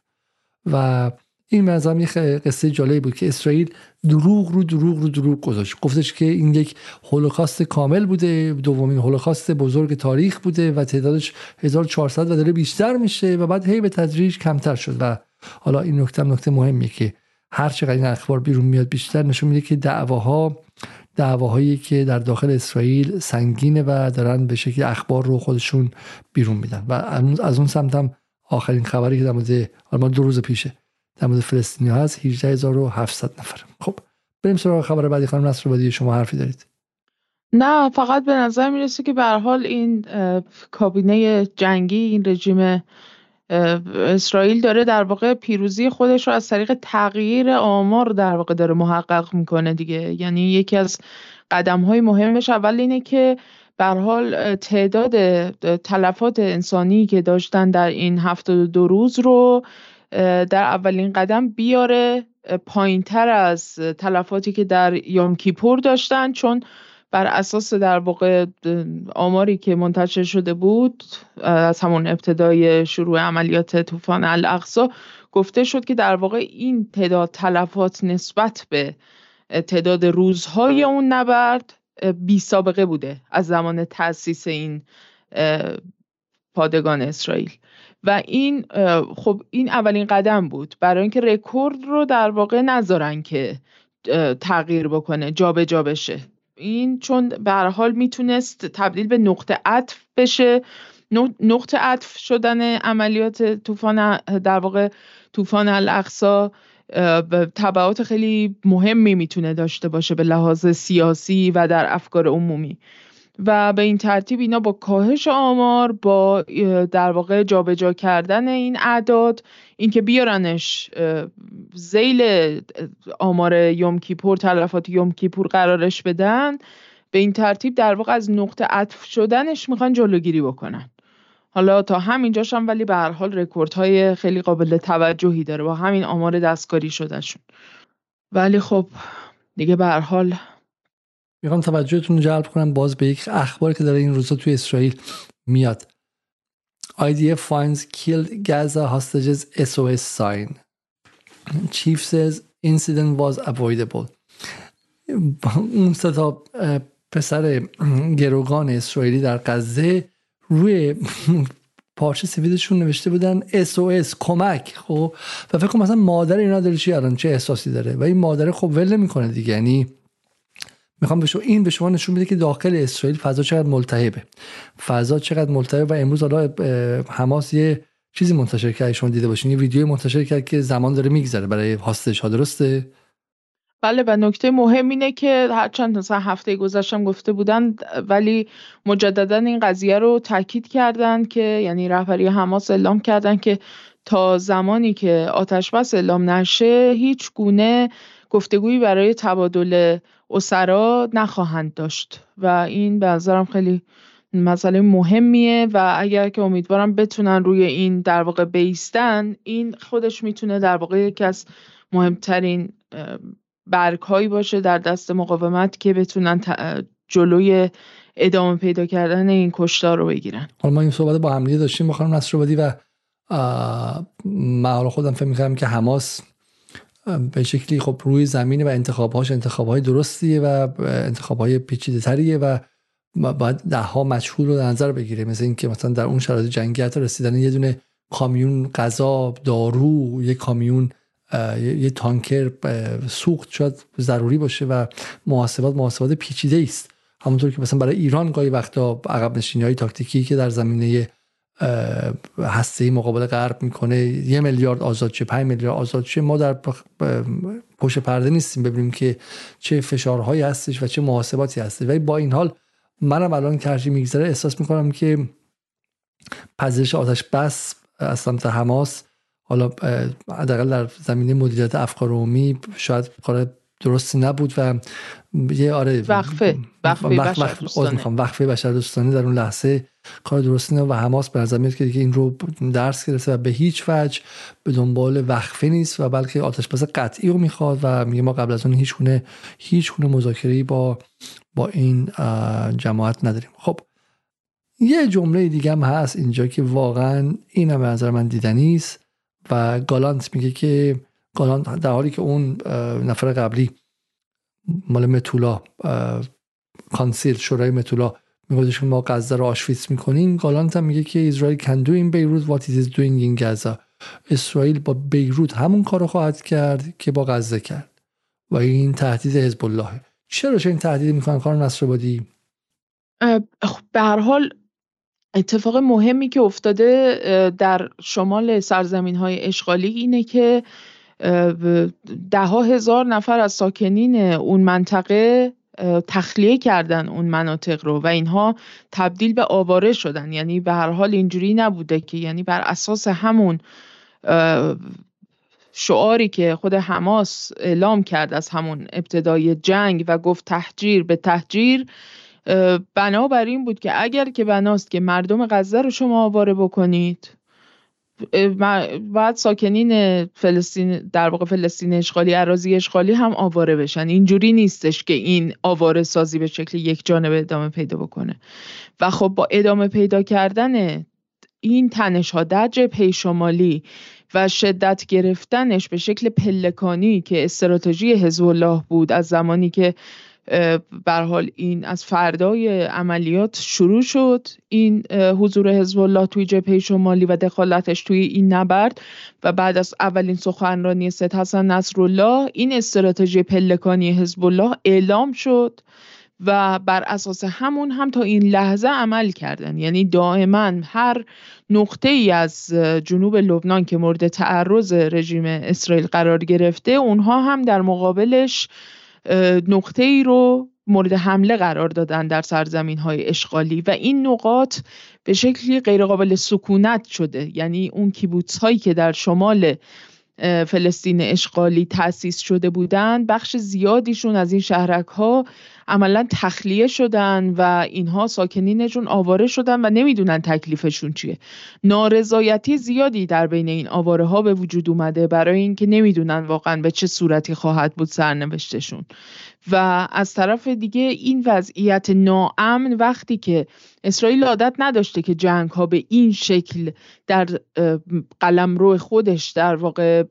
Speaker 1: و این منظرم یه قصه جالبی بود که اسرائیل دروغ رو دروغ رو دروغ گذاشت. گفتش که این یک هولوکاست کامل بوده دومین هولوکاست بزرگ تاریخ بوده و تعدادش 1400 و داره بیشتر میشه و بعد هی به تدریج کمتر شد و حالا این نکته نکته مهمیه که هر چقدر این اخبار بیرون میاد بیشتر نشون میده که دعواها دعواهایی که در داخل اسرائیل سنگینه و دارن به شکل اخبار رو خودشون بیرون میدن. و از اون سمت هم آخرین خبری که در مورد دو روز پیشه. در مورد فلسطینی هست 18700 نفر. خب بریم سراغ خبر بعدی. خانم نصر شما حرفی دارید؟
Speaker 2: نه فقط به نظر می‌رسه که به حال این کابینه جنگی این رژیم اسرائیل داره در واقع پیروزی خودش رو از طریق تغییر آمار در واقع داره محقق می‌کنه دیگه. یعنی یکی از قدم های مهمش اول اینه که بر حال تعداد تلفات انسانی که داشتن در این هفته دو روز رو در اولین قدم بیاره پایین تر از تلفاتی که در یوم کیپور داشتن چون بر اساس در واقع آماری که منتشر شده بود از همون ابتدای شروع عملیات طوفان الاقصا گفته شد که در واقع این تعداد تلفات نسبت به تعداد روزهای اون نبرد بی سابقه بوده از زمان تأسیس این پادگان اسرائیل. و این خب این اولین قدم بود. برای اینکه رکورد رو در واقع نذارن که تغییر بکنه جابجا جا بشه. این چون به حال می‌تونست تبدیل به نقطه عطف بشه. نقطه عطف شدن عملیات طوفان در واقع طوفان الاقصا تبعات خیلی مهمی می‌تونه داشته باشه به لحاظ سیاسی و در افکار عمومی. و به این ترتیب اینا با کاهش آمار با در واقع جابجا کردن این اعداد اینکه بیارنش زیل آمار یوم کیپور تلفات یوم کیپور قرارش بدن به این ترتیب در واقع از نقطه عطف شدنش می‌خوان جلوگیری بکنن. حالا تا همینجاش هم ولی به هر حال رکوردهای خیلی قابل توجهی داره با همین آمار دستکاری شدهشون. ولی خب دیگه به هر حال
Speaker 1: می‌خوام توجهتون رو جلب کنم باز به یک اخباری که داره این روزا توی اسرائیل میاد. IDF finds killed Gaza hostages SOS sign. Chief says incident was avoidable. اون ستا پسر گروگان اسرائیلی در غزه روی پارچه سفیدشون نوشته بودن SOS کمک خب؟ و فکر کنم مثلا مادر اینا داره چی الان؟ چه احساسی داره؟ و این مادر خب ول نمی‌کنه دیگه. یعنی می‌خوام شما این به شما نشون میده که داخل اسرائیل فضا چقدر ملتهبه. فضا چقدر ملتهبه و امروز حالا حماس یه چیزی منتشر کرد شما دیده باشین یه ویدیو منتشر کرد که زمان داره میگذره برای هاستش ها درسته؟
Speaker 2: بله و نکته مهم اینه که هرچند مثلا هفته گذشتم گفته بودن ولی مجددا این قضیه رو تاکید کردن که یعنی رهبری حماس اعلام کردن که تا زمانی که آتش بس اعلام نشه هیچ گونه گفتگویی برای تبادل اسرا نخواهند داشت و این به نظرم خیلی مسئله مهمیه و اگر که امیدوارم بتونن روی این در واقع بیستن این خودش می‌تونه در واقع یکی از مهمترین برگ هایی باشه در دست مقاومت که بتونن جلوی ادامه پیدا کردن این کشتار رو بگیرن.
Speaker 1: حالا ما این صحبت با همدیگه داشتیم با خانم و من خودم فکر می‌کنم که حماس به شکلی خب روی زمین و انتخابهاش انتخابهای درستیه و انتخابهای پیچیده تریه و باید ده ها مجهول رو در نظر بگیره. مثل اینکه مثلا در اون شرایط جنگی حتی رسیدن یه دونه کامیون غذا دارو یه کامیون یه تانکر سوخت شاید ضروری باشه و محاسبات محاسبات پیچیده است همونطور که مثلا برای ایران گاهی وقتا عقب نشینی های تاکتیکی که در زمینه هسته مقابل غرب می‌کنه. یه میلیارد آزاد چه پنج میلیارد آزاد چه ما در پشت پرده نیستیم ببینیم که چه فشارهایی هستش و چه محاسباتی هستش. ولی با این حال منم الان که میگذره احساس می‌کنم که پذیرش آتش بس از سمت حماس حالا حداقل در زمینه مدیریت افکار عمومی شاید کار درستی نبود و یه آره
Speaker 2: وقفه وقفه بشر
Speaker 1: دوستانه. وقفه بشر دوستانه در اون لحظه کار درستی نه و حماس به نظر میاد که دیگه این رو درس گرفته و به هیچ وجه به دنبال وقفه نیست و بلکه آتش بس قطعی رو می‌خواد و میگه ما قبل از اون هیچ گونه هیچ گونه مذاکره با با این جماعت نداریم. خب یه جمله دیگه هم هست اینجا که واقعا این هم به نظر من دیدنی است و گالانت میگه که گالانت در حالی که اون نفر قبلی مال متولا council شورای متولا. میگه که ما غزه رو آشویتس می‌کنیم. گالانت هم میگه که Israel can do in Beirut what is doing in Gaza اسرائیل با بیروت همون کارو خواهد کرد که با غزه کرد. و این تهدید حزب الله چرا چه این تهدید می‌کنن کار نصر بادی
Speaker 2: خب، به هر حال اتفاق مهمی که افتاده در شمال سرزمین های اشغالی اینه که ده ها هزار نفر از ساکنین اون منطقه تخلیه کردن اون مناطق رو و اینها تبدیل به آواره شدن. یعنی به هر حال اینجوری نبوده که یعنی بر اساس همون شعاری که خود حماس اعلام کرد از همون ابتدای جنگ و گفت تحجیر به تحجیر بنا بر این بود که اگر که بناست که مردم غزه رو شما آواره بکنید بعد ساکنین فلسطین در واقع فلسطین اشغالی اراضی اشغالی هم آواره بشن. اینجوری نیستش که این آواره سازی به شکل یک جانبه ادامه پیدا بکنه. و خب با ادامه پیدا کردن این تنش ها در جبهه شمالی و شدت گرفتنش به شکل پلکانی که استراتژی حزب الله بود از زمانی که بر حال این از فردای عملیات شروع شد. این حضور حزب الله توی جبهه شمالی و دخالتش توی این نبرد و بعد از اولین سخنرانی سید حسن نصرالله این استراتژی پلکانی حزب الله اعلام شد و بر اساس همون هم تا این لحظه عمل کردن. یعنی دائما هر نقطه ای از جنوب لبنان که مورد تعرض رژیم اسرائیل قرار گرفته اونها هم در مقابلش نقطه ای رو مورد حمله قرار دادن در سرزمین های اشغالی و این نقاط به شکلی غیرقابل سکونت شده. یعنی اون کیبوتس هایی که در شمال فلسطین اشغالی تأسیس شده بودند بخش زیادیشون از این شهرک ها عملا تخلیه شدن و اینها ساکنینشون آواره شدن و نمی‌دونن تکلیفشون چیه. نارضایتی زیادی در بین این آواره ها به وجود اومده برای اینکه نمی‌دونن واقعا به چه صورتی خواهد بود سرنوشتشون. و از طرف دیگه این وضعیت ناامن وقتی که اسرائیل عادت نداشته که جنگ ها به این شکل در قلمرو خودش در واقع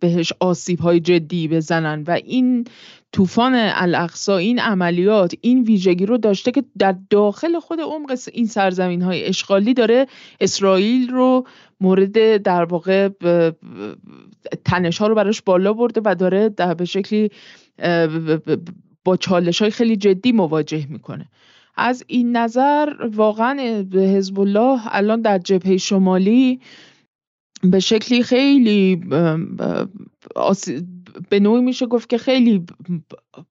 Speaker 2: بهش آسیب های جدی بزنن و این طوفان الاقصا این عملیات این ویژگی رو داشته که در داخل خود عمق این سرزمین های اشغالی داره اسرائیل رو مورد در واقع تنش ها رو براش بالا برده و داره در به شکلی با چالش های خیلی جدی مواجه می‌کنه. از این نظر واقعا حزب الله الان در جبهه شمالی به شکلی خیلی به نوعی میشه گفت که خیلی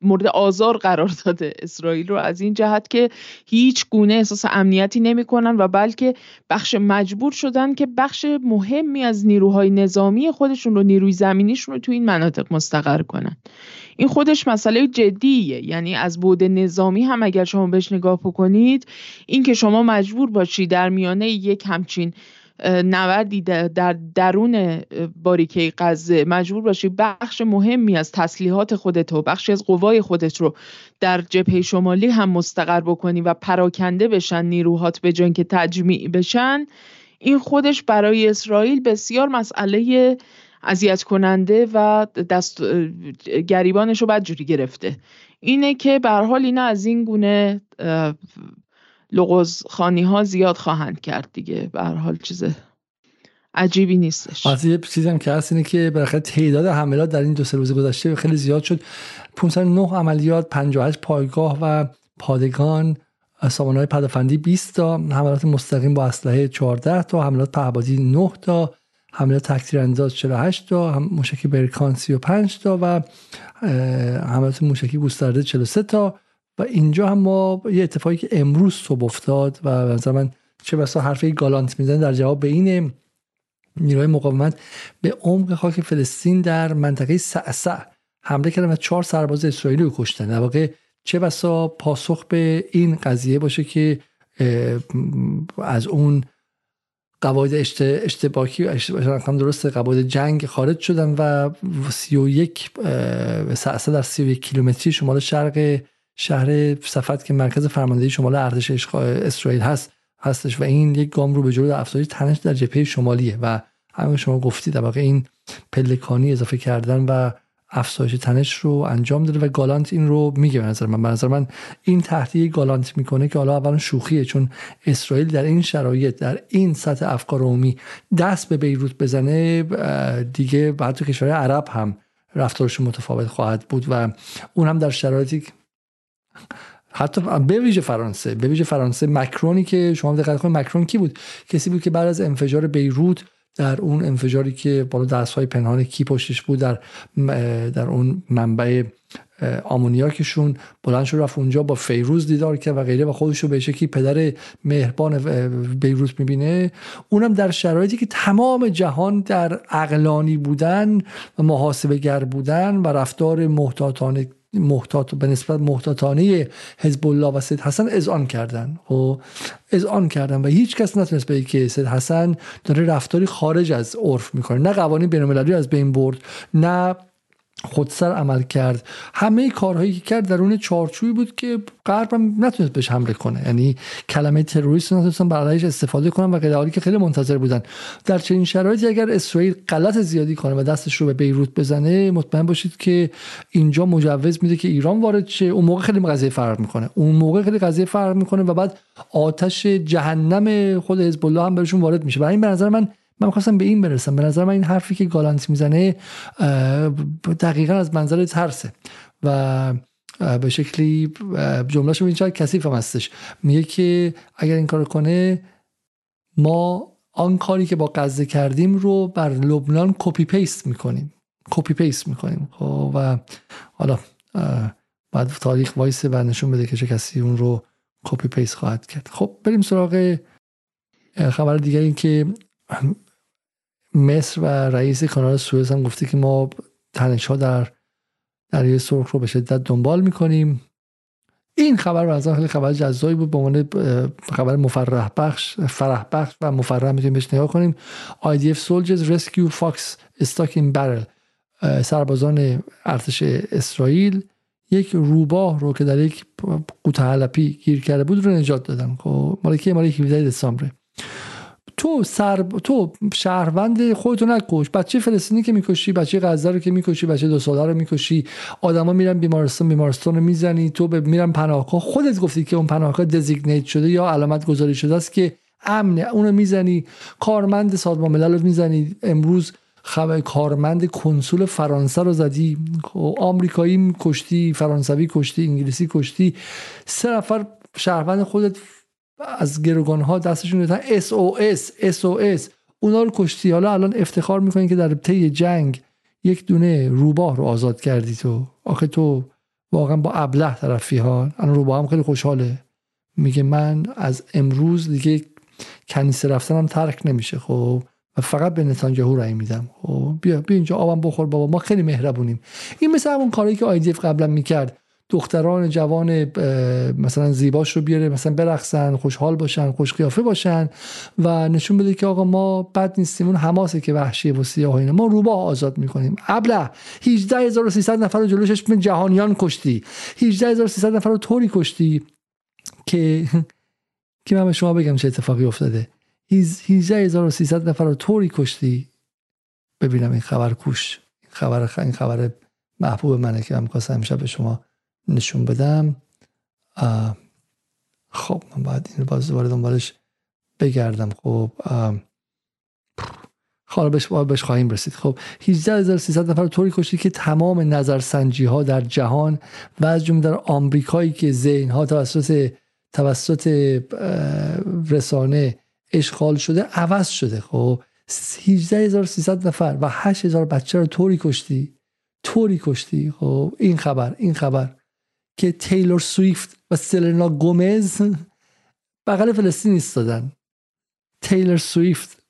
Speaker 2: مورد آزار قرار داده اسرائیل رو از این جهت که هیچ گونه احساس امنیتی نمی‌کنن و بلکه بخش مجبور شدن که بخش مهمی از نیروهای نظامی خودشون رو نیروی زمینیشون رو تو این مناطق مستقر کنن. این خودش مسئله جدیه. یعنی از بود نظامی هم اگر شما بهش نگاه بکنید این که شما مجبور باشی در میانه یک همچین نوردی در درون باریکه غزه. مجبور باشی بخش مهمی از تسلیحات خودت و بخشی از قوای خودت رو در جبهه شمالی هم مستقر بکنی و پراکنده بشن نیروهات به جای که تجمیع بشن. این خودش برای اسرائیل بسیار مسئله اذیت کننده و دست گریبانش رو بدجوری گرفته. اینه که به حال اینا از این گونه لغز خانی ها زیاد خواهند کرد دیگه. به هر حال چیز عجیبی نیستش.
Speaker 1: از یه چیزی هم که هست اینه که بالاخره تعداد حملات در این دو سه روز گذشته خیلی زیاد شد. 509 عملیات 58 پایگاه و پادگان سامانه های پدافندی 20 تا حملات مستقیم با اسلحه 14 تا حملات پهبادی 9 تا حملات تکتیر انداز 48 تا هم موشکی برکان 35 تا و حملات موشکی گسترده 43 تا. و اینجا هم ما یه اتفاقی که امروز صبح افتاد و نظر من چه بسا حرفی گالانت میزن در جواب به این نیروهای مقاومت به عمق خاک فلسطین در منطقه سعسع حمله کردن و چهار سرباز اسرائیلی رو کشتن. در واقع چه بسا پاسخ به این قضیه باشه که از اون قواعد اشتباکی رقم درست قواعد جنگ خارج شدن و 31 سعسع در 31 کیلومتری شمال شرق شهر صفت که مرکز فرماندهی شمال ارتش اسرائیل هست هستش و این یک گام رو به جلو در افزایش تنش در جبهه شمالیه و همه شما گفتید در واقع این پلکانی اضافه کردن و افزایش تنش رو انجام داده و گالانت این رو میگه به نظر من. به نظر من این تحتی گالانت می‌کنه که حالا اولا شوخیه چون اسرائیل در این شرایط در این سطح افکار عمومی دست به بیروت بزنه دیگه بعد تو کشور عرب هم رفتارش متفاوت خواهد بود و اون هم در شرایطی حتی به ویژه فرانسه به ویژه فرانسه مکرونی که شما دقت کنید مکرون کی بود؟ کسی بود که بعد از انفجار بیروت در اون انفجاری که بالا دست های پنهان کی پشتش بود در در اون منبع آمونیاکشون بلند شد رفت اونجا با فیروز دیدار کرد و غیره و خودش رو به شکلی پدر مهربان بیروت می‌بینه. اونم در شرایطی که تمام جهان در اقلانی بودن و محاسبه گر بودن و رفتار محتاطانه محتاط به نسبت محتاطانه حزب الله و سید حسن اذعان کردن. و خب، اذعان کردن و هیچ کس نتونست بگه که سید حسن داره رفتاری خارج از عرف می‌کنه. نه قوانین بین‌المللی از بین برد نه خودسر عمل کرد. همه کارهایی که کرد درون چارچوبی بود که غرب هم نتونست بهش حمله کنه. یعنی کلمه تروریست نتونستن برایش استفاده کنن و غیر که خیلی منتظر بودن. در چنین شرایطی اگر اسرائیل غلط زیادی کنه و دستش رو به بیروت بزنه مطمئن باشید که اینجا مجوز میده که ایران وارد شه. اون موقع خیلی قضیه فرق می‌کنه. اون موقع خیلی قضیه فرق می‌کنه و بعد آتش جهنم خود حزب الله هم بهشون وارد میشه. برای این به نظر من من می‌خواستم به این برسم. به نظر من این حرفی که گالانت می‌زنه دقیقا از منظر ترسه. و به شکلی جملهش این چقدر کثیف هم هستش. میگه که اگر این کار کنه ما آن کاری که با غزه کردیم رو بر لبنان copy paste می‌کنیم. copy paste می‌کنیم. خب و حالا بعد تاریخ وایسه و نشون بده که چه کسی اون رو copy paste خواهد کرد. خب بریم سراغ خبر دیگه این که مصر و رئیس کانال سوئز هم گفته که ما تنش ها در دریای سرخ رو به شدت دنبال می‌کنیم. این خبر از خیلی خبر جذابی بود. به عنوان خبر مفرح بخش فرح بخش و مفرح می‌تونیم بهش نگاه کنیم. IDF soldiers rescue fox stuck in barrel سربازان ارتش اسرائیل. یک روباه رو که در یک قوطه علپی گیر کرده بود رو نجات دادن. خب مال کی مال 17 دسامبر. تو سر تو شهروند خودتو نکش. بچه فلسطینی که می‌کشی بچه غزه رو که می‌کشی بچه دو ساله رو می‌کشی. آدما میرن بیمارستان بیمارستان رو می‌زنی. تو به میرن پناهگاه. خودت گفتی که اون پناهگاه دزیگنیت شده یا علامت گذاری شده است که امنه اونو می‌زنی. کارمند سازمان ملل رو می‌زنی. امروز خبر کارمند کنسول فرانسه رو زدی. آمریکایی کشتی فرانسوی کشتی انگلیسی کشتی. سه نفر شهروند خودت از گروگان ها دستشون SOS اونا رو کشتی. حالا الان افتخار می‌کنین که در طی جنگ یک دونه روباه رو آزاد کردی تو. آخه تو واقعا با ابله طرفی ها. الان روباه هم خیلی خوشحاله. میگه من از امروز دیگه کنیسه رفتنم ترک نمیشه خب؟ و فقط به نتانیاهو رأی میدم خب؟ بیا بیا اینجا آبم بخور بابا. ما خیلی مهربونیم. این مثل همون کاری که آیدیف قبلا می‌کرد. دختران جوان مثلا زیباش رو بیاره مثلا برقصن خوشحال باشن خوش قیافه باشن و نشون بده که آقا ما بد نیستیم. اون حماسه که وحشیه و سیاه اینا. ما روباه آزاد می‌کنیم. ابله 18300 نفر رو جلوش اسم جهانیان کشتی. 18300 نفر رو طوری کشتی که که من به شما بگم چه اتفاقی افتاده. 18300 نفر رو طوری کشتی. ببینم این خبر کوش. خبر این خبر محبوب منه که من خواستم امشب به شما نشون بدم. خب من باید این باز دوباره دنبالش بگردم. خب حالا بهش بهش خواهیم رسید. خب 18300 نفر طوری کشتی که تمام نظرسنجی ها در جهان و از جمله در آمریکایی که ذهن ها توسط توسط رسانه اشغال شده عوض شده. خب 18300 نفر و 8000 بچه رو طوری کشتی طوری کشتی. خب این خبر این خبر. که تیلور سویفت و سلنا گومز بغل فلسطین ایستادن. تیلور سویفت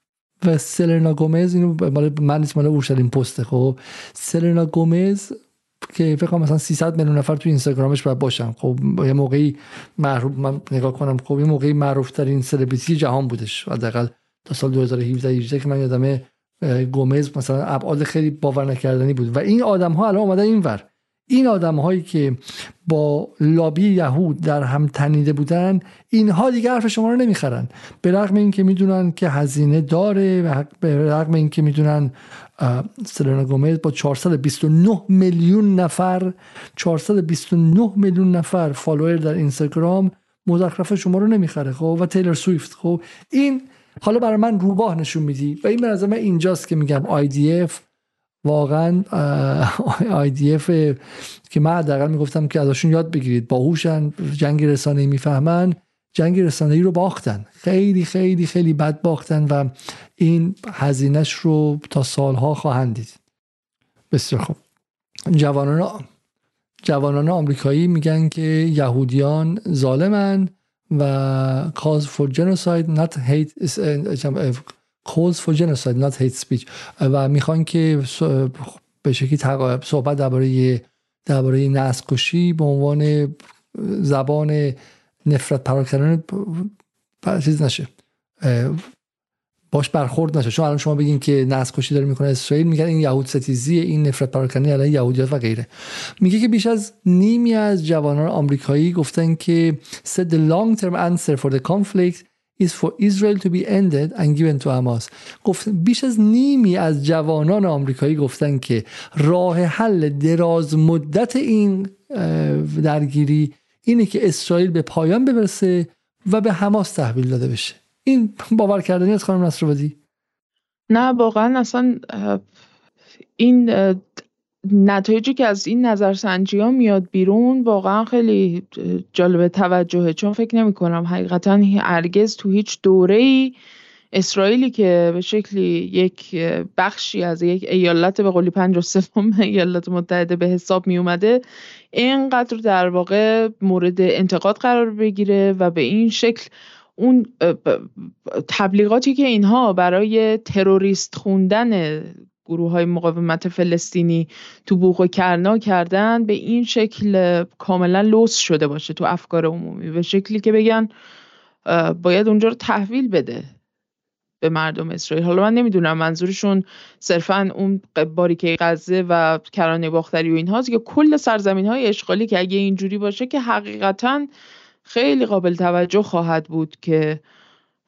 Speaker 1: و سلنا گومز اینو مال من نیست اورشلیم پسته. خب سلنا گومز که فکر مثلا 300 میلیون نفر تو اینستاگرامش باید باشن. خب یه موقعی معروف من نگاه کنم. خب یه موقعی معروف ترین سلبریتی جهان بودش. حداقل تا سال 2017 18 که من یادمه گومز مثلا ابعاد خیلی باور نکردنی بود. و این آدم ها الان اومدن اینور. این آدم هایی که با لابی یهود در هم تنیده بودن اینها دیگه حرف شما رو نمی‌خرن. به رغم اینکه می‌دونن که هزینه داره و به رغم اینکه می‌دونن سلنا گومز با 429 میلیون نفر 429 میلیون نفر فالوور در اینستاگرام مزخرف شما رو نمی‌خره خب؟ و تیلر سویفت خب؟ این حالا برای من روباه نشون میدی و این به من اینجاست که میگم IDF واقعا IDF که من حداقل می‌گفتم که ازشون یاد بگیرید. باهوشن جنگ رسانه می‌فهمن. جنگ رسانه ای رو باختن. خیلی خیلی خیلی بد باختن و این هزینهش رو تا سالها خواهند دید. بسیار خوب. جوانان جوانان آمریکایی میگن که یهودیان ظالمن و cause for genocide not hate calls for genocide not hate speech. و می‌خوان که به شکلی صحبت درباره درباره نسل به عنوان زبان نفرت پرار کردن چیز نشه. باش برخورد نشه. چون الان شما بگین که نسل کشی داره می‌کنه اسرائیل میگن این یهود ستیزی این نفرت پراکنی علیه یهودیت و غیره. میگه که بیش از نیمی از جوانان آمریکایی گفتن که said the long term answer for the conflict is for Israel to be ended and given to Hamas. گفت بیش از نیمی از جوانان آمریکایی گفتن که راه حل دراز مدت این درگیری اینه که اسرائیل به پایان برسه و به حماس تحویل داده بشه. این باور کردنی از خانم نصرآبادی؟
Speaker 2: نه واقعا اصلا این نتایجی که از این نظرسنجی ها میاد بیرون واقعا خیلی جالب توجهه چون فکر نمی کنم حقیقتا هرگز تو هیچ دوره ای اسرائیلی که به شکلی یک بخشی از یک ایالت به قولی پنج و سوم ایالات متحده به حساب می اومده اینقدر در واقع مورد انتقاد قرار بگیره و به این شکل اون تبلیغاتی که اینها برای تروریست خوندن گروه های مقاومت فلسطینی تو بوق و کرنا کردن به این شکل کاملا لوس شده باشه تو افکار عمومی. به شکلی که بگن باید اونجا رو تحویل بده به مردم اسرائیل. حالا من نمی‌دونم منظورشون صرفا اون باریکه غزه و کرانه باختری و اینهاست که کل سرزمین های اشغالی که اگه اینجوری باشه که حقیقتا خیلی قابل توجه خواهد بود که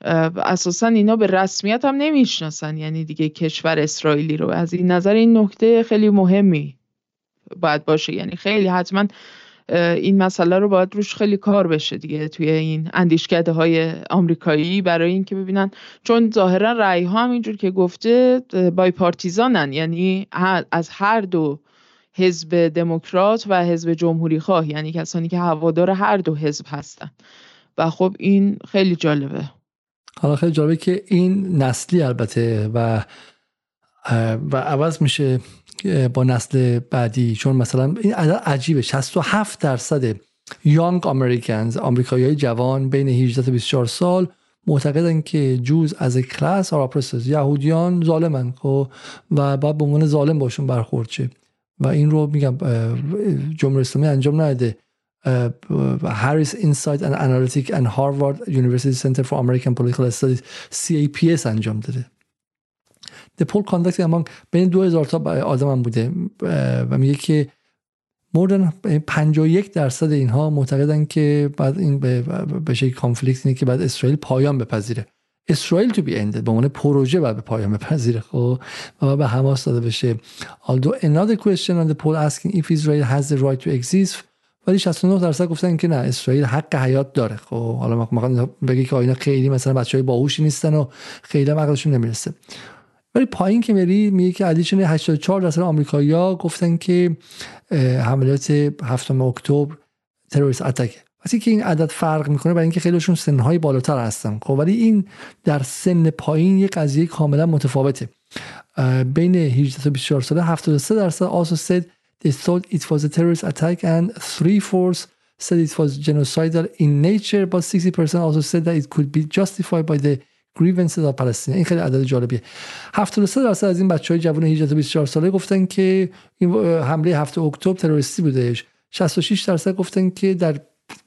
Speaker 2: اساسا اینا به رسمیت هم نمی‌شناسن. یعنی دیگه کشور اسرائیلی رو. از این نظر این نکته خیلی مهمی باید باشه. یعنی خیلی حتما این مسئله رو باید روش خیلی کار بشه دیگه توی این اندیشکده های آمریکایی. برای اینکه ببینن چون ظاهرا رأی ها هم اینجور که گفته بای پارتیزانن یعنی از هر دو حزب دموکرات و حزب جمهوری خواه. یعنی کسانی که هوادار هر دو حزب هستن. و خب این خیلی جالبه.
Speaker 1: حالا خیلی جالبه که این نسلی البته و و عوض میشه با نسل بعدی چون مثلا این عدد عجیبه. 67 درصد یانگ امریکنز آمریکایی جوان بین 18 تا 24 سال معتقدن که Jews as a class are یهودیان ظالمن خب؟ و باید به عنوان ظالم باشون برخورد شه و این رو میگم جمهوری اسلامی انجام نداده. Harris Insights and Analytics and Harvard University Center for American Political Studies CAPS انجام داده. The poll conducted among بین 2000 تا آدم هم بوده. و میگه که موردن 51 درصد اینها معتقدن که بعد این به شکل کانفلیکت اینه که بعد اسرائیل پایان بپذیره. اسرائیل تو بی اندد به عنوان پروژه بعد به پایان بپذیره. خب؟ و به حماس داده بشه. Although another question on the poll asking if Israel has the right to exist ولی 69 درصد گفتن که نه اسرائیل حق حیات داره. خب حالا ما بگی که اینا خیلی مثلا بچهای باهوشی نیستن و خیلی عقلشون نمی‌رسه. ولی پایین که میری میگه که ادیشن 84 درصد آمریکایی‌ها گفتن که حملات 7 اکتبر تروریست اتک وقتی که این عدد فرق می‌کنه برای اینکه خیلیشون سنهای بالاتر هستن. خب ولی این در سن پایین یه قضیه کاملا متفاوته. بین 18 تا 24 ساله 73 درصد said they thought it was a terrorist attack and three fourths said it was genocidal in nature but 60% also said that it could be justified by the grievances of Palestine این خیلی عدد جالبیه. 73 درصد از این بچه های جوان 18 تا 24 ساله گفتن که این حمله 7 اکتبر تروریستی بودهش 66 درصد گفتن که در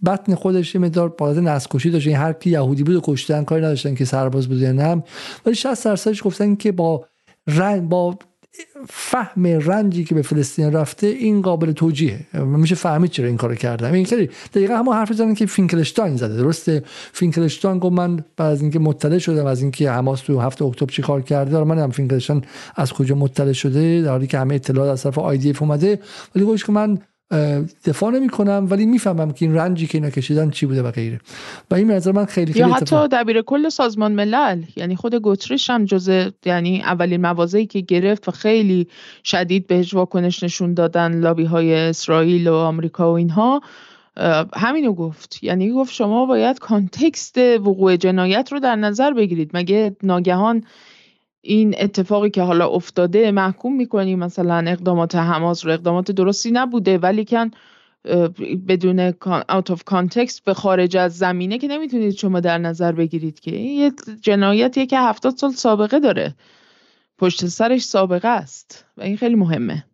Speaker 1: بطن خودش یه مقدار حالت نسل‌کشی داشت. این هر کی یهودی بود و کشتن کاری نداشتن که سرباز بود یا نه. ولی 60 درصدش گفتن که با رنگ با فهم رنجی که به فلسطین رفته این قابل توجیهه. میشه فهمید چرا این کارو کردم. این خیلی دقیقا همون حرف زدن که فینکلشتاین زده. درسته؟ فینکلشتاین گفت من بعد از اینکه مطلع شدم از اینکه حماس تو هفت اکتبر چی کار کرده من هم فینکلشتاین از کجا مطلع شده؟ در حالی که همه اطلاعات از طرف آی اومده. ولی گفتش که من دفاع نمی کنم ولی می‌فهمم که این رنجی که اینا کشیدن چی بوده و غیره. و این نظر من خیلی خیلی
Speaker 2: یا حتی دبیر کل سازمان ملل یعنی خود گوتریش هم جزء یعنی اولین مواضعی که گرفت و خیلی شدید بهش واکنش نشون دادن لابی های اسرائیل و آمریکا و اینها همینو گفت. یعنی گفت شما باید context وقوع جنایت رو در نظر بگیرید. مگه ناگهان این اتفاقی که حالا افتاده محکوم می‌کنیم مثلا اقدامات حماس رو اقدامات درستی نبوده ولی کن بدون out of context به خارج از زمینه که نمی‌تونید شما در نظر بگیرید که این یه جنایتیه که هفتاد سال سابقه داره. پشت سرش سابقه است و این خیلی مهمه.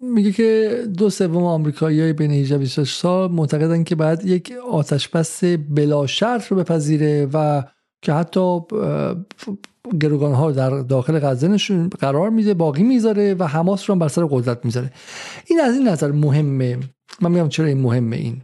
Speaker 1: میگه که دو سوم آمریکایی‌های بین 18 26 سال معتقدن که بعد یک آتش بس بلا شرط رو بپذیره و که حتی گروگان ها در داخل غزه قرار میده باقی می‌ذاره و حماس رو هم بر سر قدرت می‌ذاره. این از این نظر مهمه. من میگم چرا این مهمه این.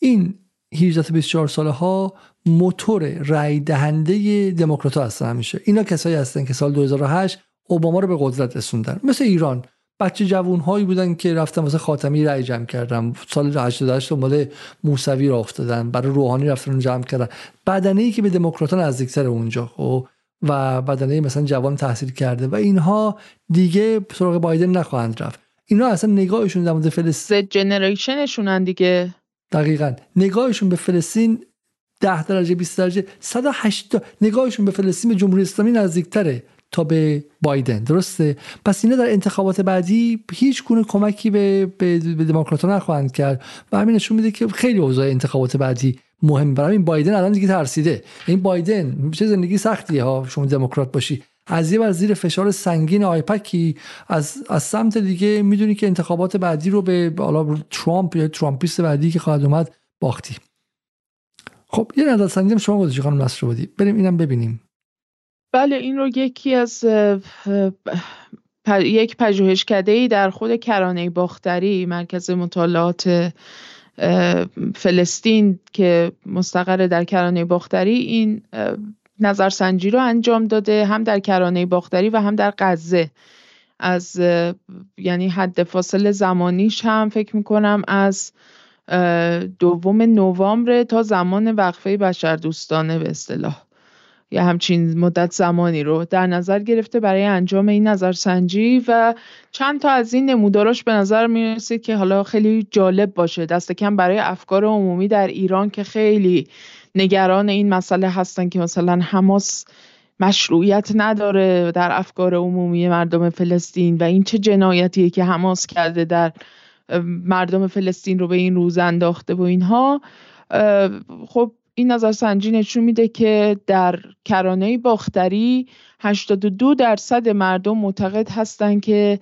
Speaker 1: این 18 تا 24 ساله ها موتور رای دهنده دموکرات هستن همیشه. اینا کسایی هستن که سال 2008 اوباما رو به قدرت رسوندن. مثل ایران. بچه جوون هایی بودن که رفتن واسه خاتمی رای جمع کردن. سال 88 دنبال موسوی را افتادن. برای روحانی رفتن جمع کردن. بدنه ای که به دموکراتان نزدیکتر اونجا خب؟ و بدنه مثلا جوان تحصیل کرده. و اینها دیگه سراغ بایدن نخواهند رفت. اینا اصلا نگاهشون در مورد فلسطین
Speaker 2: جنریشنشون دیگه.
Speaker 1: دقیقا. نگاهشون به فلسطین 10 درجه 20 درجه 180 نگاهشون به فلسطین به جمهوری اسلامی نزدیکتره. تا به بایدن. درسته؟ پس اینا در انتخابات بعدی هیچ گونه کمکی به به, به دموکرات‌ها نخواهند کرد. و همین نشون میده که خیلی اوضاع انتخابات بعدی مهم برای این بایدن الان دیگه ترسیده. این بایدن چه زندگی سختیه ها شما دموکرات باشی. از یه بر زیر فشار سنگین آیپکی از از سمت دیگه می‌دونی که انتخابات بعدی رو به حالا ترامپ یا ترامپیست بعدی که خواهد اومد باختی. خب یه نظر سنجیم شما گذاشتی خانم نصر بودی بریم اینم ببینیم.
Speaker 2: بله این رو یکی از یک پژوهشکده ای در خود کرانه باختری مرکز مطالعات فلسطین که مستقر در کرانه باختری این نظرسنجی رو انجام داده هم در کرانه باختری و هم در غزه. از یعنی حد فاصله زمانیش هم فکر می‌کنم از دوم نوامبر تا زمان وقفه بشردوستانه به اصطلاح. یا همچین مدت زمانی رو در نظر گرفته برای انجام این نظرسنجی و چند تا از این نموداراش به نظر می رسید که حالا خیلی جالب باشه. دست کم برای افکار عمومی در ایران که خیلی نگران این مسئله هستن که مثلا حماس مشروعیت نداره در افکار عمومی مردم فلسطین و این چه جنایتیه که حماس کرده در مردم فلسطین رو به این روز انداخته و اینها. خب این نظرسنجی نشون میده که در کرانه باختری 82 درصد مردم معتقد هستند که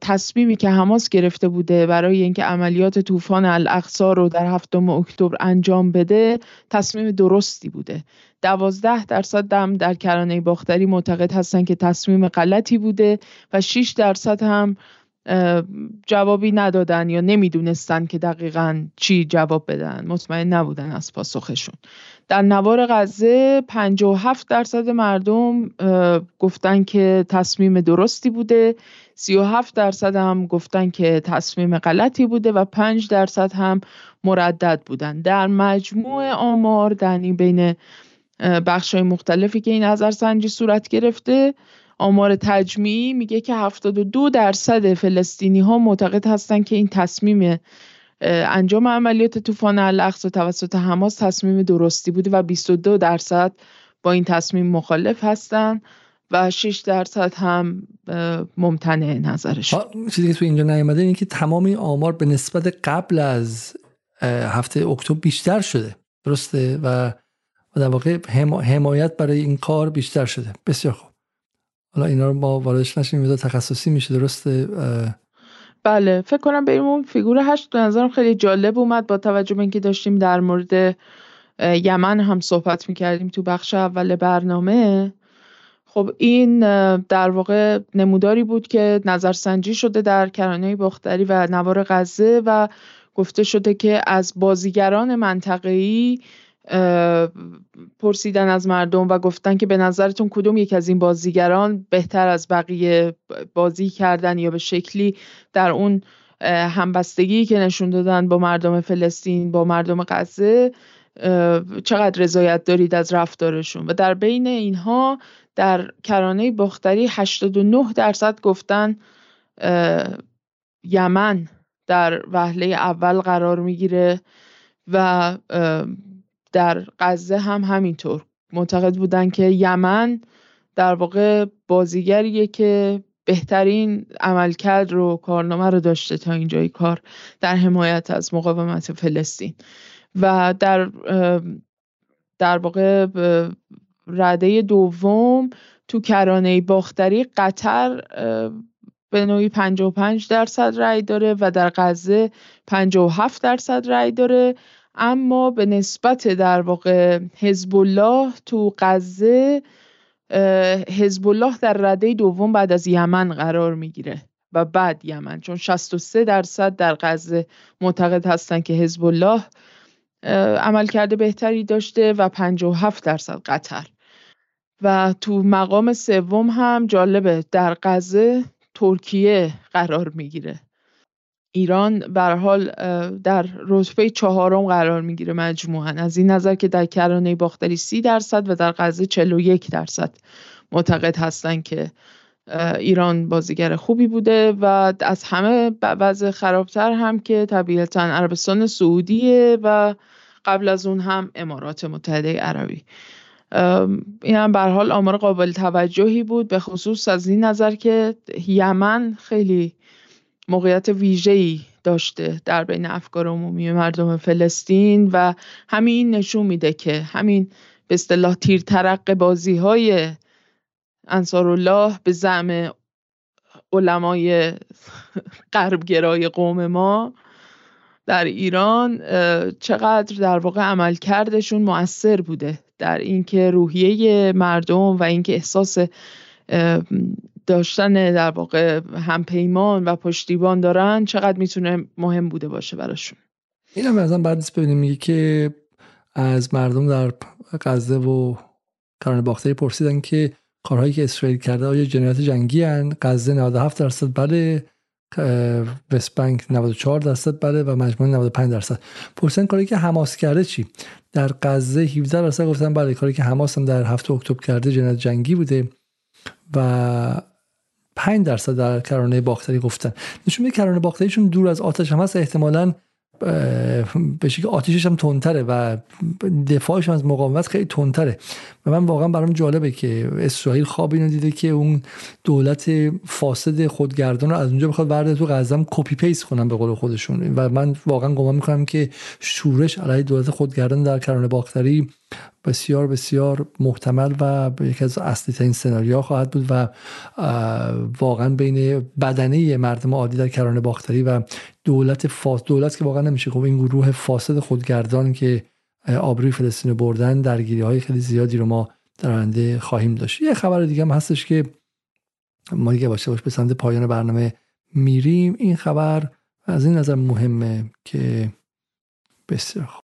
Speaker 2: تصمیمی که حماس گرفته بوده برای اینکه عملیات طوفان الاقصا رو در هفتم اکتبر انجام بده تصمیم درستی بوده. دوازده درصد هم در کرانه باختری معتقد هستند که تصمیم غلطی بوده و 6 درصد هم جوابی ندادن یا نمی‌دونستن که دقیقا چی جواب بدن. مطمئن نبودن از پاسخشون. در نوار غزه 57 درصد مردم گفتن که تصمیم درستی بوده. 37 درصد هم گفتن که تصمیم غلطی بوده و 5 درصد هم مردد بودن. در مجموع آمار در بین بخش های مختلفی که این نظرسنجی صورت گرفته آمار تجمیعی میگه که 72 درصد فلسطینی ها معتقد هستند که این تصمیم انجام عملیات طوفان الاقصا توسط حماس تصمیم درستی بوده و 22 درصد با این تصمیم مخالف هستند و 6 درصد هم ممتنع نظرشون
Speaker 1: چیزی که تو اینجا نیامده اینه که تمام این آمار به نسبت قبل از هفته اکتبر بیشتر شده. درسته؟ و در واقع حمایت برای این کار بیشتر شده. بسیار خوب. حالا اینا رو با واردش نشیم تخصصی میشه درسته؟
Speaker 2: بله فکر کنم بریم اون فیگور هشت به نظرم خیلی جالب اومد با توجه به اینکه داشتیم در مورد یمن هم صحبت می‌کردیم تو بخش اول برنامه. خب این در واقع نموداری بود که نظرسنجی شده در کرانه باختری و نوار غزه و گفته شده که از بازیگران منطقه‌ای پرسیدن از مردم و گفتن که به نظرتون کدوم یک از این بازیگران بهتر از بقیه بازی کردن یا به شکلی در اون همبستگی که نشون دادن با مردم فلسطین با مردم غزه چقدر رضایت دارید از رفتارشون. و در بین اینها در کرانه باختری 89 درصد گفتن یمن در وهله اول قرار می‌گیره و در غزه هم همینطور. معتقد بودن که یمن در واقع بازیگریه که بهترین عملکرد رو کارنامه رو داشته تا اینجای کار در حمایت از مقاومت فلسطین. و در در واقع رده دوم تو کرانه باختری قطر به نوعی 55 درصد رأی داره و در غزه 57 درصد رأی داره. اما به نسبت در واقع حزب الله تو غزه حزب الله در رده دوم بعد از یمن قرار می‌گیره و بعد یمن. چون 63 درصد در غزه معتقد هستن که حزب الله عمل کرده بهتری داشته و 57 درصد قطر و تو مقام سوم هم جالبه در غزه ترکیه قرار می‌گیره. ایران بر حال در رتبه چهارم قرار می‌گیره مجموعا. از این نظر که در کرانه باختری سی درصد و در غزه 41 درصد معتقد هستند که ایران بازیگر خوبی بوده و از همه وضع خرابتر هم که طبیعتا عربستان سعودیه و قبل از اون هم امارات متحده عربی. این هم حال آمار قابل توجهی بود به خصوص از این نظر که یمن خیلی موقعیت ویژه‌ای داشته در بین افکار عمومی مردم فلسطین و همین نشون میده که همین به اصطلاح تیر ترق بازی های انصار الله به زعم علمای غربگرای قوم ما در ایران چقدر در واقع عملکردشون مؤثر بوده. در اینکه روحیه مردم و اینکه احساس داشتن در واقع همپیمان و پشتیبان دارن چقدر می‌تونه مهم بوده باشه براشون؟
Speaker 1: این هم ازم بعد ببینیم. میگه که از مردم در غزه و کرانه باختری پرسیدن که کارهایی که اسرائیل کرده آیا جنایت جنگی هن؟ غزه 97 درصد بله وست بانک 94 درصد بله و مجموع 95 درصد. پرسن کاری که حماس کرده چی؟ در غزه 17 درصد گفتن بله کاری که حماس هم در هفته اکتبر کرده جنایت جنگی بوده و 5 درصد در کرانه باختری گفتن. نشون میده کرانه باختریشون دور از آتش هم هست احتمالاً به شکل آتیشش هم تندتره و دفاعش هم از مقاومت خیلی تندتره. و من واقعا برام جالبه که اسرائیل خواب اینو دیده که اون دولت فاسد خودگردان رو از اونجا بخواد برده تو غزه‌م copy paste کنه به قول خودشون. و من واقعا گمان می‌کنم که شورش علیه دولت خودگردان در کرانه باختری بسیار بسیار محتمل و یکی از اصلی ترین سناریو خواهد بود و واقعا بین بدنه مردم عادی در کرانه باختری و دولت فاس دولت که واقعا نمیشه خب این گروه فاسد خودگردان که آبروی فلسطین بردن درگیری های خیلی زیادی رو ما در آینده خواهیم داشت. یه خبر دیگه هم هستش که ما دیگه باشه باش به سمت پایان برنامه میریم. این خبر از این نظر مهمه که بسیار خوب.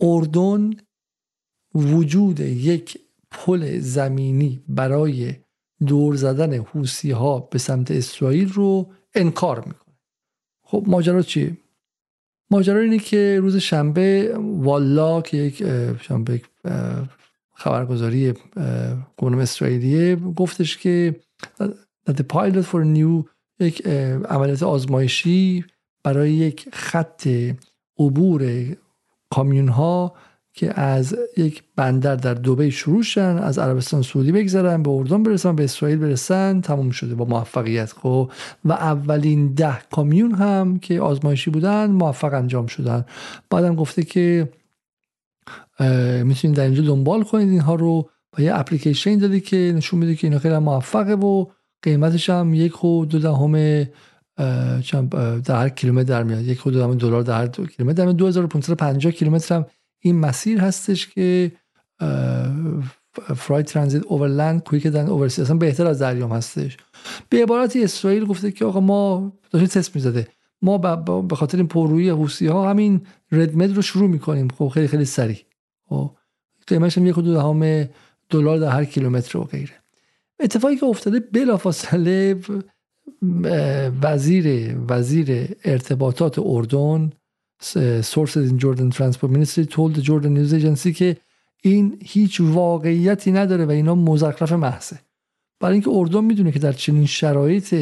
Speaker 1: اردن وجود یک پل زمینی برای دور زدن حوسی ها به سمت اسرائیل رو انکار می‌کنه. خب ماجرا چیه ماجرا اینه که روز شنبه والا که یک شنبه خبرگزاری گونم اسرائیلیه گفتش که the pilot for new یک عملیات آزمایشی برای یک خط عبور کامیون ها که از یک بندر در دوبه شروع شن از عربستان سعودی بگذرن به اردن برسن به اسرائیل برسن تموم شده با موفقیت. خب و اولین ده کامیون هم که آزمایشی بودن موفق انجام شدن. بعدم گفته که می‌تونید در اینجا دنبال کنید اینها رو و یه اپلیکیشن داده که نشون میده که اینا خیلی موفقه و قیمتش هم یک و دو دهم در هر کیلومتر در میاد. یک و دو دهم دلار در هر کیلومتر در 2550 کیلومتر هم این مسیر هستش که فرای ترانزیت اوورلند کویک دن اوورسی اصلا بهتر از دریام هستش. به عبارتی اسرائیل گفته که آقا ما داشتیم تست می‌زده. ما به خاطر این پررویی حوسی ها همین ردمد رو شروع می‌کنیم. خب خیلی خیلی سریع. خب قیمتش هم یک دو دهم دلار در هر کیلومتر و غیره. اتفاقی که افتاده بلافاصله وزیر وزیر ارتباطات اردن in Jordan Transport Ministry told the Jordan News Agency که این هیچ واقعیتی نداره و اینا مزخرف محضه. برای اینکه اردن می‌دونه که در چنین شرایط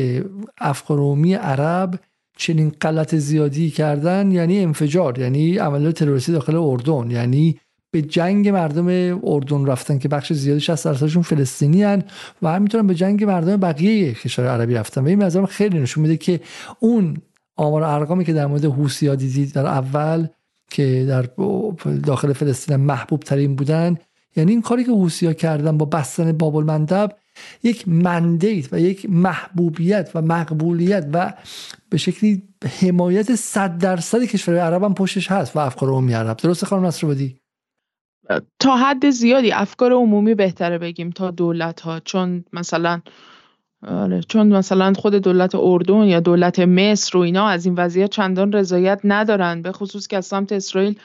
Speaker 1: افکارومی عرب چنین غلط زیادی کردن یعنی انفجار یعنی عملیات تروریستی داخل اردن یعنی به جنگ مردم اردن رفتن که بخش زیادی 60 درصدشون فلسطینی هن و همینطور به جنگ مردم بقیه کشور عربی رفتن. و این نظرم خیلی نشون میده که اون آمار ارقامی که در مورد ها دیدید در اول که در داخل فلسطین محبوب ترین بودن یعنی این کاری که ها کردن با بستن باب المندب یک مندیت و یک محبوبیت و مقبولیت و به شکلی حمایت صد درصد کشور عرب هم پشتش هست و افکار عمومی عرب. درسته خانم نصر
Speaker 2: تا حد زیادی افکار عمومی بهتره بگیم تا دولت ها چون مثلا آره چون مثلا خود دولت اردن یا دولت مصر و اینا از این وضعیت چندان رضایت ندارن به خصوص که از سمت اسرائیل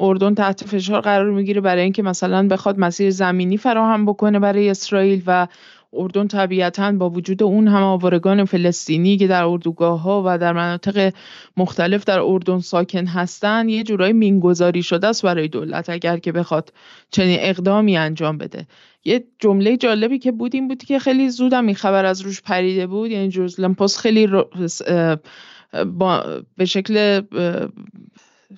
Speaker 2: اردن تحت فشار قرار می‌گیره برای اینکه مثلا بخواد مسیر زمینی فراهم بکنه برای اسرائیل و اردن طبیعتا با وجود اون هم آوارگان فلسطینی که در اردوگاه ها و در مناطق مختلف در اردن ساکن هستن یه جورایی مینگذاری شده است برای دولت اگر که بخواد چنین اقدامی انجام بده. یه جمله جالبی که بود این بود که خیلی زودم این خبر از روش پریده بود. یعنی جرزلم پست خیلی با به شکل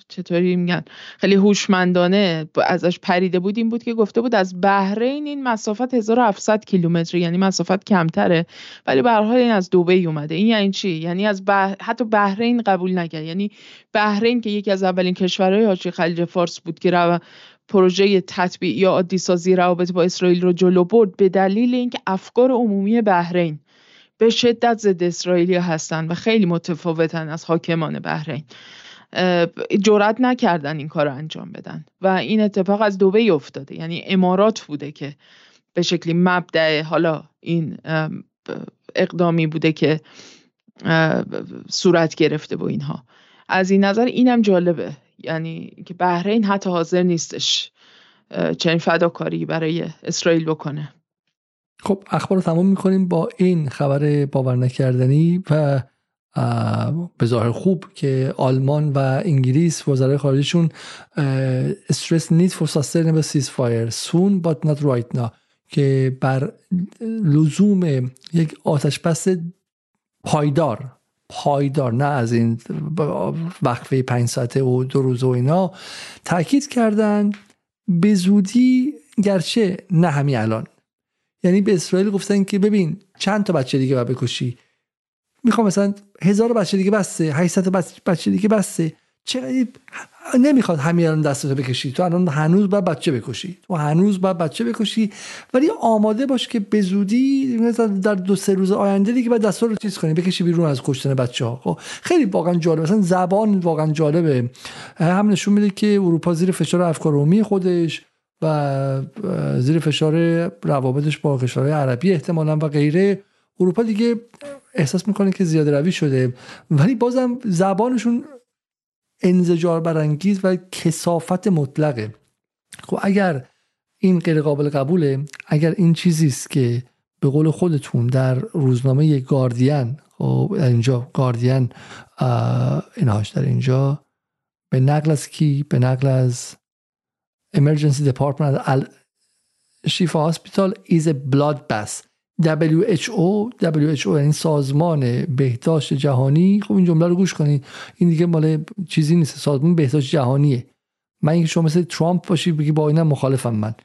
Speaker 2: چطوری میگن؟ خیلی هوشمندانه ازش پریده بود. این بود که گفته بود از بحرین این مسافت 1700 کیلومتر یعنی مسافت کمتره. ولی به حال این از دبی اومده. این یعنی چی؟ یعنی از بح... حتی بحرین قبول نکرد. یعنی بحرین که یکی از اولین کشورهای حاجی خلیج فارس بود که رو پروژه تطبیع یا عادی سازی روابط با اسرائیل رو جلو برد به دلیل اینکه افکار عمومی بحرین به شدت ضد اسرائیلی هستن و خیلی متفاوتن از حاکمان بحرین. جرأت نکردن این کار رو انجام بدن و این اتفاق از دوبه افتاده. یعنی امارات بوده که به شکلی مبدع حالا این اقدامی بوده که صورت گرفته با اینها. از این نظر اینم جالبه. یعنی که بحرین حتی حاضر نیستش چنین فداکاری برای اسرائیل بکنه.
Speaker 1: خب اخبار رو تمام می‌کنیم با این خبر باور نکردنی و به ظاهر خوب که آلمان و انگلیس وزرای خارجشون استرس نیت فور sustainable ceasefire soon but not right now که بر لزوم یک آتش بس پایدار پایدار نه از این وقفه پنج ساعته و دو روز و اینا. تاکید کردن به زودی گرچه نه همین الان. یعنی به اسرائیل گفتن که ببین چند تا بچه دیگه باید بکشی؟ می‌خوام مثلا هزار بچه دیگه بسته 800 بچه دیگه بسته. چه نمی‌خواد همین الان دستتو بکشی؟ تو الان هنوز باید بچه بکشی. تو هنوز باید بچه بکشی. ولی آماده باش که به زودی در دو سه روز آینده دیگه باید دستا رو چیز کنی بکشی بیرون از کشتن بچه ها خب خیلی واقعا جالب. مثلا زبان واقعا جالبه. هم نشون میده که اروپا زیر فشار افکار خودش و زیر فشار روابطش با کشورهای عربی احتمالا و غیره. اروپا دیگه احساس می‌کنه که زیاده روی شده. ولی بازم زبانشون انزجار برانگیز و کسافت مطلقه. خب اگر این غیر قابل قبوله اگر این چیزی است که به قول خودتون در روزنامه گاردین خب در اینجا گاردین اینهاش در اینجا به نقل از کی؟ به نقل از emergency department شیفا هاسپیتال is a bloodbath. WHO WHO یعنی سازمان بهداشت جهانی. خب این جمله رو گوش کنید. این دیگه مال چیزی نیست. سازمان بهداشت جهانیه. من اینکه شما مثل ترامپ باشی بگی با اینم مخالفم من.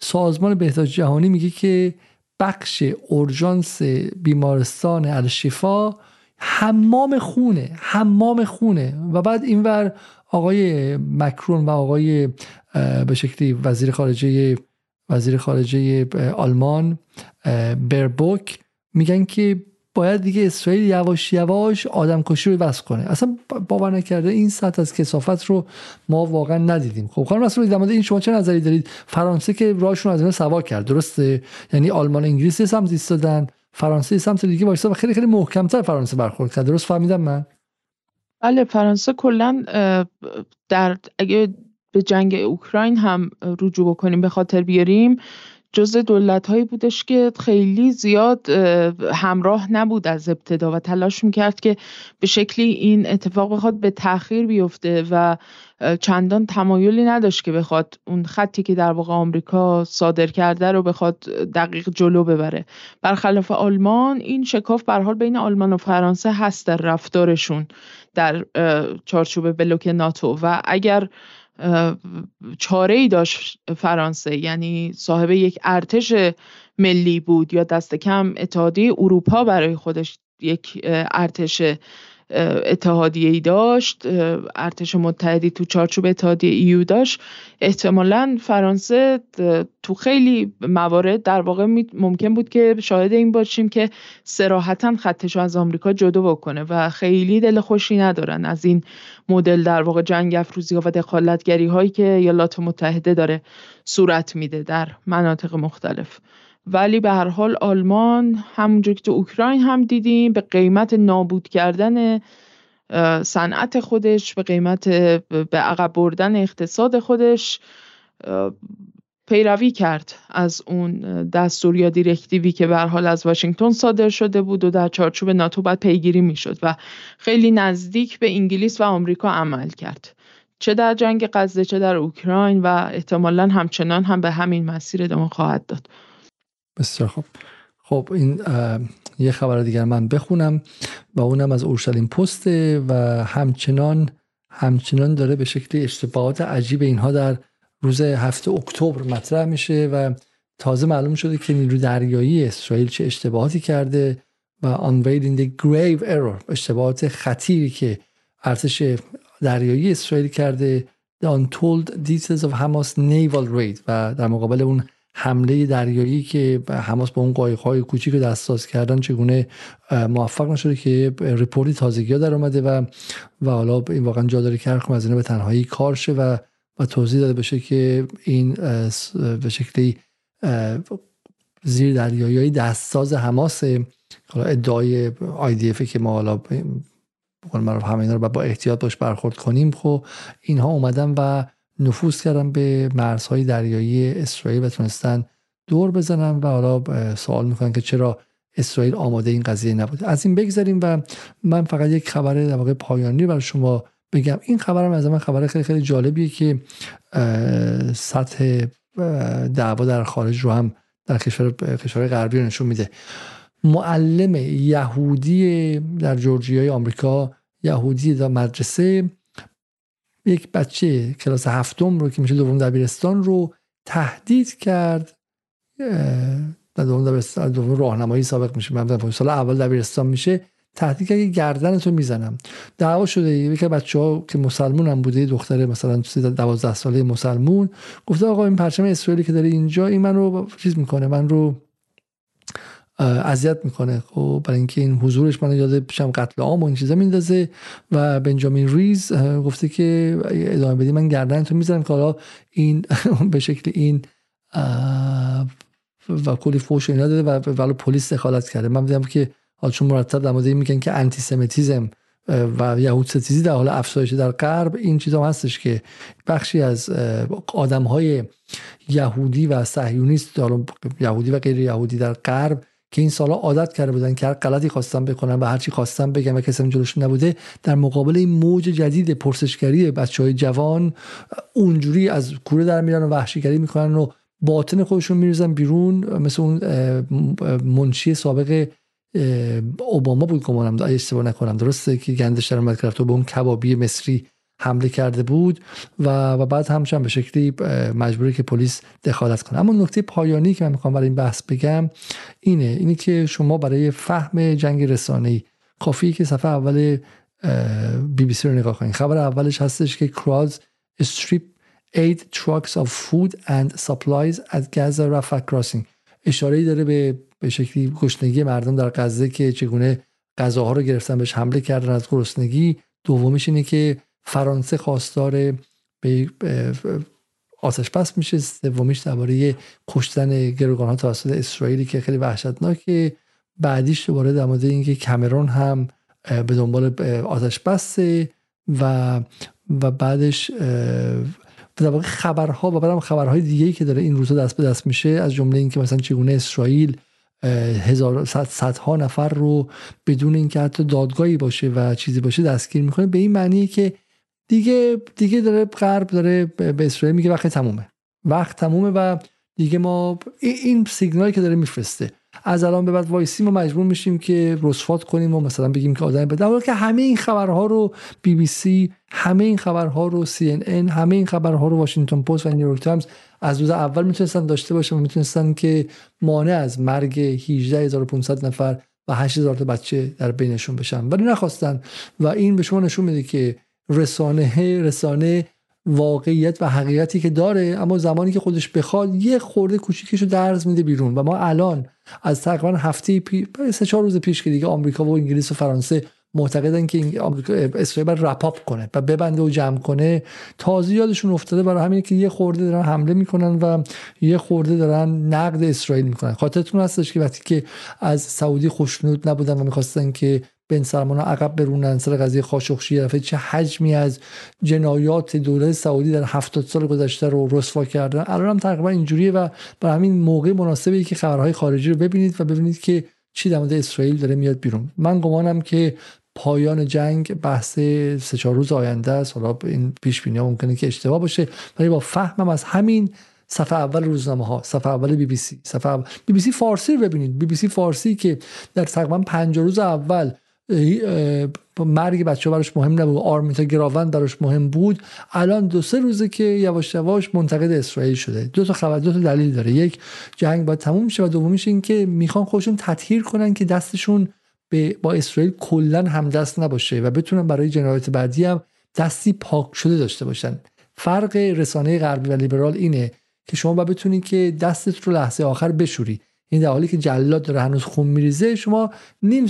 Speaker 1: سازمان بهداشت جهانی میگه که بخش اورژانس بیمارستان الشفا حمام خونه حمام خونه. و بعد اینور آقای مکرون و آقای به شکلی وزیر خارجه وزیر خارجه آلمان بربوک میگن که باید دیگه اسرائیل یواش یواش آدم کشی رو بس کنه. اصلا باور نکرده این سطح از کسافت رو ما واقعا ندیدیم. خب خانم مسئول در این شما چه نظری دارید؟ فرانسه که راهشون از این سوا کرد درسته؟ یعنی آلمان انگلیس سمت ایستادن فرانسه سمت دیگه وایسا و خیلی خیلی محکمتر فرانسه برخورد کرد. درست فهمیدم من؟
Speaker 2: بله فرانسه کلا در اگه به جنگ اوکراین هم رجوع بکنیم به خاطر بیاریم. جزء دولت هایی بودش که خیلی زیاد همراه نبود از ابتدا و تلاش می‌کرد که به شکلی این اتفاق بخواد به تاخیر بیفته و چندان تمایلی نداشت که بخواد اون خطی که در واقع آمریکا صادر کرده رو بخواد دقیق جلو ببره. برخلاف آلمان این شکاف به حال بین آلمان و فرانسه هست در رفتارشون در چارچوب بلوک ناتو و اگر چاره ای داشت فرانسه یعنی صاحب یک ارتش ملی بود یا دست کم اتحادیه اروپا برای خودش یک ارتش اتحادیه ای داشت ارتش متحدی تو چارچوب اتحادیه ایو داشت. احتمالا فرانسه تو خیلی موارد در واقع ممکن بود که شاهد این باشیم که سراحتا خطش از آمریکا جدا بکنه و خیلی دل خوشی ندارن از این مدل در واقع جنگ افروزی و دخالتگری هایی که ایالات متحده داره صورت میده در مناطق مختلف. ولی به هر حال آلمان همونجور که تو اوکراین هم دیدیم به قیمت نابود کردن صنعت خودش به قیمت به عقب بردن اقتصاد خودش پیروی کرد از اون دستور یا دیرکتیوی که به حال از واشنگتن صادر شده بود و در چارچوب ناتو باید پیگیری می‌شد و خیلی نزدیک به انگلیس و آمریکا عمل کرد. چه در جنگ غزه چه در اوکراین و احتمالا همچنان هم به همین مسیر ادامه خواهد داد.
Speaker 1: بسیار خوب. خب این یه خبر دیگر من بخونم و اونم از اورشلیم پسته و همچنان همچنان داره به شکل اشتباهات عجیب اینها در روز هفته اکتبر مطرح میشه و تازه معلوم شده که نیرو دریایی اسرائیل چه اشتباهاتی کرده و unveiling the grave error اشتباهات خطیری که ارتش دریایی اسرائیل کرده the untold details of Hamas naval raid و در مقابل اون حمله دریایی که حماس با اون قایق‌های کوچیک دستساز کردن چگونه موفق نشده که رپورتی تازگی ها در آمده و و حالا این واقعا جا داره که از اینا به تنهایی کار شه و و توضیح داده بشه که این به شکلی زیر دریایی دستساز حماس حالا ادعای اف که ما حالا بقول همه اینا رو با احتیاط باش برخورد کنیم. خب اینها اومدن و نفوذ کردن به مرزهای دریایی اسرائیل و تونستن دور بزنن و حالا سوال می‌کنن که چرا اسرائیل آماده این قضیه نبود از این بگذاریم و من فقط یک خبر در واقع پایانی برای شما بگم. این خبرم از من خبر خیلی خیلی جالبیه که سطح دعوا در خارج رو هم در کشور کشور غربی رو نشون میده. معلم یهودی در جورجیای آمریکا یهودی در مدرسه یک بچه کلاس هفتم رو که میشه دوم دبیرستان رو تهدید کرد در دوم دبیرستان دوم راهنمایی سابق میشه. من سال اول دبیرستان میشه. تهدید که گردن تو می‌زنم. دعوا شده یکی بچه ها که مسلمون هم بوده دختر مثلا دوازده ساله مسلمون گفته آقا این پرچم اسرائیلی که داره اینجا این من رو چیز می‌کنه من رو اذیت می‌کنه. خب برای اینکه این حضورش من یاد بشم قتل عام و این چیزا میندازه و بنجامین ریز گفته که ادامه بدی من گردن تو می‌زنم که حالا این به شکل این و کلی فوش اینا داده و ولو پلیس دخالت کرده. من دیدم که حالا چون مرتب در مورد میگن که انتی سمیتیزم و یهود ستیزی در حال افزایش در غرب این چیزا هستش که بخشی از آدم های یهودی و صهیونیست یهودی و غیر یهودی در غرب که این سالا عادت کرده بودن که هر غلطی خواستن بکنن و هرچی خواستن بگن و کسی جلوش نبوده در مقابل این موج جدید پرسشگری بچه های جوان اونجوری از کوره در میرن و وحشیگری می‌کنن و باطن خودشون میریزن بیرون. مثل اون منشی سابق اوباما بود گمانم اشتباه نکنم درسته که گندش در اومد کرد به اون کبابی مصری حمله کرده بود و, و بعد همچنان به شکلی مجبوری که پلیس دخالت کنه. اما نکته پایانی که من می‌خوام برای این بحث بگم اینه اینی که شما برای فهم جنگ رسانه‌ای کافی که صفحه اول بی بی سی رو نگاه کنید خبر اولش هستش که کراز استریپ 8 trucks of food and supplies at Gaza Rafah crossing. اشاره داره به به شکلی گشنگی مردم در غزه که چگونه غذاها رو گرفتن بهش حمله کردن. از گرسنگی دومیش اینه که فرانسه خواستار به آتش بس میشه. سومیش درباره کشتن گروگان ها توسط اسرائیلی که خیلی وحشتناکه. بعدیش دوباره در مورد اینکه کمرون هم به دنبال آتش بسته و و بعدش در واقع خبرها و بعدم خبرهای دیگه که داره این روزا دست به دست میشه از جمله اینکه مثلا چگونه اسرائیل هزار صدها نفر رو بدون اینکه حتی دادگاهی باشه و چیزی باشه دستگیر می‌کنه. به این معنی که دیگه دیگه داره غرب داره به اسرائیل میگه وقت تمومه. وقت تمومه و دیگه ما این سیگنالی که داره میفرسته. از الان به بعد وایسی ما مجبور میشیم که رسفات کنیم و مثلا بگیم که آدم به که همه این خبرها رو بی بی سی همه این خبرها رو سی ان ان همه این خبرها رو واشنگتن پست و نیویورک تایمز از روز اول می‌تونستن داشته باشن و می‌تونستن که مانع از مرگ 18500 نفر و 8000 تا بچه در بینشون بشن. ولی نخواستن و این به شما نشون میده که رسانه رسانه واقعیت و حقیقتی که داره اما زمانی که خودش بخواد یه خورده کوچیکشو درز میده بیرون. و ما الان از تقریبا هفته پی... سه چهار روز پیش که دیگه آمریکا و انگلیس و فرانسه معتقدن که آمریکا اسرائیل باید رپاپ کنه و ببنده و جمع کنه تازه یادشون افتاده برای همین که یه خورده دارن حمله می‌کنن و یه خورده دارن نقد اسرائیل می‌کنن. خاطرتون هستش که وقتی که از سعودی خوشنود نبودن و می‌خواستن که بن سلمان عقب برونن سر قضیه خاشخشی رفته چه حجمی از جنایات دولت سعودی در هفتاد سال گذشته رو رسوا کردن. الان هم تقریبا اینجوریه و برای همین موقع مناسبی که خبرهای خارجی رو ببینید و ببینید که چی در اسرائیل داره میاد بیرون. من گمانم که پایان جنگ بحث سه چهار روز آینده است. حالا این پیش بینی ممکنه که اشتباه باشه ولی با فهمم از همین صفحه اول روزنامه ها صفحه اول بی بی سی صفحه بی بی سی فارسی رو ببینید. بی بی سی فارسی که در تقریبا پنج روز اول مرگ بچه براش مهم نبود. آرمیتا گراوند براش مهم بود. الان دو سه روزه که یواش یواش منتقد اسرائیل شده. دو تا خبر دو تا دلیل داره. یک جنگ باید تموم شه و دومیش این که می‌خوان خودشون تطهیر کنن که دستشون به با اسرائیل کلا همدست نباشه و بتونن برای جنایات بعدی هم دستی پاک شده داشته باشن. فرق رسانه غربی و لیبرال اینه که شما باید بتونی که دستت رو لحظه آخر بشوری. این در حالی که جلاد داره هنوز خون میریزه شما نیم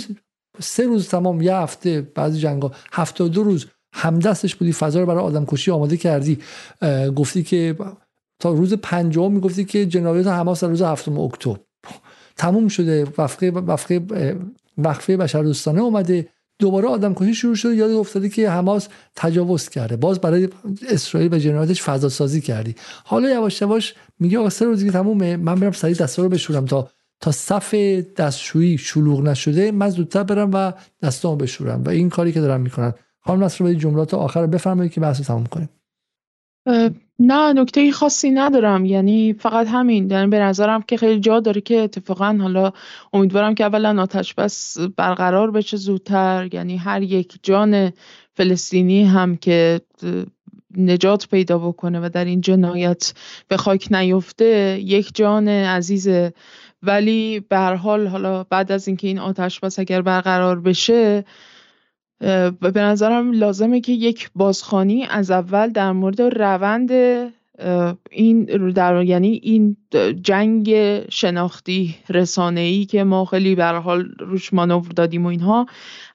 Speaker 1: سه روز تمام یه هفته بعضی جنگا. هفته دو روز. همدستش بودی فضا رو برای آدم کشی آماده کردی. گفتی که تا روز پنجم می‌گفتی که جنایت حماس در روز هفتم اکتبر. تموم شده. وقفه وقفه وقفه بشر دوستانه اومده. دوباره آدم کشی شروع شده. یاد افتاده که حماس تجاوز کرده. باز برای اسرائیل و جنایتش فضا سازی کردی. حالا یواش یواش میگه آقا سه روزی که تمومه. من برم سریع دستا رو بشورم تا تا صف دستشویی شلوغ نشده من زودتر برم و دستامو بشورم و این کاری که دارم می‌کنن خانم نصر جملات آخر بفرمایید که بحث تموم کنیم.
Speaker 2: نه نکته خاصی ندارم. یعنی فقط همین. یعنی به نظرم که خیلی جا داره که اتفاقا حالا امیدوارم که اولا آتش بس برقرار بشه زودتر. یعنی هر یک جان فلسطینی هم که نجات پیدا بکنه و در این جنایت به خاک نیفته یک جان عزیزه ولی به هر حال حالا بعد از اینکه این آتش بس اگر برقرار بشه به نظرم لازمه که یک بازخانی از اول در مورد روند این در یعنی این جنگ شناختی ای که ما خیلی به حال روش مانور دادیم و اینها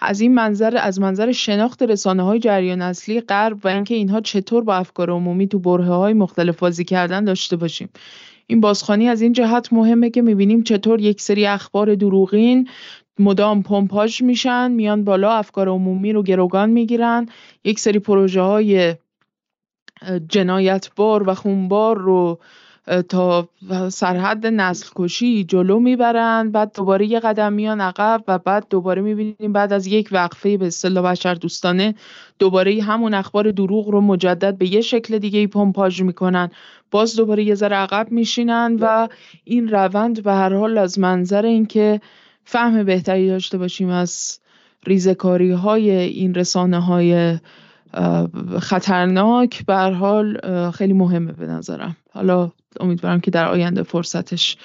Speaker 2: از این منظر از منظر شناخت رسانه های جریان اصلی غرب و اینکه اینها چطور با افکار عمومی تو بره های مختلف بازی کردن داشته باشیم. این بازخانی از این جهت مهمه که می‌بینیم چطور یک سری اخبار دروغین مدام پمپاژ میشن میان بالا افکار عمومی رو گروگان می‌گیرن. یک سری پروژه های جنایتبار و خونبار رو تا سرحد نسل کشی جلو می‌برن. بعد دوباره یه قدم میان عقب و بعد دوباره می‌بینیم بعد از یک وقفه به اصطلاح بشر دوستانه دوباره همون اخبار دروغ رو مجدد به یه شکل دیگه ای پمپاژ می‌کنن. باز دوباره یه ذره عقب میشینن و این روند به هر حال از منظر اینکه فهم بهتری داشته باشیم از ریزکاری های این رسانه های خطرناک به حال خیلی مهمه به نظرم. حالا امیدوارم که در آینده فرصتش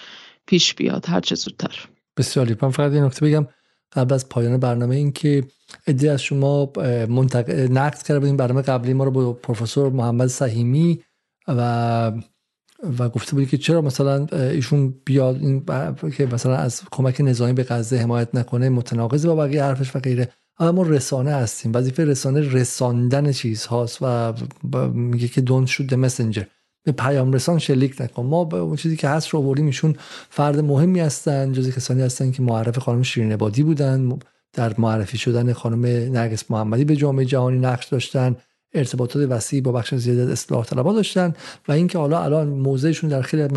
Speaker 2: پیش بیاد هر چه زودتر.
Speaker 1: بسیاری من فقط این نکته بگم قبل از پایان برنامه این که ادی از شما منتق... نقد کرده بودیم برنامه قبلی ما رو با پروفسور محمد سهیمی و و گفته بودی که چرا مثلا ایشون بیاد این که مثلا از کمک نظامی به غزه حمایت نکنه متناقض با بقیه حرفش و غیره. اما ما رسانه هستیم. وظیفه رسانه رساندن چیز هاست و میگه که دون شود مسنجر به پیام رسان شلیک نکن. ما به اون چیزی که هست رو آوردیم ایشون فرد مهمی هستن جزی کسانی هستن که معرف خانم شیرین بودن در معرفی شدن خانم نرگس محمدی به جامعه جهانی نقش داشتن. ارتباطات وسیعی با بخش زیادی از اصلاح طلبا داشتن و اینکه حالا الان موضعشون در خیلی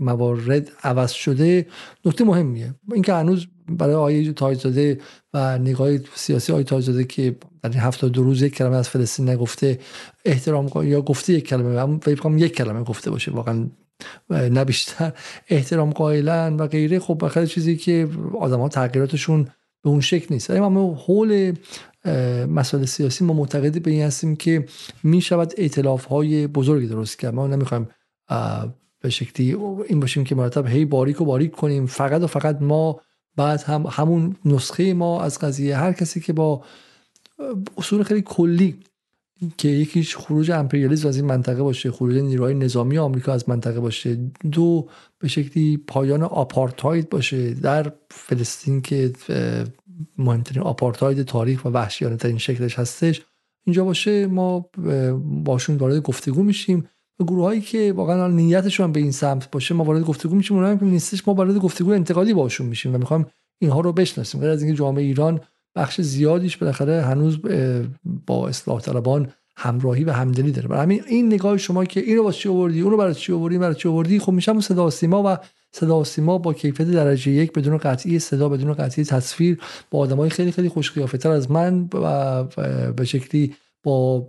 Speaker 1: موارد عوض شده نکته مهمیه. اینکه هنوز برای آیه تایزاده و نگاه سیاسی آیه تایزاده که در این هفته دو روز یک کلمه از فلسطین نگفته احترام یا گفته یک کلمه هم یک کلمه گفته باشه واقعا نه بیشتر. احترام قائلن و غیره خب بخاطر چیزی که آدم ها تغییراتشون به اون شکل نیست. اما حول مسائل سیاسی ما معتقد به این هستیم که می شود اعتلاف های بزرگی درست کرد. ما نمی‌خوایم به شکلی این باشیم که مرتب هی باریک و باریک کنیم. فقط و فقط ما بعد هم همون نسخه ما از قضیه هر کسی که با اصول خیلی کلی که یکیش خروج امپریالیسم از این منطقه باشه خروج نیروهای نظامی آمریکا از منطقه باشه. دو به شکلی پایان آپارتاید باشه. در فلسطین که مهمترین آپارتاید تاریخ و وحشیانه ترین شکلش هستش اینجا باشه. ما باشون وارد گفتگو میشیم. و گروه هایی که واقعا نیتشون به این سمت باشه ما وارد گفتگو میشیم. اونها که نیستش ما وارد گفتگو انتقادی باشون میشیم و می‌خوایم اینها رو بشناسیم. غیر از اینکه جامعه ایران بخش زیادیش بالاخره هنوز با اصلاح طلبان همراهی و همدلی داره. برای همین این نگاه شما که اینو واسه چی آوردی اونو برای چی آوردی برای چی آوردی خب میشم صدا و سیما و صدا سیما با کیفیت درجه یک بدون قطعی صدا بدون قطعی تصویر با آدمای خیلی خیلی خوش تر از من و به شکلی با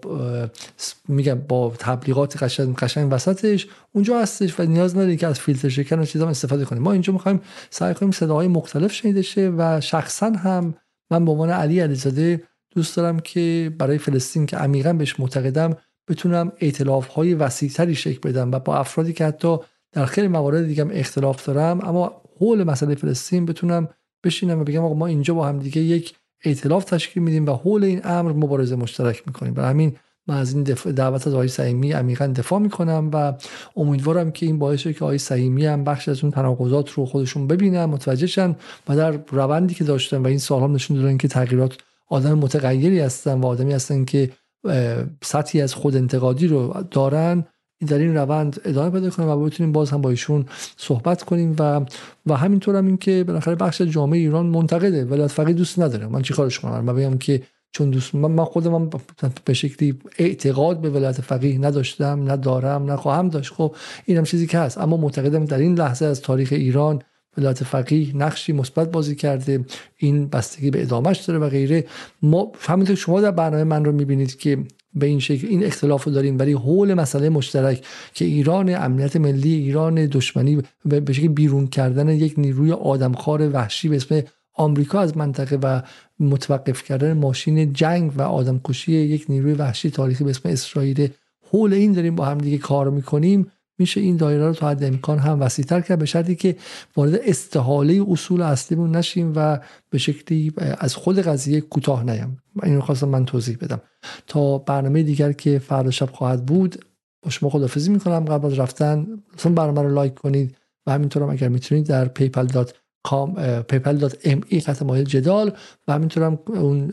Speaker 1: میگم با تبلیغات قشنگ قشنگ وسطش اونجا هستش و نیاز نداری که از فیلتر شکن و چیزا استفاده کنیم. ما اینجا می‌خوایم سعی کنیم صداهای مختلف شنیده شه و شخصا هم من به عنوان علی علیزاده دوست دارم که برای فلسطین که عمیقا بهش معتقدم بتونم ائتلاف های وسیعتری شکل بدم و با افرادی که حتی در خیلی موارد دیگه اختلاف دارم اما حول مسئله فلسطین بتونم بشینم و بگم آقا ما اینجا با هم دیگه یک ائتلاف تشکیل میدیم و حول این امر مبارزه مشترک می‌کنیم. برای همین من از این دعوت از آقای سعیمی عمیقا دفاع می‌کنم و امیدوارم که این باعث که آقای سعیمی هم بخش از اون تناقضات رو خودشون ببینن متوجه شن و در روندی که داشتن و این سالها نشون دادن که تغییرات آدم متغیری هستن و آدمی هستن که سطحی از خود انتقادی رو دارن در این روند ادامه پیدا کنیم و بتونیم باز هم با ایشون صحبت کنیم و و همینطور هم این که بالاخره بخش جامعه ایران منتقده ولایت فقیه دوست نداره. من چیکارش کنم؟ من بگم که چون دوست من, من خودم به شکلی اعتقاد به ولایت فقیه نداشتم ندارم نخواهم داشت. خب اینم چیزی که هست. اما معتقدم در این لحظه از تاریخ ایران ولایت فقیه نقشی مثبت بازی کرده. این بستگی به ادامهش داره و غیره. ما همینطور شما در برنامه من رو می‌بینید که به این شکل این اختلاف رو داریم. ولی حول مسئله مشترک که ایران امنیت ملی ایران دشمنی به شکل بیرون کردن یک نیروی آدمخوار وحشی به اسم آمریکا از منطقه و متوقف کردن ماشین جنگ و آدمکشی یک نیروی وحشی تاریخی به اسم اسرائیل حول این داریم با هم دیگه کار می‌کنیم. میشه این دایره رو تا حد امکان هم وسیعتر کرد به شرطی که وارد استحاله اصول اصلیمون نشیم و به شکلی از خود قضیه کوتاه نیم این رو خواستم من توضیح بدم. تا برنامه دیگر که فردا شب خواهد بود با شما خدافزی می‌کنم. قبل از رفتن لطفا برنامه رو لایک کنید و همینطور هم اگر می‌تونید در paypal.com paypal.me خط مایل جدال و همینطور هم اون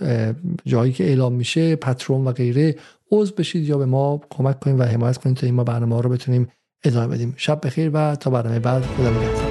Speaker 1: جایی که اعلام میشه پترون و غیره. عضو بشید یا به ما کمک کنید و حمایت کنید تا این ما برنامه ها رو بتونیم ادامه بدیم. شب بخیر و تا برنامه بعد. خدا نگهدار.